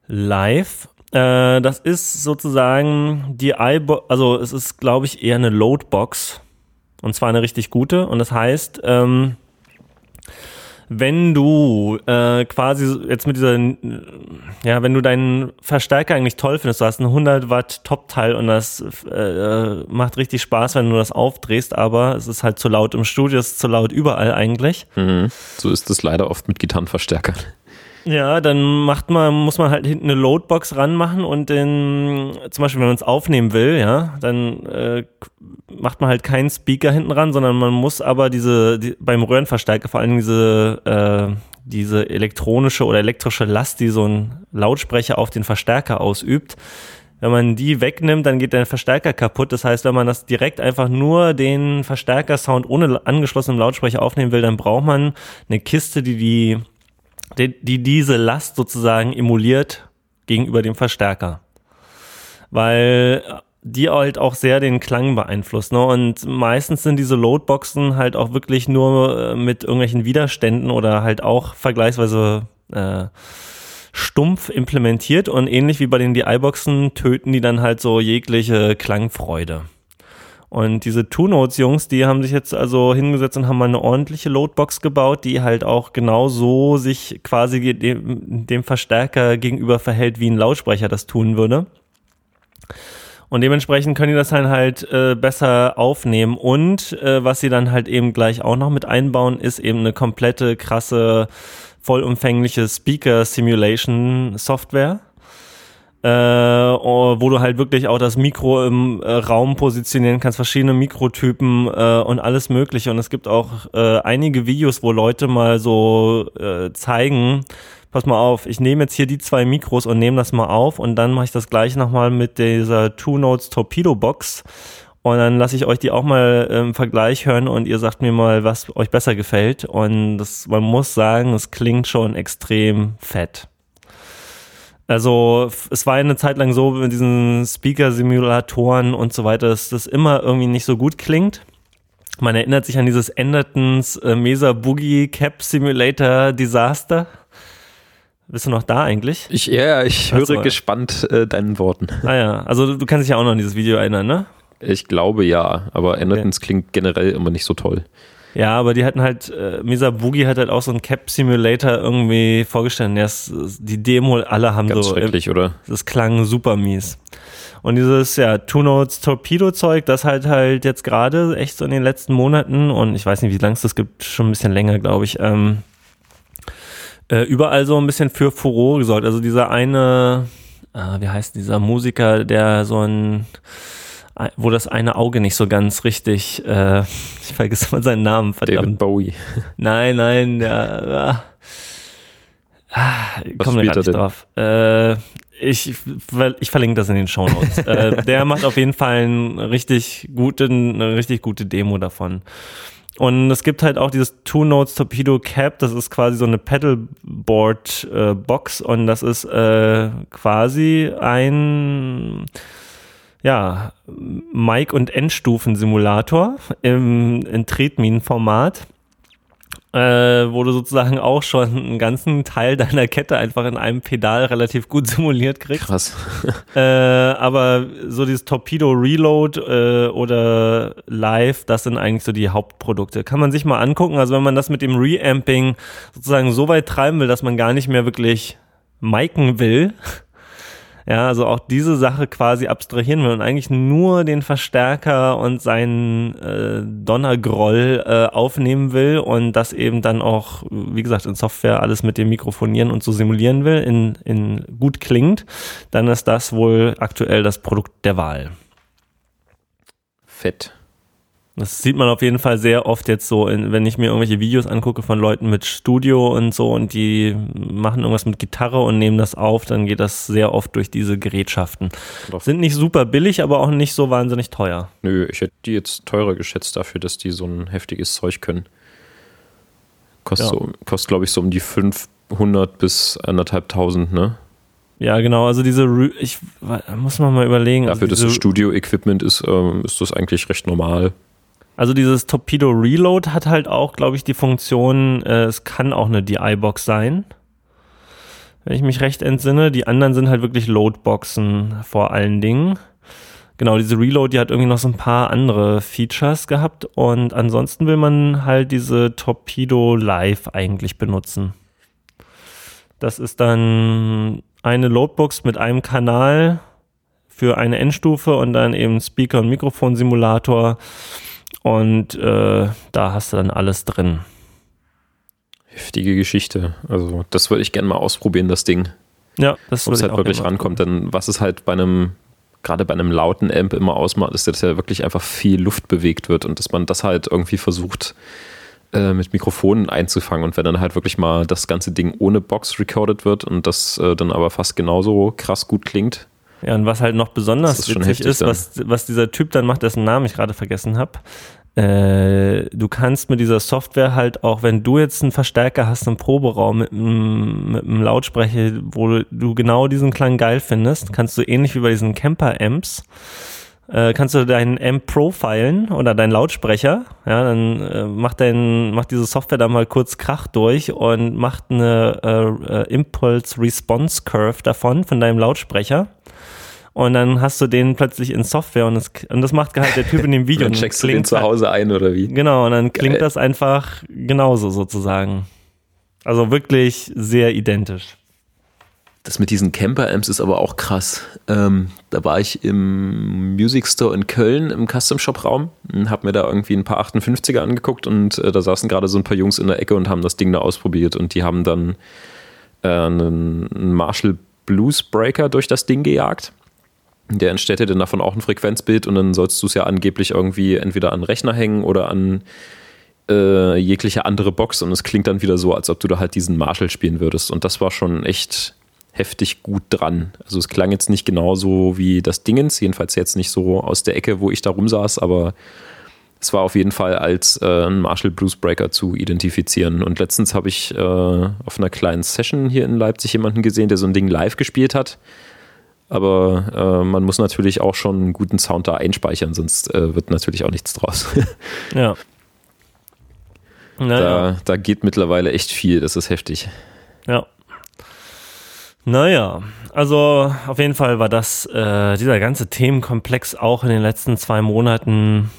Live. Äh, das ist sozusagen die iBox, also es ist, glaube ich, eher eine Loadbox. Und zwar eine richtig gute. Und das heißt, ähm, wenn du äh, quasi jetzt mit dieser, ja, wenn du deinen Verstärker eigentlich toll findest, du hast einen 100 Watt Top-Teil und das äh, macht richtig Spaß, wenn du das aufdrehst, aber es ist halt zu laut im Studio, es ist zu laut überall eigentlich. Mhm. So ist es leider oft mit Gitarrenverstärkern. Ja, dann macht man, muss man halt hinten eine Loadbox ranmachen und den, zum Beispiel, wenn man es aufnehmen will, ja, dann äh, macht man halt keinen Speaker hinten ran, sondern man muss aber diese, die, beim Röhrenverstärker vor allem diese, äh, diese elektronische oder elektrische Last, die so ein Lautsprecher auf den Verstärker ausübt, wenn man die wegnimmt, dann geht der Verstärker kaputt. Das heißt, wenn man das direkt einfach nur den Verstärker-Sound ohne angeschlossenen Lautsprecher aufnehmen will, dann braucht man eine Kiste, die die die, die diese Last sozusagen emuliert gegenüber dem Verstärker. Weil die halt auch sehr den Klang beeinflussen. Ne? Und meistens sind diese Loadboxen halt auch wirklich nur äh, mit irgendwelchen Widerständen oder halt auch vergleichsweise äh, stumpf implementiert und ähnlich wie bei den DI-Boxen töten die dann halt so jegliche Klangfreude. Und diese Two Notes Jungs, die haben sich jetzt also hingesetzt und haben mal eine ordentliche Loadbox gebaut, die halt auch genau so sich quasi dem, dem Verstärker gegenüber verhält, wie ein Lautsprecher das tun würde. Und dementsprechend können die das dann halt äh, besser aufnehmen. Und äh, was sie dann halt eben gleich auch noch mit einbauen, ist eben eine komplette, krasse, vollumfängliche Speaker Simulation Software äh, wo du halt wirklich auch das Mikro im äh, Raum positionieren kannst, verschiedene Mikrotypen äh, und alles Mögliche. Und es gibt auch äh, einige Videos, wo Leute mal so äh, zeigen, pass mal auf, ich nehme jetzt hier die zwei Mikros und nehme das mal auf und dann mache ich das gleich nochmal mit dieser Two Notes Torpedo Box. Und dann lasse ich euch die auch mal im Vergleich hören und ihr sagt mir mal, was euch besser gefällt. Und das, man muss sagen, es klingt schon extrem fett. Also es war eine Zeit lang so mit diesen Speaker-Simulatoren und so weiter, dass das immer irgendwie nicht so gut klingt. Man erinnert sich an dieses Endertons äh, Mesa Boogie Cap Simulator Disaster. Bist du noch da eigentlich? Ich, ja, ich höre gespannt äh, deinen Worten. Ah ja, also du kannst dich ja auch noch an dieses Video erinnern, ne? Ich glaube ja, aber Endertons okay. klingt generell immer nicht so toll. Ja, aber die hatten halt, äh, Misa Boogie hat halt auch so einen Cap Simulator irgendwie vorgestellt. Ja, die Demo, alle haben Ganz so. schrecklich, oder? Das klang super mies. Und dieses, ja, Two Notes Torpedo-Zeug, das halt halt jetzt gerade echt so in den letzten Monaten und ich weiß nicht, wie lange es das gibt, schon ein bisschen länger, glaube ich, ähm, äh, überall so ein bisschen für Furore gesorgt. Also dieser eine, äh, wie heißt dieser Musiker, der so ein wo das eine Auge nicht so ganz richtig, äh, ich vergesse mal seinen Namen, verdammt. David Bowie. Nein, nein, der, äh, ah, wir gar nicht drauf. Äh, ich, ich verlinke das in den Show Notes. äh, der macht auf jeden Fall einen richtig guten, eine richtig gute Demo davon. Und es gibt halt auch dieses Two Notes Torpedo Cap, das ist quasi so eine Pedalboard äh, Box und das ist äh, quasi ein ja, Mic- und Endstufen-Simulator im, in Tretminenformat, äh, wo du sozusagen auch schon einen ganzen Teil deiner Kette einfach in einem Pedal relativ gut simuliert kriegst. Krass. äh, aber so dieses Torpedo Reload äh, oder Live, das sind eigentlich so die Hauptprodukte. Kann man sich mal angucken. Also wenn man das mit dem Reamping sozusagen so weit treiben will, dass man gar nicht mehr wirklich miken will, ja, also auch diese Sache quasi abstrahieren will und eigentlich nur den Verstärker und seinen äh, Donnergroll äh, aufnehmen will und das eben dann auch, wie gesagt, in Software alles mit dem Mikrofonieren und so simulieren will, in, in gut klingt, dann ist das wohl aktuell das Produkt der Wahl. Fett. Das sieht man auf jeden Fall sehr oft jetzt so, wenn ich mir irgendwelche Videos angucke von Leuten mit Studio und so und die machen irgendwas mit Gitarre und nehmen das auf, dann geht das sehr oft durch diese Gerätschaften. Doch. Sind nicht super billig, aber auch nicht so wahnsinnig teuer. Nö, ich hätte die jetzt teurer geschätzt dafür, dass die so ein heftiges Zeug können. Kostet, ja. so, kostet glaube ich, so um die 500 bis 1.500, ne? Ja, genau. Also diese, Re ich muss man mal überlegen. Dafür, also dass es Studio-Equipment ist, ähm, ist das eigentlich recht normal. Also dieses Torpedo Reload hat halt auch, glaube ich, die Funktion, äh, es kann auch eine DI-Box sein. Wenn ich mich recht entsinne. Die anderen sind halt wirklich Loadboxen vor allen Dingen. Genau, diese Reload, die hat irgendwie noch so ein paar andere Features gehabt und ansonsten will man halt diese Torpedo Live eigentlich benutzen. Das ist dann eine Loadbox mit einem Kanal für eine Endstufe und dann eben Speaker- und Mikrofonsimulator. Und äh, da hast du dann alles drin. Heftige Geschichte. Also, das würde ich gerne mal ausprobieren, das Ding. Ja, das Ob es halt wirklich rankommt. Denn was es halt bei einem, gerade bei einem lauten Amp immer ausmacht, ist, dass ja wirklich einfach viel Luft bewegt wird und dass man das halt irgendwie versucht, äh, mit Mikrofonen einzufangen. Und wenn dann halt wirklich mal das ganze Ding ohne Box recorded wird und das äh, dann aber fast genauso krass gut klingt, ja, und was halt noch besonders witzig ist, was, was dieser Typ dann macht, dessen Namen ich gerade vergessen habe, äh, du kannst mit dieser Software halt auch, wenn du jetzt einen Verstärker hast im Proberaum mit einem, mit einem Lautsprecher, wo du genau diesen Klang geil findest, kannst du ähnlich wie bei diesen Camper-Amps, äh, kannst du deinen Amp profilen oder deinen Lautsprecher, ja, dann äh, macht dein, macht diese Software da mal kurz Krach durch und macht eine äh, äh Impulse Response Curve davon, von deinem Lautsprecher Und dann hast du den plötzlich in Software und das, und das macht halt der Typ in dem Video. dann checkst du den zu Hause ein oder wie? Genau, und dann klingt Geil. das einfach genauso sozusagen. Also wirklich sehr identisch. Das mit diesen Camper-Amps ist aber auch krass. Ähm, da war ich im Music Store in Köln im Custom Shop Raum und habe mir da irgendwie ein paar 58er angeguckt und äh, da saßen gerade so ein paar Jungs in der Ecke und haben das Ding da ausprobiert und die haben dann äh, einen Marshall Blues Breaker durch das Ding gejagt. Der entsteht dann davon auch ein Frequenzbild und dann sollst du es ja angeblich irgendwie entweder an Rechner hängen oder an äh, jegliche andere Box und es klingt dann wieder so, als ob du da halt diesen Marshall spielen würdest. Und das war schon echt heftig gut dran. Also es klang jetzt nicht genauso wie das Dingens, jedenfalls jetzt nicht so aus der Ecke, wo ich da rumsaß, aber es war auf jeden Fall als äh, ein Marshall Blues Breaker zu identifizieren. Und letztens habe ich äh, auf einer kleinen Session hier in Leipzig jemanden gesehen, der so ein Ding live gespielt hat. Aber äh, man muss natürlich auch schon einen guten Sound da einspeichern, sonst äh, wird natürlich auch nichts draus. ja. Naja. Da, da geht mittlerweile echt viel, das ist heftig. Ja. Naja, also auf jeden Fall war das, äh, dieser ganze Themenkomplex auch in den letzten zwei Monaten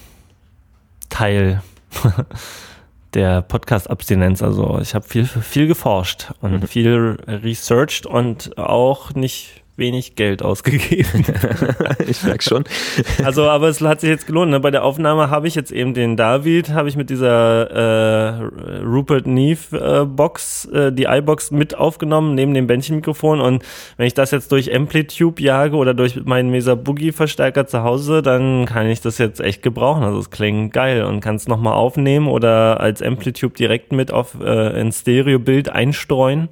Teil der Podcast-Abstinenz. Also ich habe viel, viel geforscht und mhm. viel researched und auch nicht wenig Geld ausgegeben. ich merke schon. Also, aber es hat sich jetzt gelohnt. Ne? Bei der Aufnahme habe ich jetzt eben den David, habe ich mit dieser äh, Rupert Neve äh, Box, äh, die iBox mit aufgenommen, neben dem Bändchenmikrofon. Und wenn ich das jetzt durch Amplitude jage oder durch meinen Mesa Boogie Verstärker zu Hause, dann kann ich das jetzt echt gebrauchen. Also es klingt geil und kann es nochmal aufnehmen oder als Amplitude direkt mit auf äh, ein Stereo-Bild einstreuen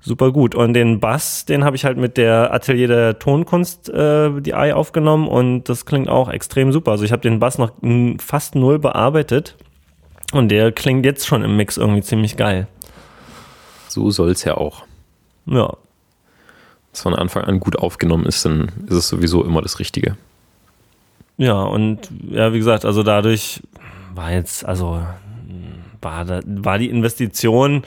super gut. Und den Bass, den habe ich halt mit der Atelier der Tonkunst äh, die Ei aufgenommen und das klingt auch extrem super. Also ich habe den Bass noch fast null bearbeitet und der klingt jetzt schon im Mix irgendwie ziemlich geil. So soll es ja auch. Ja. Was von Anfang an gut aufgenommen ist, dann ist es sowieso immer das Richtige. Ja, und ja, wie gesagt, also dadurch war jetzt, also war, da, war die Investition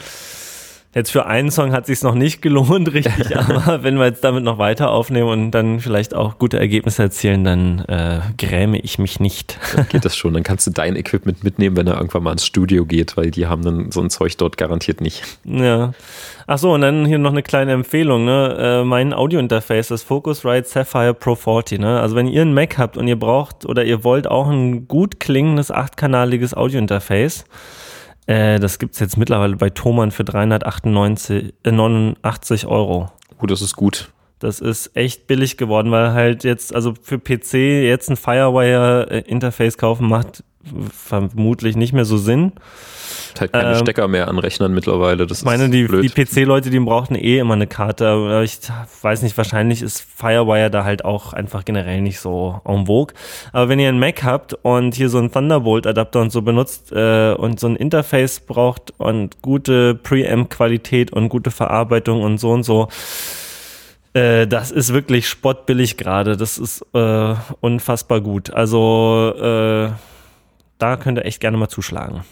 Jetzt für einen Song hat sich noch nicht gelohnt, richtig, aber wenn wir jetzt damit noch weiter aufnehmen und dann vielleicht auch gute Ergebnisse erzielen, dann äh, gräme ich mich nicht. Dann geht das schon, dann kannst du dein Equipment mitnehmen, wenn er irgendwann mal ins Studio geht, weil die haben dann so ein Zeug dort garantiert nicht. Ja. Ach so, und dann hier noch eine kleine Empfehlung, ne? Äh, mein Audio-Interface, das Focusrite Sapphire Pro 40, ne? Also wenn ihr einen Mac habt und ihr braucht oder ihr wollt auch ein gut klingendes achtkanaliges Audio-Interface, äh, das gibt es jetzt mittlerweile bei Thomann für 389 äh, 89 Euro. Gut, das ist gut. Das ist echt billig geworden, weil halt jetzt, also für PC jetzt ein Firewire-Interface kaufen macht vermutlich nicht mehr so Sinn. Halt keine ähm, Stecker mehr an Rechnern mittlerweile. Das ich meine, die, die PC-Leute, die brauchen eh immer eine Karte. Ich weiß nicht, wahrscheinlich ist Firewire da halt auch einfach generell nicht so en vogue. Aber wenn ihr einen Mac habt und hier so einen Thunderbolt-Adapter und so benutzt äh, und so ein Interface braucht und gute Preamp-Qualität und gute Verarbeitung und so und so, äh, das ist wirklich spottbillig gerade. Das ist äh, unfassbar gut. Also äh, da könnt ihr echt gerne mal zuschlagen.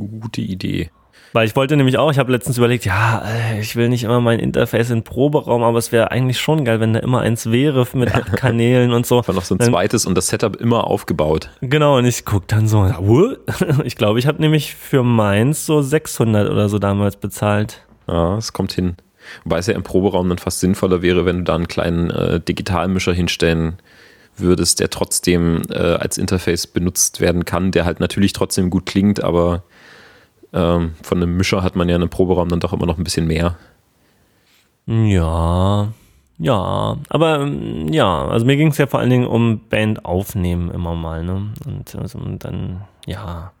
Gute Idee. Weil ich wollte nämlich auch, ich habe letztens überlegt, ja, äh, ich will nicht immer mein Interface in Proberaum, aber es wäre eigentlich schon geil, wenn da immer eins wäre mit acht Kanälen und so. Einfach noch so ein dann, zweites und das Setup immer aufgebaut. Genau, und ich gucke dann so, ich glaube, ich habe nämlich für meins so 600 oder so damals bezahlt. Ja, es kommt hin. Wobei es ja im Proberaum dann fast sinnvoller wäre, wenn du da einen kleinen äh, Digitalmischer hinstellen würdest, der trotzdem äh, als Interface benutzt werden kann, der halt natürlich trotzdem gut klingt, aber ähm, von einem Mischer hat man ja in einem Proberaum dann doch immer noch ein bisschen mehr. Ja, ja, aber ähm, ja, also mir ging es ja vor allen Dingen um Band aufnehmen immer mal, ne? Und, also, dann, ja.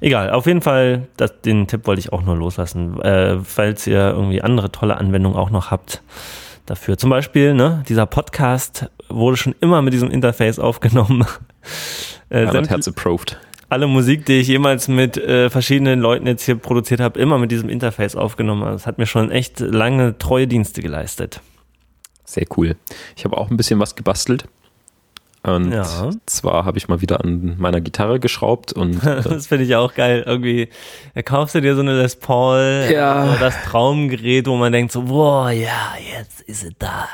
Egal, auf jeden Fall, das, den Tipp wollte ich auch nur loslassen. Äh, falls ihr irgendwie andere tolle Anwendungen auch noch habt dafür. Zum Beispiel, ne, dieser Podcast wurde schon immer mit diesem Interface aufgenommen. äh, ja, Herz approved alle Musik, die ich jemals mit äh, verschiedenen Leuten jetzt hier produziert habe, immer mit diesem Interface aufgenommen. Das hat mir schon echt lange treue Dienste geleistet. Sehr cool. Ich habe auch ein bisschen was gebastelt. Und ja. zwar habe ich mal wieder an meiner Gitarre geschraubt und äh, das finde ich auch geil. Irgendwie da kaufst du dir so eine Les Paul, ja. das Traumgerät, wo man denkt so, boah, ja, jetzt ist es da.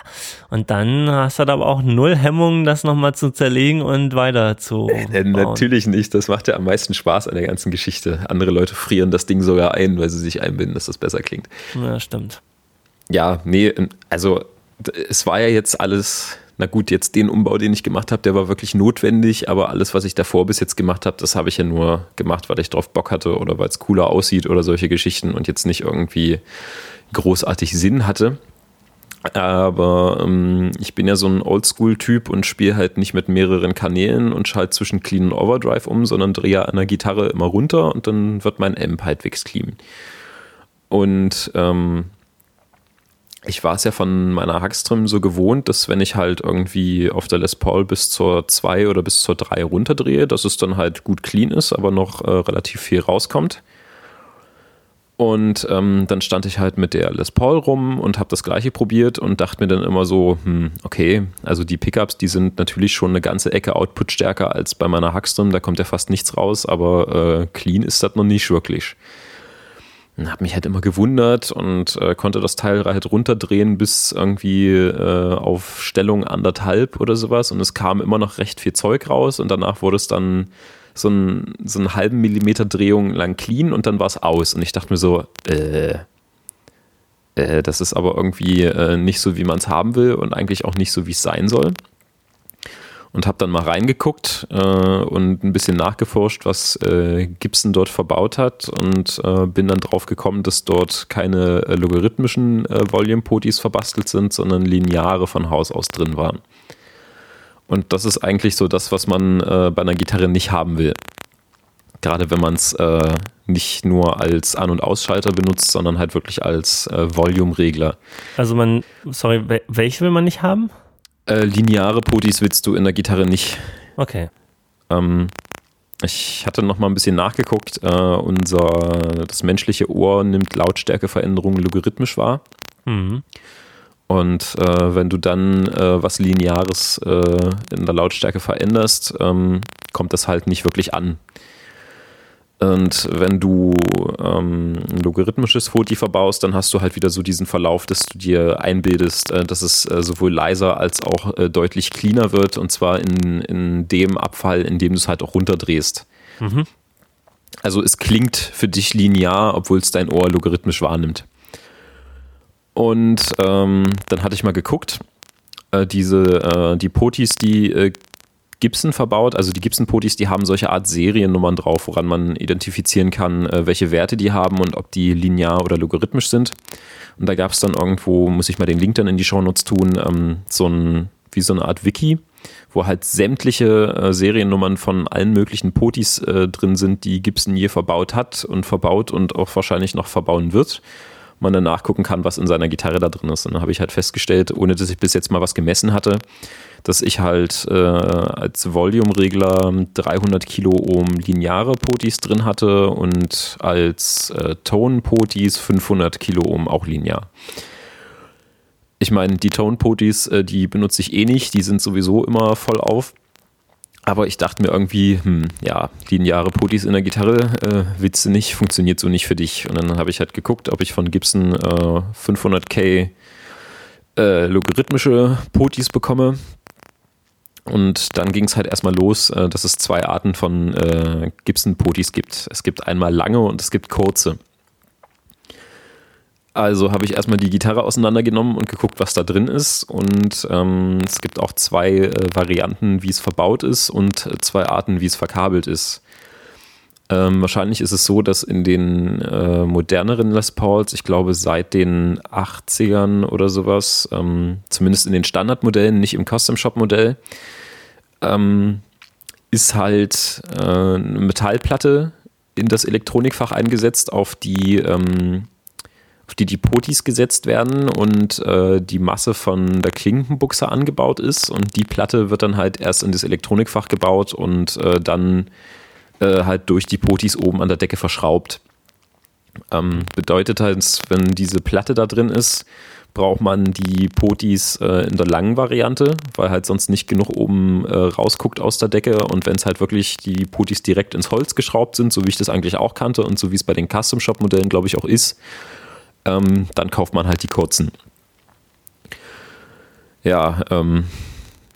Und dann hast du aber auch null Hemmungen, das nochmal zu zerlegen und weiter zu. Äh, natürlich nicht. Das macht ja am meisten Spaß an der ganzen Geschichte. Andere Leute frieren das Ding sogar ein, weil sie sich einbinden, dass das besser klingt. Ja, stimmt. Ja, nee, also es war ja jetzt alles na gut, jetzt den Umbau, den ich gemacht habe, der war wirklich notwendig, aber alles, was ich davor bis jetzt gemacht habe, das habe ich ja nur gemacht, weil ich drauf Bock hatte oder weil es cooler aussieht oder solche Geschichten und jetzt nicht irgendwie großartig Sinn hatte. Aber ähm, ich bin ja so ein Oldschool-Typ und spiele halt nicht mit mehreren Kanälen und schalte zwischen Clean und Overdrive um, sondern drehe an der Gitarre immer runter und dann wird mein Amp halbwegs clean. Und ähm, ich war es ja von meiner Hackstrom so gewohnt, dass wenn ich halt irgendwie auf der Les Paul bis zur 2 oder bis zur 3 runterdrehe, dass es dann halt gut clean ist, aber noch äh, relativ viel rauskommt. Und ähm, dann stand ich halt mit der Les Paul rum und habe das gleiche probiert und dachte mir dann immer so, hm, okay, also die Pickups, die sind natürlich schon eine ganze Ecke Output stärker als bei meiner Hackstrom, da kommt ja fast nichts raus, aber äh, clean ist das noch nicht wirklich habe mich halt immer gewundert und äh, konnte das Teil halt runterdrehen bis irgendwie äh, auf Stellung anderthalb oder sowas. Und es kam immer noch recht viel Zeug raus und danach wurde es dann so, ein, so einen halben Millimeter Drehung lang clean und dann war es aus. Und ich dachte mir so, äh, äh, das ist aber irgendwie äh, nicht so, wie man es haben will und eigentlich auch nicht so, wie es sein soll und habe dann mal reingeguckt äh, und ein bisschen nachgeforscht, was äh, Gibson dort verbaut hat und äh, bin dann drauf gekommen, dass dort keine äh, logarithmischen äh, Volume-Potis verbastelt sind, sondern lineare von Haus aus drin waren. Und das ist eigentlich so das, was man äh, bei einer Gitarre nicht haben will. Gerade wenn man es nicht nur als An- und Ausschalter benutzt, sondern halt wirklich als Volume-Regler. Also man, sorry, welche will man nicht haben? Äh, lineare Potis willst du in der Gitarre nicht. Okay. Ähm, ich hatte noch mal ein bisschen nachgeguckt. Äh, unser, das menschliche Ohr nimmt Lautstärkeveränderungen logarithmisch wahr. Mhm. Und äh, wenn du dann äh, was Lineares äh, in der Lautstärke veränderst, ähm, kommt das halt nicht wirklich an. Und wenn du ähm, ein logarithmisches Foti verbaust, dann hast du halt wieder so diesen Verlauf, dass du dir einbildest, äh, dass es äh, sowohl leiser als auch äh, deutlich cleaner wird. Und zwar in, in dem Abfall, in dem du es halt auch runterdrehst. Mhm. Also es klingt für dich linear, obwohl es dein Ohr logarithmisch wahrnimmt. Und ähm, dann hatte ich mal geguckt, äh, diese, äh, die Potis, die äh, Gibson verbaut. Also die Gibson-Potis, die haben solche Art Seriennummern drauf, woran man identifizieren kann, äh, welche Werte die haben und ob die linear oder logarithmisch sind. Und da gab es dann irgendwo, muss ich mal den Link dann in die Shownotes tun, ähm, so ein, wie so eine Art Wiki, wo halt sämtliche äh, Seriennummern von allen möglichen Potis äh, drin sind, die Gibson je verbaut hat und verbaut und auch wahrscheinlich noch verbauen wird man dann nachgucken kann, was in seiner Gitarre da drin ist. Und dann habe ich halt festgestellt, ohne dass ich bis jetzt mal was gemessen hatte, dass ich halt äh, als Volume-Regler 300 Kilo Ohm lineare Potis drin hatte und als äh, Tone-Potis 500 Kilo Ohm auch linear. Ich meine, die Tone-Potis, äh, die benutze ich eh nicht, die sind sowieso immer voll auf. Aber ich dachte mir irgendwie, hm, ja, lineare Potis in der Gitarre, äh, du nicht, funktioniert so nicht für dich. Und dann habe ich halt geguckt, ob ich von Gibson äh, 500k äh, logarithmische Potis bekomme. Und dann ging es halt erstmal los, äh, dass es zwei Arten von äh, Gibson-Potis gibt. Es gibt einmal lange und es gibt kurze. Also habe ich erstmal die Gitarre auseinandergenommen und geguckt, was da drin ist. Und ähm, es gibt auch zwei äh, Varianten, wie es verbaut ist und zwei Arten, wie es verkabelt ist. Ähm, wahrscheinlich ist es so, dass in den äh, moderneren Les Pauls, ich glaube seit den 80ern oder sowas, ähm, zumindest in den Standardmodellen, nicht im Custom-Shop-Modell, ähm, ist halt äh, eine Metallplatte in das Elektronikfach eingesetzt, auf die, ähm, auf die die Potis gesetzt werden und äh, die Masse von der Klinkenbuchse angebaut ist. Und die Platte wird dann halt erst in das Elektronikfach gebaut und äh, dann äh, halt durch die Potis oben an der Decke verschraubt. Ähm, bedeutet halt, wenn diese Platte da drin ist, braucht man die Potis äh, in der langen Variante, weil halt sonst nicht genug oben äh, rausguckt aus der Decke. Und wenn es halt wirklich die Potis direkt ins Holz geschraubt sind, so wie ich das eigentlich auch kannte und so wie es bei den Custom Shop Modellen, glaube ich, auch ist, ähm, dann kauft man halt die kurzen. Ja, ähm,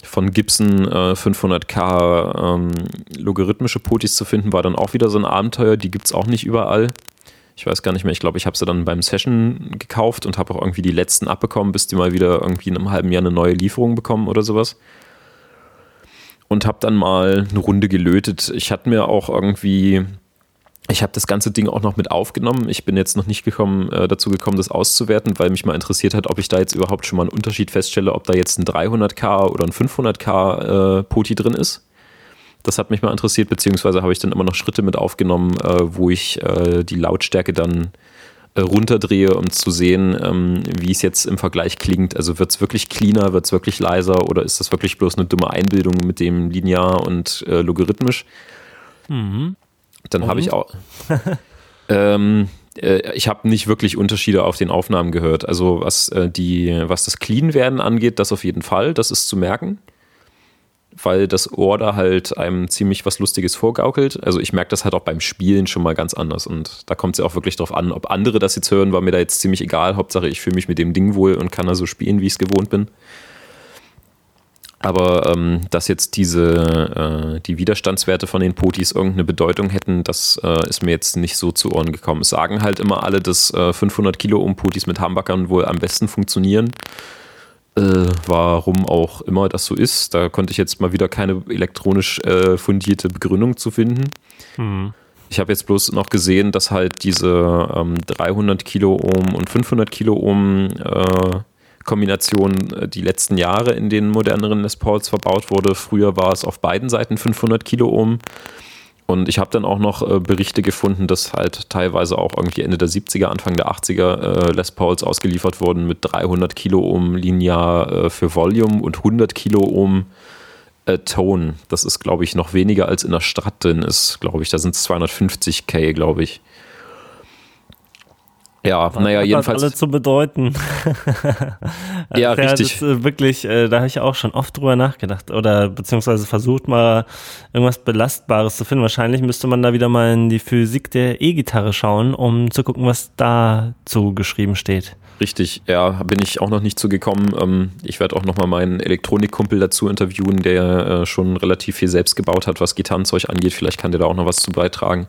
von Gibson äh, 500k ähm, logarithmische Potis zu finden, war dann auch wieder so ein Abenteuer. Die gibt es auch nicht überall. Ich weiß gar nicht mehr. Ich glaube, ich habe sie dann beim Session gekauft und habe auch irgendwie die letzten abbekommen, bis die mal wieder irgendwie in einem halben Jahr eine neue Lieferung bekommen oder sowas. Und habe dann mal eine Runde gelötet. Ich hatte mir auch irgendwie ich habe das ganze Ding auch noch mit aufgenommen. Ich bin jetzt noch nicht gekommen, äh, dazu gekommen, das auszuwerten, weil mich mal interessiert hat, ob ich da jetzt überhaupt schon mal einen Unterschied feststelle, ob da jetzt ein 300k oder ein 500k äh, Poti drin ist. Das hat mich mal interessiert, beziehungsweise habe ich dann immer noch Schritte mit aufgenommen, äh, wo ich äh, die Lautstärke dann äh, runterdrehe, um zu sehen, ähm, wie es jetzt im Vergleich klingt. Also wird es wirklich cleaner, wird es wirklich leiser oder ist das wirklich bloß eine dumme Einbildung mit dem linear und äh, logarithmisch? Mhm. Dann habe ich auch. ähm, äh, ich habe nicht wirklich Unterschiede auf den Aufnahmen gehört. Also was äh, die, was das Clean-Werden angeht, das auf jeden Fall, das ist zu merken. Weil das Ohr da halt einem ziemlich was Lustiges vorgaukelt. Also ich merke das halt auch beim Spielen schon mal ganz anders. Und da kommt es ja auch wirklich drauf an, ob andere das jetzt hören, war mir da jetzt ziemlich egal. Hauptsache, ich fühle mich mit dem Ding wohl und kann da so spielen, wie ich es gewohnt bin. Aber ähm, dass jetzt diese, äh, die Widerstandswerte von den Potis irgendeine Bedeutung hätten, das äh, ist mir jetzt nicht so zu Ohren gekommen. Es sagen halt immer alle, dass äh, 500 Kilo Ohm Potis mit Hambackern wohl am besten funktionieren. Äh, warum auch immer das so ist, da konnte ich jetzt mal wieder keine elektronisch äh, fundierte Begründung zu finden. Mhm. Ich habe jetzt bloß noch gesehen, dass halt diese ähm, 300 Kilo Ohm und 500 Kilo Ohm äh, Kombination äh, die letzten Jahre in den moderneren Les Pauls verbaut wurde. Früher war es auf beiden Seiten 500 Kiloohm. Und ich habe dann auch noch äh, Berichte gefunden, dass halt teilweise auch irgendwie Ende der 70er, Anfang der 80er äh, Les Pauls ausgeliefert wurden mit 300 Kiloohm linear äh, für Volume und 100 Kiloohm äh, Tone. Das ist, glaube ich, noch weniger als in der Stadt drin ist, glaube ich. Da sind es 250k, glaube ich. Ja, naja, jedenfalls. alle zu bedeuten. ja, also, richtig. Das ist wirklich, äh, da habe ich auch schon oft drüber nachgedacht oder beziehungsweise versucht mal irgendwas Belastbares zu finden. Wahrscheinlich müsste man da wieder mal in die Physik der E-Gitarre schauen, um zu gucken, was dazu geschrieben steht. Richtig, ja, bin ich auch noch nicht zu gekommen. Ähm, ich werde auch noch mal meinen Elektronikkumpel dazu interviewen, der äh, schon relativ viel selbst gebaut hat, was Gitarrenzeug angeht. Vielleicht kann der da auch noch was zu beitragen.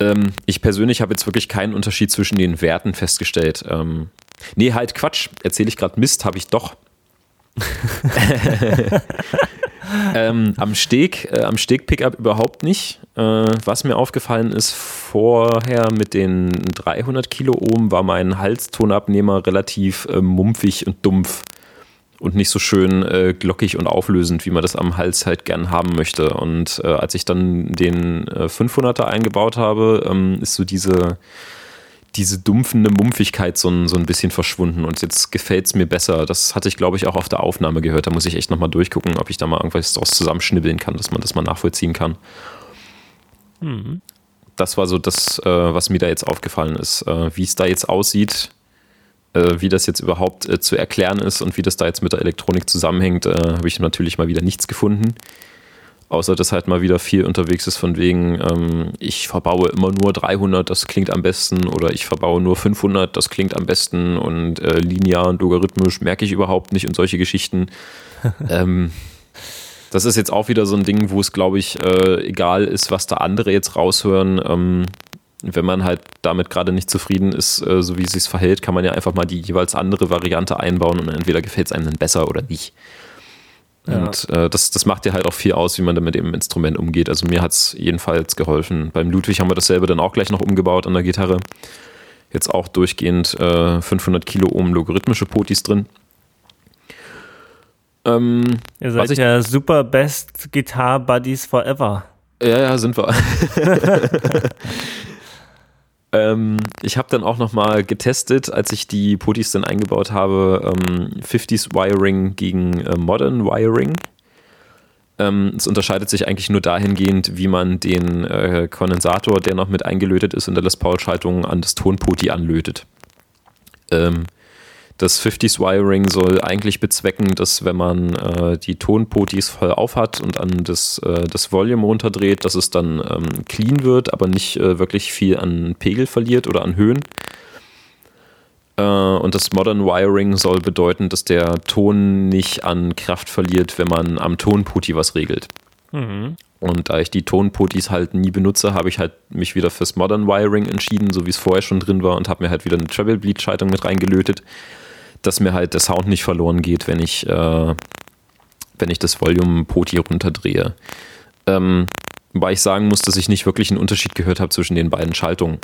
Ähm, ich persönlich habe jetzt wirklich keinen Unterschied zwischen den Werten festgestellt. Ähm, nee, halt Quatsch. Erzähle ich gerade Mist, habe ich doch. ähm, am Steg, äh, am Steg-Pickup überhaupt nicht. Äh, was mir aufgefallen ist, vorher mit den 300 Kilo Ohm war mein Halstonabnehmer relativ äh, mumpfig und dumpf und nicht so schön äh, glockig und auflösend, wie man das am Hals halt gern haben möchte. Und äh, als ich dann den äh, 500er eingebaut habe, ähm, ist so diese, diese dumpfende Mumpfigkeit so ein, so ein bisschen verschwunden und jetzt gefällt es mir besser. Das hatte ich, glaube ich, auch auf der Aufnahme gehört. Da muss ich echt nochmal durchgucken, ob ich da mal irgendwas draus zusammenschnibbeln kann, dass man das mal nachvollziehen kann. Mhm. Das war so das, äh, was mir da jetzt aufgefallen ist. Äh, wie es da jetzt aussieht, wie das jetzt überhaupt äh, zu erklären ist und wie das da jetzt mit der Elektronik zusammenhängt, äh, habe ich natürlich mal wieder nichts gefunden. Außer dass halt mal wieder viel unterwegs ist von wegen, ähm, ich verbaue immer nur 300, das klingt am besten, oder ich verbaue nur 500, das klingt am besten und äh, linear und logarithmisch merke ich überhaupt nicht und solche Geschichten. ähm, das ist jetzt auch wieder so ein Ding, wo es, glaube ich, äh, egal ist, was da andere jetzt raushören. Ähm, wenn man halt damit gerade nicht zufrieden ist, äh, so wie es sich verhält, kann man ja einfach mal die jeweils andere Variante einbauen und entweder gefällt es einem dann besser oder nicht. Ja. Und äh, das, das macht ja halt auch viel aus, wie man dann mit dem Instrument umgeht. Also mir hat es jedenfalls geholfen. Beim Ludwig haben wir dasselbe dann auch gleich noch umgebaut an der Gitarre. Jetzt auch durchgehend äh, 500 Kilo Ohm logarithmische Potis drin. Ähm, Ihr seid ja super Best Guitar Buddies Forever. Ja, ja, sind wir. Ähm, ich habe dann auch nochmal getestet, als ich die Potis dann eingebaut habe, ähm, 50s Wiring gegen äh, Modern Wiring. Ähm, es unterscheidet sich eigentlich nur dahingehend, wie man den äh, Kondensator, der noch mit eingelötet ist in der Les Paul-Schaltung, an das Tonpoti anlötet. Ähm, das 50s Wiring soll eigentlich bezwecken, dass wenn man äh, die Tonpotis voll auf hat und an das, äh, das Volume runterdreht, dass es dann ähm, clean wird, aber nicht äh, wirklich viel an Pegel verliert oder an Höhen. Äh, und das Modern Wiring soll bedeuten, dass der Ton nicht an Kraft verliert, wenn man am Tonputti was regelt. Mhm. Und da ich die Tonputtis halt nie benutze, habe ich halt mich wieder fürs Modern Wiring entschieden, so wie es vorher schon drin war und habe mir halt wieder eine Treble Bleed Schaltung mit reingelötet, dass mir halt der Sound nicht verloren geht, wenn ich, äh, wenn ich das Volume Poti runterdrehe. Ähm, wobei ich sagen muss, dass ich nicht wirklich einen Unterschied gehört habe zwischen den beiden Schaltungen.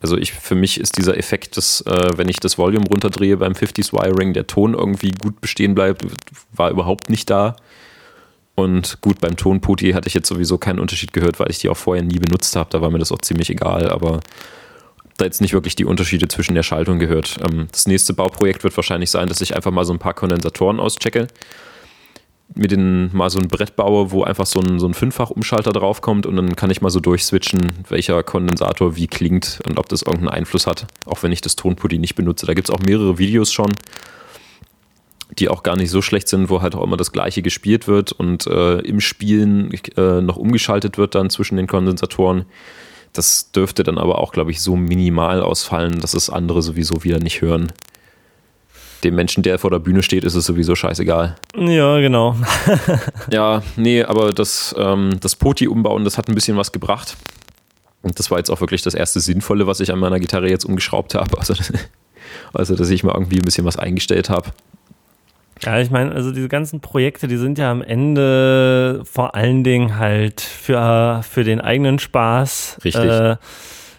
Also ich, für mich ist dieser Effekt, dass äh, wenn ich das Volume runterdrehe beim 50s Wiring, der Ton irgendwie gut bestehen bleibt, war überhaupt nicht da. Und gut, beim Tonputi hatte ich jetzt sowieso keinen Unterschied gehört, weil ich die auch vorher nie benutzt habe. Da war mir das auch ziemlich egal, aber da jetzt nicht wirklich die Unterschiede zwischen der Schaltung gehört. Ähm, das nächste Bauprojekt wird wahrscheinlich sein, dass ich einfach mal so ein paar Kondensatoren auschecke mir den mal so ein Brett baue, wo einfach so ein, so ein Fünffach-Umschalter draufkommt und dann kann ich mal so durchswitchen, welcher Kondensator wie klingt und ob das irgendeinen Einfluss hat, auch wenn ich das Tonputty nicht benutze. Da gibt es auch mehrere Videos schon, die auch gar nicht so schlecht sind, wo halt auch immer das gleiche gespielt wird und äh, im Spielen äh, noch umgeschaltet wird dann zwischen den Kondensatoren. Das dürfte dann aber auch, glaube ich, so minimal ausfallen, dass es andere sowieso wieder nicht hören dem Menschen, der vor der Bühne steht, ist es sowieso scheißegal. Ja, genau. ja, nee, aber das, ähm, das Poti umbauen, das hat ein bisschen was gebracht. Und das war jetzt auch wirklich das erste Sinnvolle, was ich an meiner Gitarre jetzt umgeschraubt habe. Also, also dass ich mal irgendwie ein bisschen was eingestellt habe. Ja, ich meine, also diese ganzen Projekte, die sind ja am Ende vor allen Dingen halt für, für den eigenen Spaß. Richtig. Äh,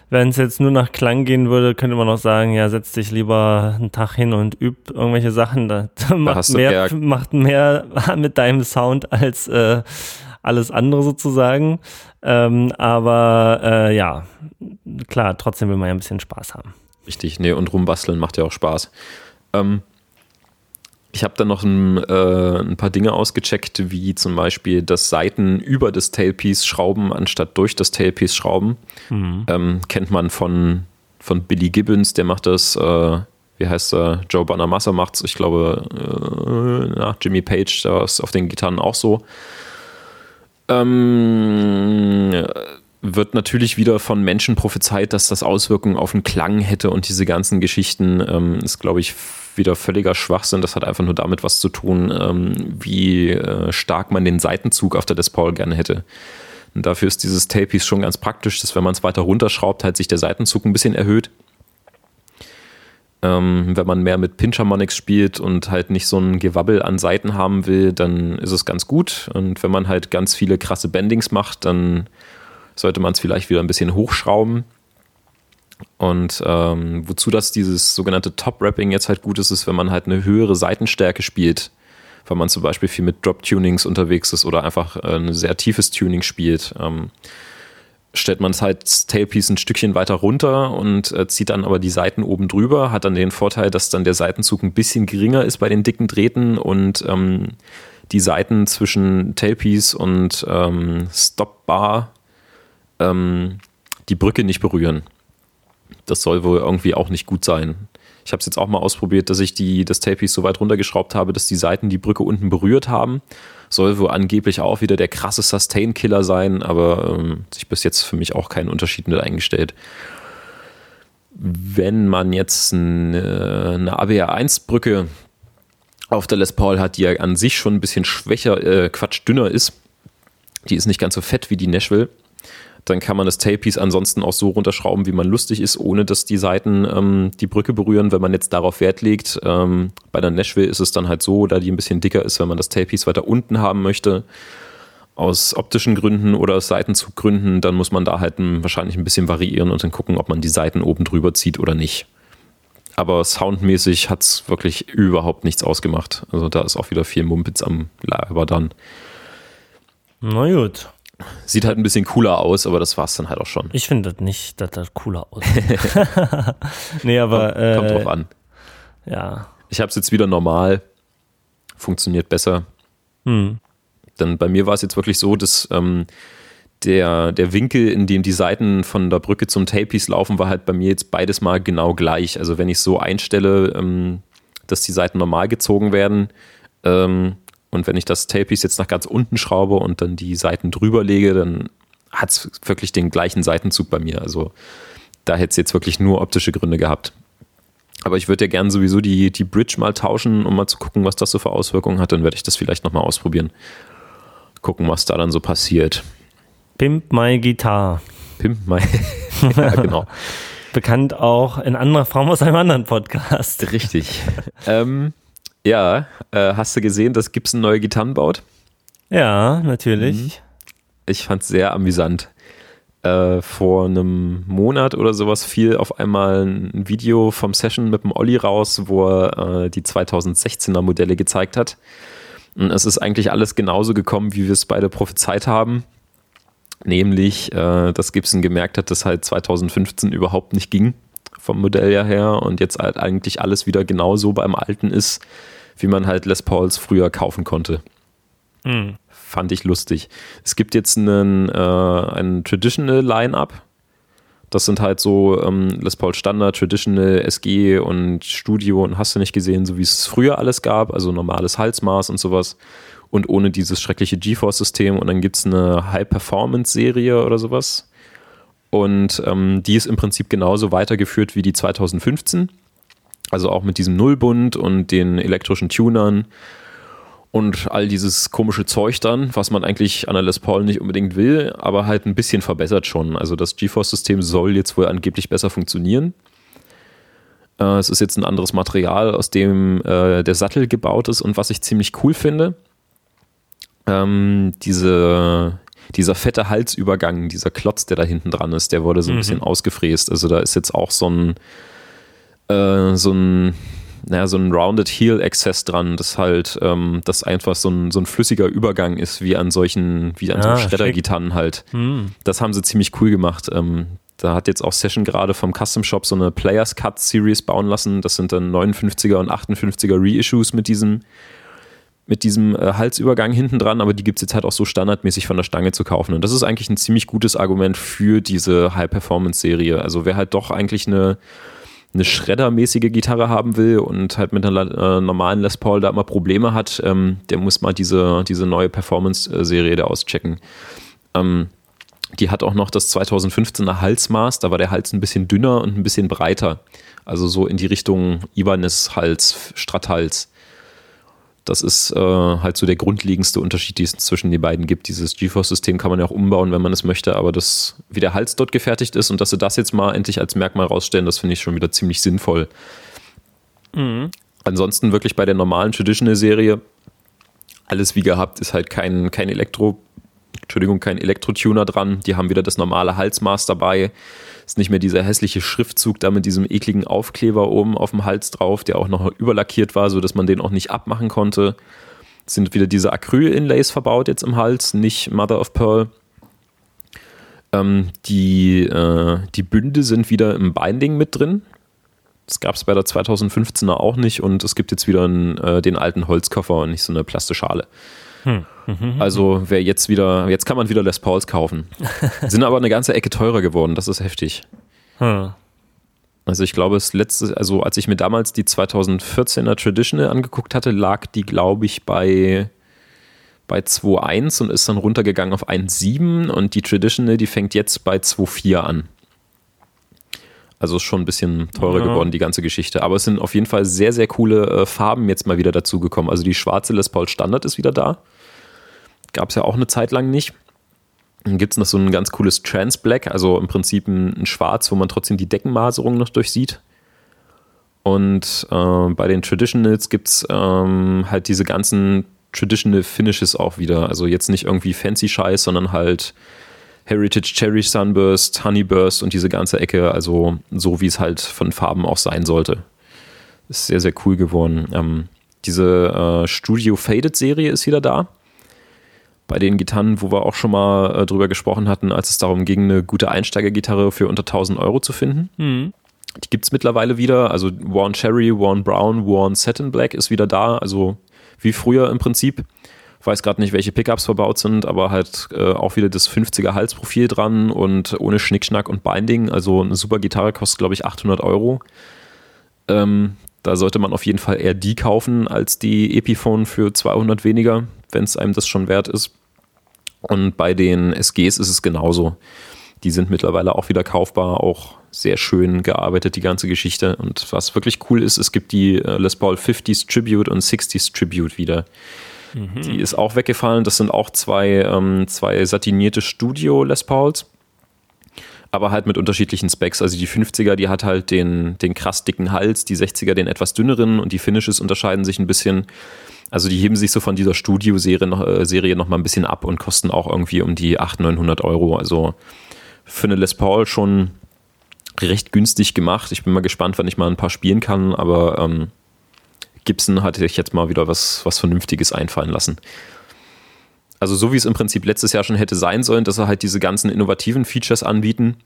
wenn es jetzt nur nach Klang gehen würde, könnte man auch sagen, ja, setz dich lieber einen Tag hin und üb irgendwelche Sachen. Das da macht, mehr, macht mehr mit deinem Sound als äh, alles andere sozusagen. Ähm, aber äh, ja, klar, trotzdem will man ja ein bisschen Spaß haben. Richtig, nee, und rumbasteln macht ja auch Spaß. Ähm, ich habe dann noch ein, äh, ein, paar Dinge ausgecheckt, wie zum Beispiel das Seiten über das Tailpiece schrauben, anstatt durch das Tailpiece schrauben. Mhm. Ähm, kennt man von, von Billy Gibbons, der macht das, äh, wie heißt er, Joe Bonamassa macht es, ich glaube, äh, nach Jimmy Page, da ist auf den Gitarren auch so. Ähm, wird natürlich wieder von Menschen prophezeit, dass das Auswirkungen auf den Klang hätte und diese ganzen Geschichten ähm, ist, glaube ich, wieder völliger Schwachsinn. Das hat einfach nur damit was zu tun, ähm, wie äh, stark man den Seitenzug auf der Les Paul gerne hätte. Und dafür ist dieses Tailpiece schon ganz praktisch, dass wenn man es weiter runterschraubt, halt sich der Seitenzug ein bisschen erhöht. Ähm, wenn man mehr mit Pinch-Harmonics spielt und halt nicht so ein Gewabbel an Seiten haben will, dann ist es ganz gut. Und wenn man halt ganz viele krasse Bendings macht, dann sollte man es vielleicht wieder ein bisschen hochschrauben. Und ähm, wozu das dieses sogenannte Top-Rapping jetzt halt gut ist, ist, wenn man halt eine höhere Seitenstärke spielt, wenn man zum Beispiel viel mit Drop-Tunings unterwegs ist oder einfach äh, ein sehr tiefes Tuning spielt. Ähm, stellt man es halt Tailpiece ein Stückchen weiter runter und äh, zieht dann aber die Seiten oben drüber, hat dann den Vorteil, dass dann der Seitenzug ein bisschen geringer ist bei den dicken Drähten und ähm, die Seiten zwischen Tailpiece und ähm, Stopbar ähm, die Brücke nicht berühren das soll wohl irgendwie auch nicht gut sein. Ich habe es jetzt auch mal ausprobiert, dass ich die, das Tapepiece so weit runtergeschraubt habe, dass die Seiten die Brücke unten berührt haben. Soll wohl angeblich auch wieder der krasse Sustain-Killer sein, aber ähm, sich bis jetzt für mich auch keinen Unterschied mit eingestellt. Wenn man jetzt eine, eine ABR1-Brücke auf der Les Paul hat, die ja an sich schon ein bisschen schwächer, äh, Quatsch, dünner ist, die ist nicht ganz so fett wie die Nashville, dann kann man das Tailpiece ansonsten auch so runterschrauben, wie man lustig ist, ohne dass die Seiten ähm, die Brücke berühren, wenn man jetzt darauf Wert legt. Ähm, bei der Nashville ist es dann halt so, da die ein bisschen dicker ist, wenn man das Tailpiece weiter unten haben möchte, aus optischen Gründen oder aus Seitenzuggründen, dann muss man da halt ein, wahrscheinlich ein bisschen variieren und dann gucken, ob man die Seiten oben drüber zieht oder nicht. Aber soundmäßig hat es wirklich überhaupt nichts ausgemacht. Also da ist auch wieder viel Mumpitz am Laber dann. Na gut. Sieht halt ein bisschen cooler aus, aber das war es dann halt auch schon. Ich finde das nicht, dass das cooler aussieht. nee, aber. Kommt, äh, kommt drauf an. Ja. Ich habe es jetzt wieder normal. Funktioniert besser. Hm. Denn bei mir war es jetzt wirklich so, dass ähm, der, der Winkel, in dem die Seiten von der Brücke zum Tailpiece laufen, war halt bei mir jetzt beides mal genau gleich. Also wenn ich so einstelle, ähm, dass die Seiten normal gezogen werden ähm, und wenn ich das Tailpiece jetzt nach ganz unten schraube und dann die Seiten drüber lege, dann hat es wirklich den gleichen Seitenzug bei mir. Also da hätte es jetzt wirklich nur optische Gründe gehabt. Aber ich würde ja gerne sowieso die, die Bridge mal tauschen, um mal zu gucken, was das so für Auswirkungen hat. Dann werde ich das vielleicht nochmal ausprobieren. Gucken, was da dann so passiert. Pimp My Guitar. Pimp My. ja, genau. Bekannt auch in anderer Form aus einem anderen Podcast. Richtig. ähm, ja, äh, hast du gesehen, dass Gibson neue Gitarren baut? Ja, natürlich. Mhm. Ich fand es sehr amüsant. Äh, vor einem Monat oder sowas fiel auf einmal ein Video vom Session mit dem Olli raus, wo er äh, die 2016er Modelle gezeigt hat. Und es ist eigentlich alles genauso gekommen, wie wir es beide prophezeit haben. Nämlich, äh, dass Gibson gemerkt hat, dass halt 2015 überhaupt nicht ging vom Modell ja her und jetzt halt eigentlich alles wieder genauso beim Alten ist, wie man halt Les Pauls früher kaufen konnte. Mhm. Fand ich lustig. Es gibt jetzt einen, äh, ein Traditional Line-Up. Das sind halt so ähm, Les Paul Standard, Traditional, SG und Studio und hast du nicht gesehen, so wie es früher alles gab, also normales Halsmaß und sowas und ohne dieses schreckliche GeForce-System. Und dann gibt es eine High-Performance-Serie oder sowas. Und ähm, die ist im Prinzip genauso weitergeführt wie die 2015. Also auch mit diesem Nullbund und den elektrischen Tunern und all dieses komische Zeug dann, was man eigentlich an der Les Paul nicht unbedingt will, aber halt ein bisschen verbessert schon. Also das GeForce-System soll jetzt wohl angeblich besser funktionieren. Äh, es ist jetzt ein anderes Material, aus dem äh, der Sattel gebaut ist und was ich ziemlich cool finde ähm, diese, dieser fette Halsübergang, dieser Klotz, der da hinten dran ist, der wurde so ein mhm. bisschen ausgefräst. Also da ist jetzt auch so ein, äh, so ein, naja, so ein Rounded Heel Access dran, das halt, ähm, das einfach so ein, so ein flüssiger Übergang ist, wie an solchen, wie an ah, so Schreddergitarren halt. Mhm. Das haben sie ziemlich cool gemacht. Ähm, da hat jetzt auch Session gerade vom Custom Shop so eine Players Cut Series bauen lassen. Das sind dann 59er und 58er Reissues mit diesem mit diesem äh, Halsübergang hinten dran, aber die gibt es jetzt halt auch so standardmäßig von der Stange zu kaufen. Und das ist eigentlich ein ziemlich gutes Argument für diese High-Performance-Serie. Also wer halt doch eigentlich eine, eine Schredder-mäßige Gitarre haben will und halt mit einer äh, normalen Les Paul da immer Probleme hat, ähm, der muss mal diese, diese neue Performance-Serie da auschecken. Ähm, die hat auch noch das 2015er Halsmaß, da war der Hals ein bisschen dünner und ein bisschen breiter. Also so in die Richtung Ibanez-Hals, Stratthals. Das ist äh, halt so der grundlegendste Unterschied, den es zwischen den beiden gibt. Dieses GeForce-System kann man ja auch umbauen, wenn man es möchte, aber das, wie der Hals dort gefertigt ist und dass sie das jetzt mal endlich als Merkmal rausstellen, das finde ich schon wieder ziemlich sinnvoll. Mhm. Ansonsten wirklich bei der normalen Traditional-Serie, alles wie gehabt, ist halt kein, kein Elektro, Entschuldigung, kein Elektro-Tuner dran. Die haben wieder das normale Halsmaß dabei. Ist nicht mehr dieser hässliche Schriftzug da mit diesem ekligen Aufkleber oben auf dem Hals drauf, der auch noch überlackiert war, sodass man den auch nicht abmachen konnte. Es sind wieder diese Acryl-Inlays verbaut jetzt im Hals, nicht Mother of Pearl. Ähm, die, äh, die Bünde sind wieder im Binding mit drin. Das gab es bei der 2015er auch nicht und es gibt jetzt wieder einen, äh, den alten Holzkoffer und nicht so eine Plastischale. Hm. Mhm. Also wer jetzt wieder, jetzt kann man wieder Les Pauls kaufen. Sind aber eine ganze Ecke teurer geworden, das ist heftig. Hm. Also ich glaube, das letzte, also als ich mir damals die 2014er Traditional angeguckt hatte, lag die, glaube ich, bei, bei 2.1 und ist dann runtergegangen auf 1.7 und die Traditional, die fängt jetzt bei 2.4 an. Also ist schon ein bisschen teurer ja. geworden, die ganze Geschichte. Aber es sind auf jeden Fall sehr, sehr coole äh, Farben jetzt mal wieder dazugekommen. Also die schwarze Les Paul Standard ist wieder da. Gab es ja auch eine Zeit lang nicht. Dann gibt es noch so ein ganz cooles Trans Black, also im Prinzip ein, ein Schwarz, wo man trotzdem die Deckenmaserung noch durchsieht. Und äh, bei den Traditionals gibt es ähm, halt diese ganzen Traditional Finishes auch wieder. Also jetzt nicht irgendwie fancy Scheiß, sondern halt Heritage Cherry Sunburst, Honeyburst und diese ganze Ecke. Also so wie es halt von Farben auch sein sollte. Ist sehr, sehr cool geworden. Ähm, diese äh, Studio Faded Serie ist wieder da bei den Gitarren, wo wir auch schon mal äh, drüber gesprochen hatten, als es darum ging, eine gute Einsteigergitarre für unter 1000 Euro zu finden. Mhm. Die gibt es mittlerweile wieder. Also Worn Cherry, Worn Brown, Worn Satin Black ist wieder da. Also wie früher im Prinzip. weiß gerade nicht, welche Pickups verbaut sind, aber halt äh, auch wieder das 50er Halsprofil dran und ohne Schnickschnack und Binding. Also eine super Gitarre kostet, glaube ich, 800 Euro. Ähm, da sollte man auf jeden Fall eher die kaufen als die Epiphone für 200 weniger, wenn es einem das schon wert ist. Und bei den SGs ist es genauso. Die sind mittlerweile auch wieder kaufbar, auch sehr schön gearbeitet, die ganze Geschichte. Und was wirklich cool ist, es gibt die äh, Les Paul 50s Tribute und 60s Tribute wieder. Mhm. Die ist auch weggefallen. Das sind auch zwei, ähm, zwei satinierte Studio Les Pauls. Aber halt mit unterschiedlichen Specs. Also die 50er, die hat halt den, den krass dicken Hals, die 60er den etwas dünneren und die Finishes unterscheiden sich ein bisschen. Also die heben sich so von dieser Studio-Serie noch, äh, Serie noch mal ein bisschen ab und kosten auch irgendwie um die 800, 900 Euro. Also für eine Les Paul schon recht günstig gemacht. Ich bin mal gespannt, wann ich mal ein paar spielen kann, aber ähm, Gibson hatte sich jetzt mal wieder was, was Vernünftiges einfallen lassen. Also so wie es im Prinzip letztes Jahr schon hätte sein sollen, dass er halt diese ganzen innovativen Features anbieten.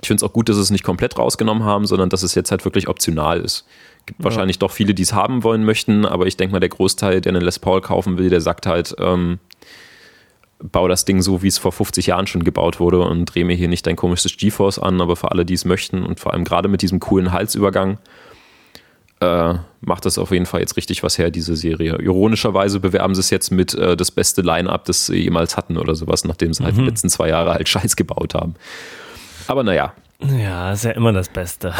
Ich finde es auch gut, dass sie es nicht komplett rausgenommen haben, sondern dass es jetzt halt wirklich optional ist. Gibt ja. wahrscheinlich doch viele, die es haben wollen möchten, aber ich denke mal, der Großteil, der einen Les Paul kaufen will, der sagt halt, ähm, bau das Ding so, wie es vor 50 Jahren schon gebaut wurde und dreh mir hier nicht dein komisches GeForce an, aber für alle, die es möchten und vor allem gerade mit diesem coolen Halsübergang, äh, macht das auf jeden Fall jetzt richtig was her, diese Serie. Ironischerweise bewerben sie es jetzt mit äh, das beste Line-Up, das sie jemals hatten oder sowas, nachdem sie mhm. halt die mhm. letzten zwei Jahre halt Scheiß gebaut haben. Aber naja. Ja, ist ja immer das Beste.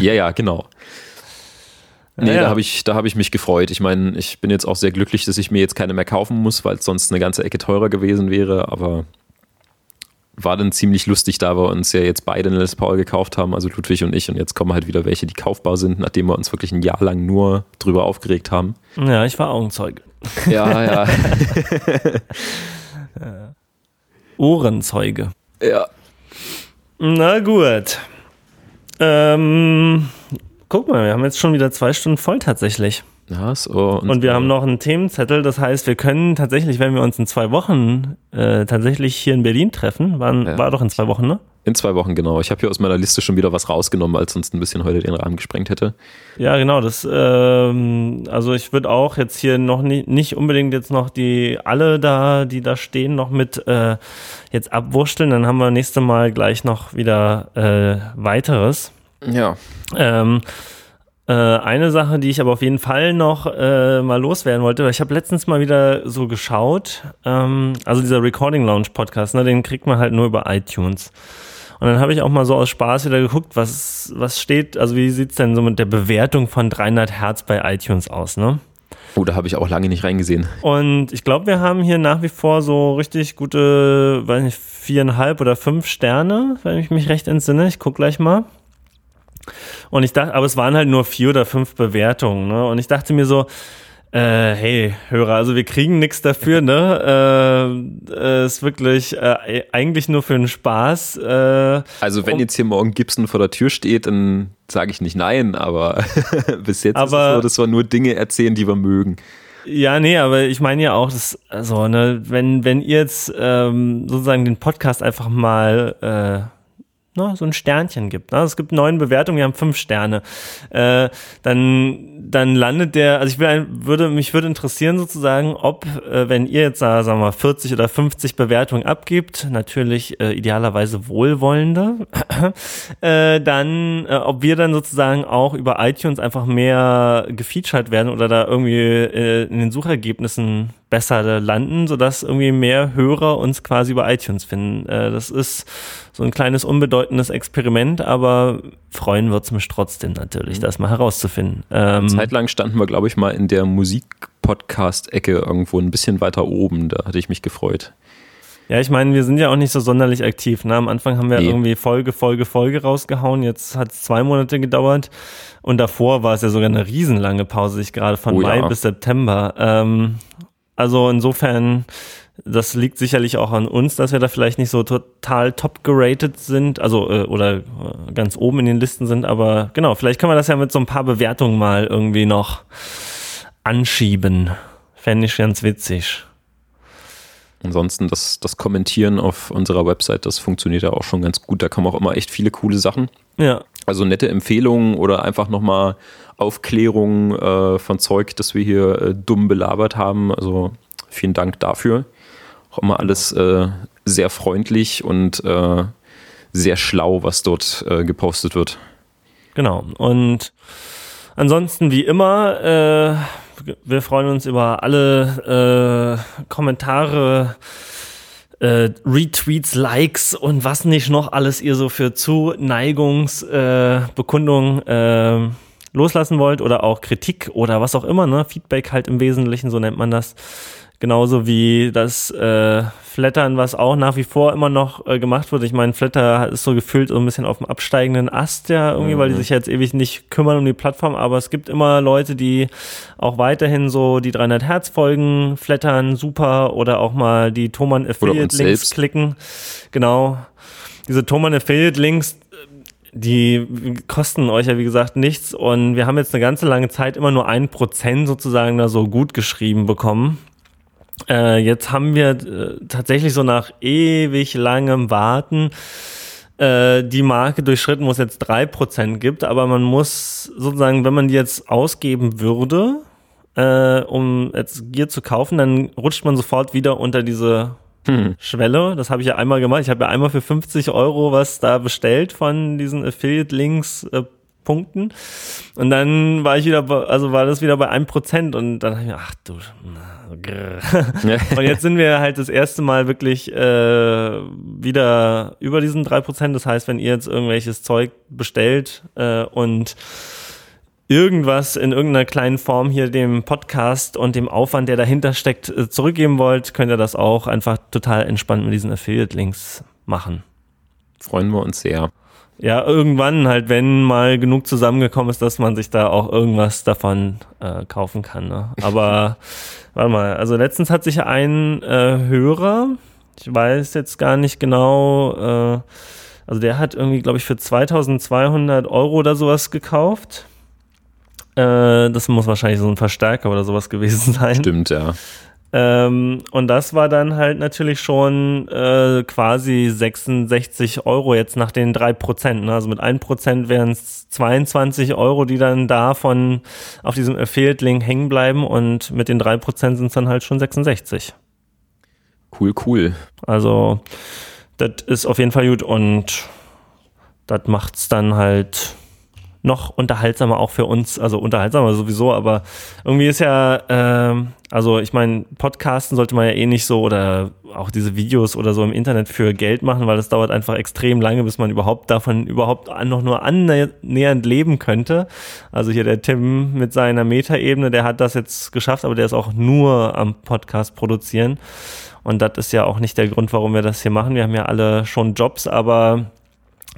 ja, ja, genau. Nee, ja. da habe ich, hab ich mich gefreut. Ich meine, ich bin jetzt auch sehr glücklich, dass ich mir jetzt keine mehr kaufen muss, weil es sonst eine ganze Ecke teurer gewesen wäre, aber war dann ziemlich lustig, da wir uns ja jetzt beide eine Les Paul gekauft haben, also Ludwig und ich, und jetzt kommen halt wieder welche, die kaufbar sind, nachdem wir uns wirklich ein Jahr lang nur drüber aufgeregt haben. Ja, ich war Augenzeuge. Ja, ja. Ohrenzeuge. Ja. Na gut. Ähm, guck mal, wir haben jetzt schon wieder zwei Stunden voll tatsächlich. Ja, so. Und, und wir haben noch einen Themenzettel, das heißt, wir können tatsächlich, wenn wir uns in zwei Wochen äh, tatsächlich hier in Berlin treffen, waren, ja. war doch in zwei Wochen, ne? In zwei Wochen, genau. Ich habe hier aus meiner Liste schon wieder was rausgenommen, weil es sonst ein bisschen heute den Rahmen gesprengt hätte. Ja, genau. Das, ähm, also ich würde auch jetzt hier noch nie, nicht unbedingt jetzt noch die alle da, die da stehen, noch mit äh, jetzt abwursteln. Dann haben wir nächste Mal gleich noch wieder äh, weiteres. Ja. Ähm, äh, eine Sache, die ich aber auf jeden Fall noch äh, mal loswerden wollte, weil ich habe letztens mal wieder so geschaut, ähm, also dieser Recording Lounge Podcast, ne, den kriegt man halt nur über iTunes. Und dann habe ich auch mal so aus Spaß wieder geguckt, was, was steht, also wie sieht's denn so mit der Bewertung von 300 Hertz bei iTunes aus, ne? Oh, da habe ich auch lange nicht reingesehen. Und ich glaube, wir haben hier nach wie vor so richtig gute, weiß nicht, viereinhalb oder fünf Sterne, wenn ich mich recht entsinne. Ich gucke gleich mal. Und ich dachte, aber es waren halt nur vier oder fünf Bewertungen. Ne? Und ich dachte mir so, äh, hey, Hörer, also wir kriegen nichts dafür, ne? Äh, äh, ist wirklich äh, eigentlich nur für den Spaß. Äh, also wenn jetzt hier morgen Gibson vor der Tür steht, dann sage ich nicht nein, aber bis jetzt aber, ist es so, dass wir nur Dinge erzählen, die wir mögen. Ja, nee, aber ich meine ja auch, dass, also, ne, wenn, wenn ihr jetzt ähm, sozusagen den Podcast einfach mal äh, ne, so ein Sternchen gibt. Ne? Es gibt neun Bewertungen, wir haben fünf Sterne. Äh, dann, dann landet der, also ich will, würde, mich würde interessieren sozusagen, ob, äh, wenn ihr jetzt, sagen wir mal, 40 oder 50 Bewertungen abgibt, natürlich äh, idealerweise wohlwollende, äh, dann, äh, ob wir dann sozusagen auch über iTunes einfach mehr gefeatured werden oder da irgendwie äh, in den Suchergebnissen besser landen, sodass irgendwie mehr Hörer uns quasi über iTunes finden. Äh, das ist so ein kleines unbedeutendes Experiment, aber freuen wird es mich trotzdem natürlich, mhm. das mal herauszufinden. Ähm, Zeitlang standen wir, glaube ich, mal in der Musik-Podcast-Ecke irgendwo ein bisschen weiter oben. Da hatte ich mich gefreut. Ja, ich meine, wir sind ja auch nicht so sonderlich aktiv. Ne? Am Anfang haben wir nee. irgendwie Folge, Folge, Folge rausgehauen. Jetzt hat es zwei Monate gedauert. Und davor war es ja sogar eine riesenlange Pause, ich gerade von oh, Mai ja. bis September. Ähm, also insofern, das liegt sicherlich auch an uns, dass wir da vielleicht nicht so total top geratet sind, also äh, oder äh, ganz oben in den Listen sind, aber genau, vielleicht können wir das ja mit so ein paar Bewertungen mal irgendwie noch anschieben. Fände ich ganz witzig. Ansonsten das, das Kommentieren auf unserer Website, das funktioniert ja auch schon ganz gut. Da kommen auch immer echt viele coole Sachen. Ja. Also nette Empfehlungen oder einfach nochmal Aufklärung äh, von Zeug, das wir hier äh, dumm belabert haben. Also vielen Dank dafür. Auch immer alles äh, sehr freundlich und äh, sehr schlau, was dort äh, gepostet wird. Genau. Und ansonsten, wie immer, äh, wir freuen uns über alle äh, Kommentare, äh, Retweets, Likes und was nicht noch alles ihr so für Zuneigungsbekundungen äh, loslassen wollt oder auch Kritik oder was auch immer, ne? Feedback halt im Wesentlichen, so nennt man das. Genauso wie das äh, Flattern, was auch nach wie vor immer noch äh, gemacht wird. Ich meine, Flatter ist so gefühlt so ein bisschen auf dem absteigenden Ast ja irgendwie, mhm. weil die mhm. sich jetzt ewig nicht kümmern um die Plattform. Aber es gibt immer Leute, die auch weiterhin so die 300 Hertz Folgen flattern, super. Oder auch mal die Thomann Affiliate Links klicken. Genau. Diese Thomann Affiliate Links, die kosten euch ja wie gesagt nichts und wir haben jetzt eine ganze lange Zeit immer nur ein Prozent sozusagen da so gut geschrieben bekommen. Äh, jetzt haben wir äh, tatsächlich so nach ewig langem Warten äh, die Marke durchschritten, wo es jetzt drei Prozent gibt, aber man muss sozusagen, wenn man die jetzt ausgeben würde, äh, um jetzt Gear zu kaufen, dann rutscht man sofort wieder unter diese hm. Schwelle. Das habe ich ja einmal gemacht. Ich habe ja einmal für 50 Euro was da bestellt von diesen Affiliate-Links äh, Punkten. Und dann war ich wieder, also war das wieder bei einem Prozent und dann habe ich mir, ach du, und jetzt sind wir halt das erste Mal wirklich äh, wieder über diesen drei Prozent. Das heißt, wenn ihr jetzt irgendwelches Zeug bestellt äh, und irgendwas in irgendeiner kleinen Form hier dem Podcast und dem Aufwand, der dahinter steckt, äh, zurückgeben wollt, könnt ihr das auch einfach total entspannt mit diesen Affiliate-Links machen. Freuen wir uns sehr ja, irgendwann halt, wenn mal genug zusammengekommen ist, dass man sich da auch irgendwas davon äh, kaufen kann. Ne? Aber warte mal, also letztens hat sich ein äh, Hörer, ich weiß jetzt gar nicht genau, äh, also der hat irgendwie, glaube ich, für 2200 Euro oder sowas gekauft. Äh, das muss wahrscheinlich so ein Verstärker oder sowas gewesen sein. Stimmt, ja. Ähm, und das war dann halt natürlich schon äh, quasi 66 Euro jetzt nach den 3 Prozent. Ne? Also mit 1 Prozent wären es 22 Euro, die dann davon auf diesem Affiliate-Link hängen bleiben und mit den 3 Prozent sind es dann halt schon 66. Cool, cool. Also das ist auf jeden Fall gut und das macht es dann halt noch unterhaltsamer auch für uns, also unterhaltsamer sowieso, aber irgendwie ist ja, äh, also ich meine, Podcasten sollte man ja eh nicht so oder auch diese Videos oder so im Internet für Geld machen, weil das dauert einfach extrem lange, bis man überhaupt davon überhaupt noch nur annähernd leben könnte. Also hier der Tim mit seiner Metaebene, der hat das jetzt geschafft, aber der ist auch nur am Podcast produzieren. Und das ist ja auch nicht der Grund, warum wir das hier machen. Wir haben ja alle schon Jobs, aber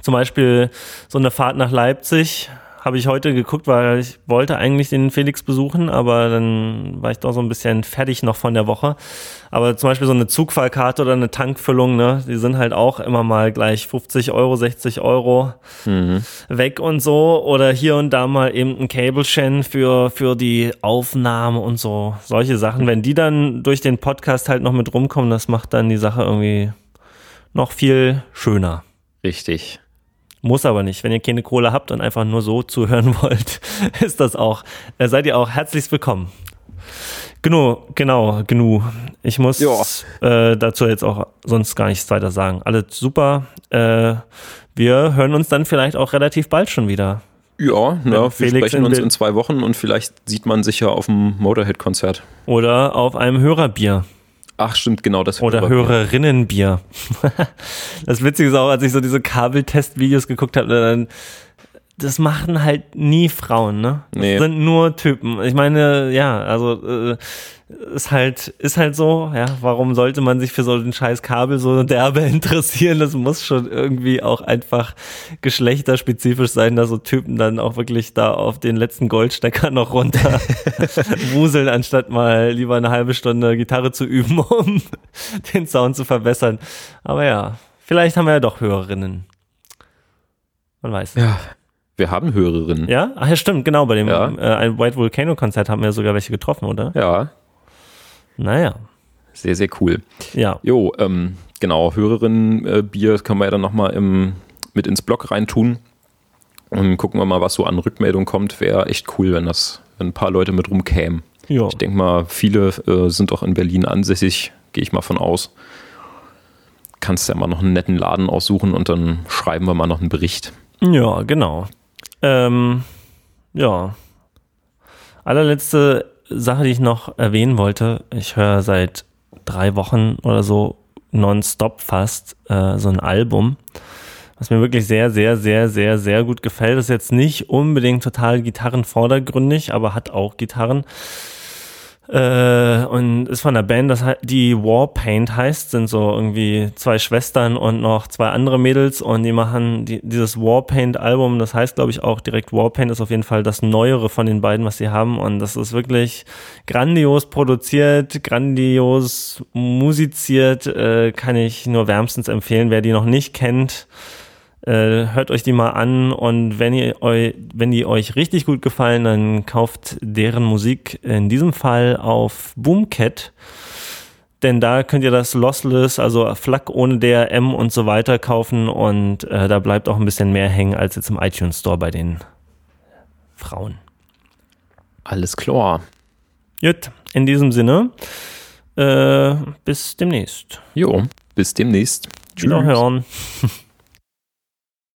zum Beispiel so eine Fahrt nach Leipzig habe ich heute geguckt, weil ich wollte eigentlich den Felix besuchen, aber dann war ich doch so ein bisschen fertig noch von der Woche. Aber zum Beispiel so eine Zugfahrkarte oder eine Tankfüllung, ne, die sind halt auch immer mal gleich 50 Euro, 60 Euro mhm. weg und so. Oder hier und da mal eben ein Cable-Shan für, für die Aufnahme und so. Solche Sachen. Wenn die dann durch den Podcast halt noch mit rumkommen, das macht dann die Sache irgendwie noch viel schöner. Richtig. Muss aber nicht. Wenn ihr keine Kohle habt und einfach nur so zuhören wollt, ist das auch. Da seid ihr auch herzlichst willkommen. Genau, genau, genug. Ich muss äh, dazu jetzt auch sonst gar nichts weiter sagen. Alles super. Äh, wir hören uns dann vielleicht auch relativ bald schon wieder. Ja, na, wir sprechen uns in zwei Wochen und vielleicht sieht man sich ja auf dem Motorhead-Konzert. Oder auf einem Hörerbier. Ach, stimmt, genau das. Oder Hörerinnenbier. das Witzige ist auch, als ich so diese Kabeltest-Videos geguckt habe, dann das machen halt nie Frauen, ne? Das nee. sind nur Typen. Ich meine, ja, also äh, ist halt, ist halt so, ja, warum sollte man sich für so ein scheiß Kabel so derbe interessieren? Das muss schon irgendwie auch einfach geschlechterspezifisch sein, dass so Typen dann auch wirklich da auf den letzten Goldstecker noch runter wuseln, anstatt mal lieber eine halbe Stunde Gitarre zu üben, um den Sound zu verbessern. Aber ja, vielleicht haben wir ja doch Hörerinnen. Man weiß nicht. Ja. Wir haben Hörerinnen. Ja? Ach ja, stimmt, genau. Bei dem ja. äh, White Volcano Konzert haben wir sogar welche getroffen, oder? Ja. Naja. Sehr, sehr cool. Ja. Jo, ähm, genau, Hörerinnen-Bier äh, können wir ja dann nochmal mit ins Blog reintun. Und gucken wir mal, was so an Rückmeldung kommt. Wäre echt cool, wenn das, wenn ein paar Leute mit rumkämen. Ja. Ich denke mal, viele äh, sind auch in Berlin ansässig, gehe ich mal von aus. Kannst ja mal noch einen netten Laden aussuchen und dann schreiben wir mal noch einen Bericht. Ja, genau. Ähm, ja. Allerletzte Sache, die ich noch erwähnen wollte. Ich höre seit drei Wochen oder so nonstop fast äh, so ein Album, was mir wirklich sehr, sehr, sehr, sehr, sehr gut gefällt. Ist jetzt nicht unbedingt total gitarrenvordergründig, aber hat auch Gitarren. Äh, und ist von der Band, das die Warpaint heißt, sind so irgendwie zwei Schwestern und noch zwei andere Mädels und die machen die, dieses Warpaint-Album, das heißt glaube ich auch direkt Warpaint, ist auf jeden Fall das Neuere von den beiden, was sie haben und das ist wirklich grandios produziert, grandios musiziert, äh, kann ich nur wärmstens empfehlen, wer die noch nicht kennt hört euch die mal an und wenn ihr eu, wenn die euch richtig gut gefallen, dann kauft deren Musik in diesem Fall auf Boomcat. Denn da könnt ihr das Lossless, also FLAC ohne DRM und so weiter kaufen und äh, da bleibt auch ein bisschen mehr hängen als jetzt im iTunes Store bei den Frauen. Alles klar. Gut, in diesem Sinne, äh, bis demnächst. Jo, bis demnächst. Tschüss. Wiederhören.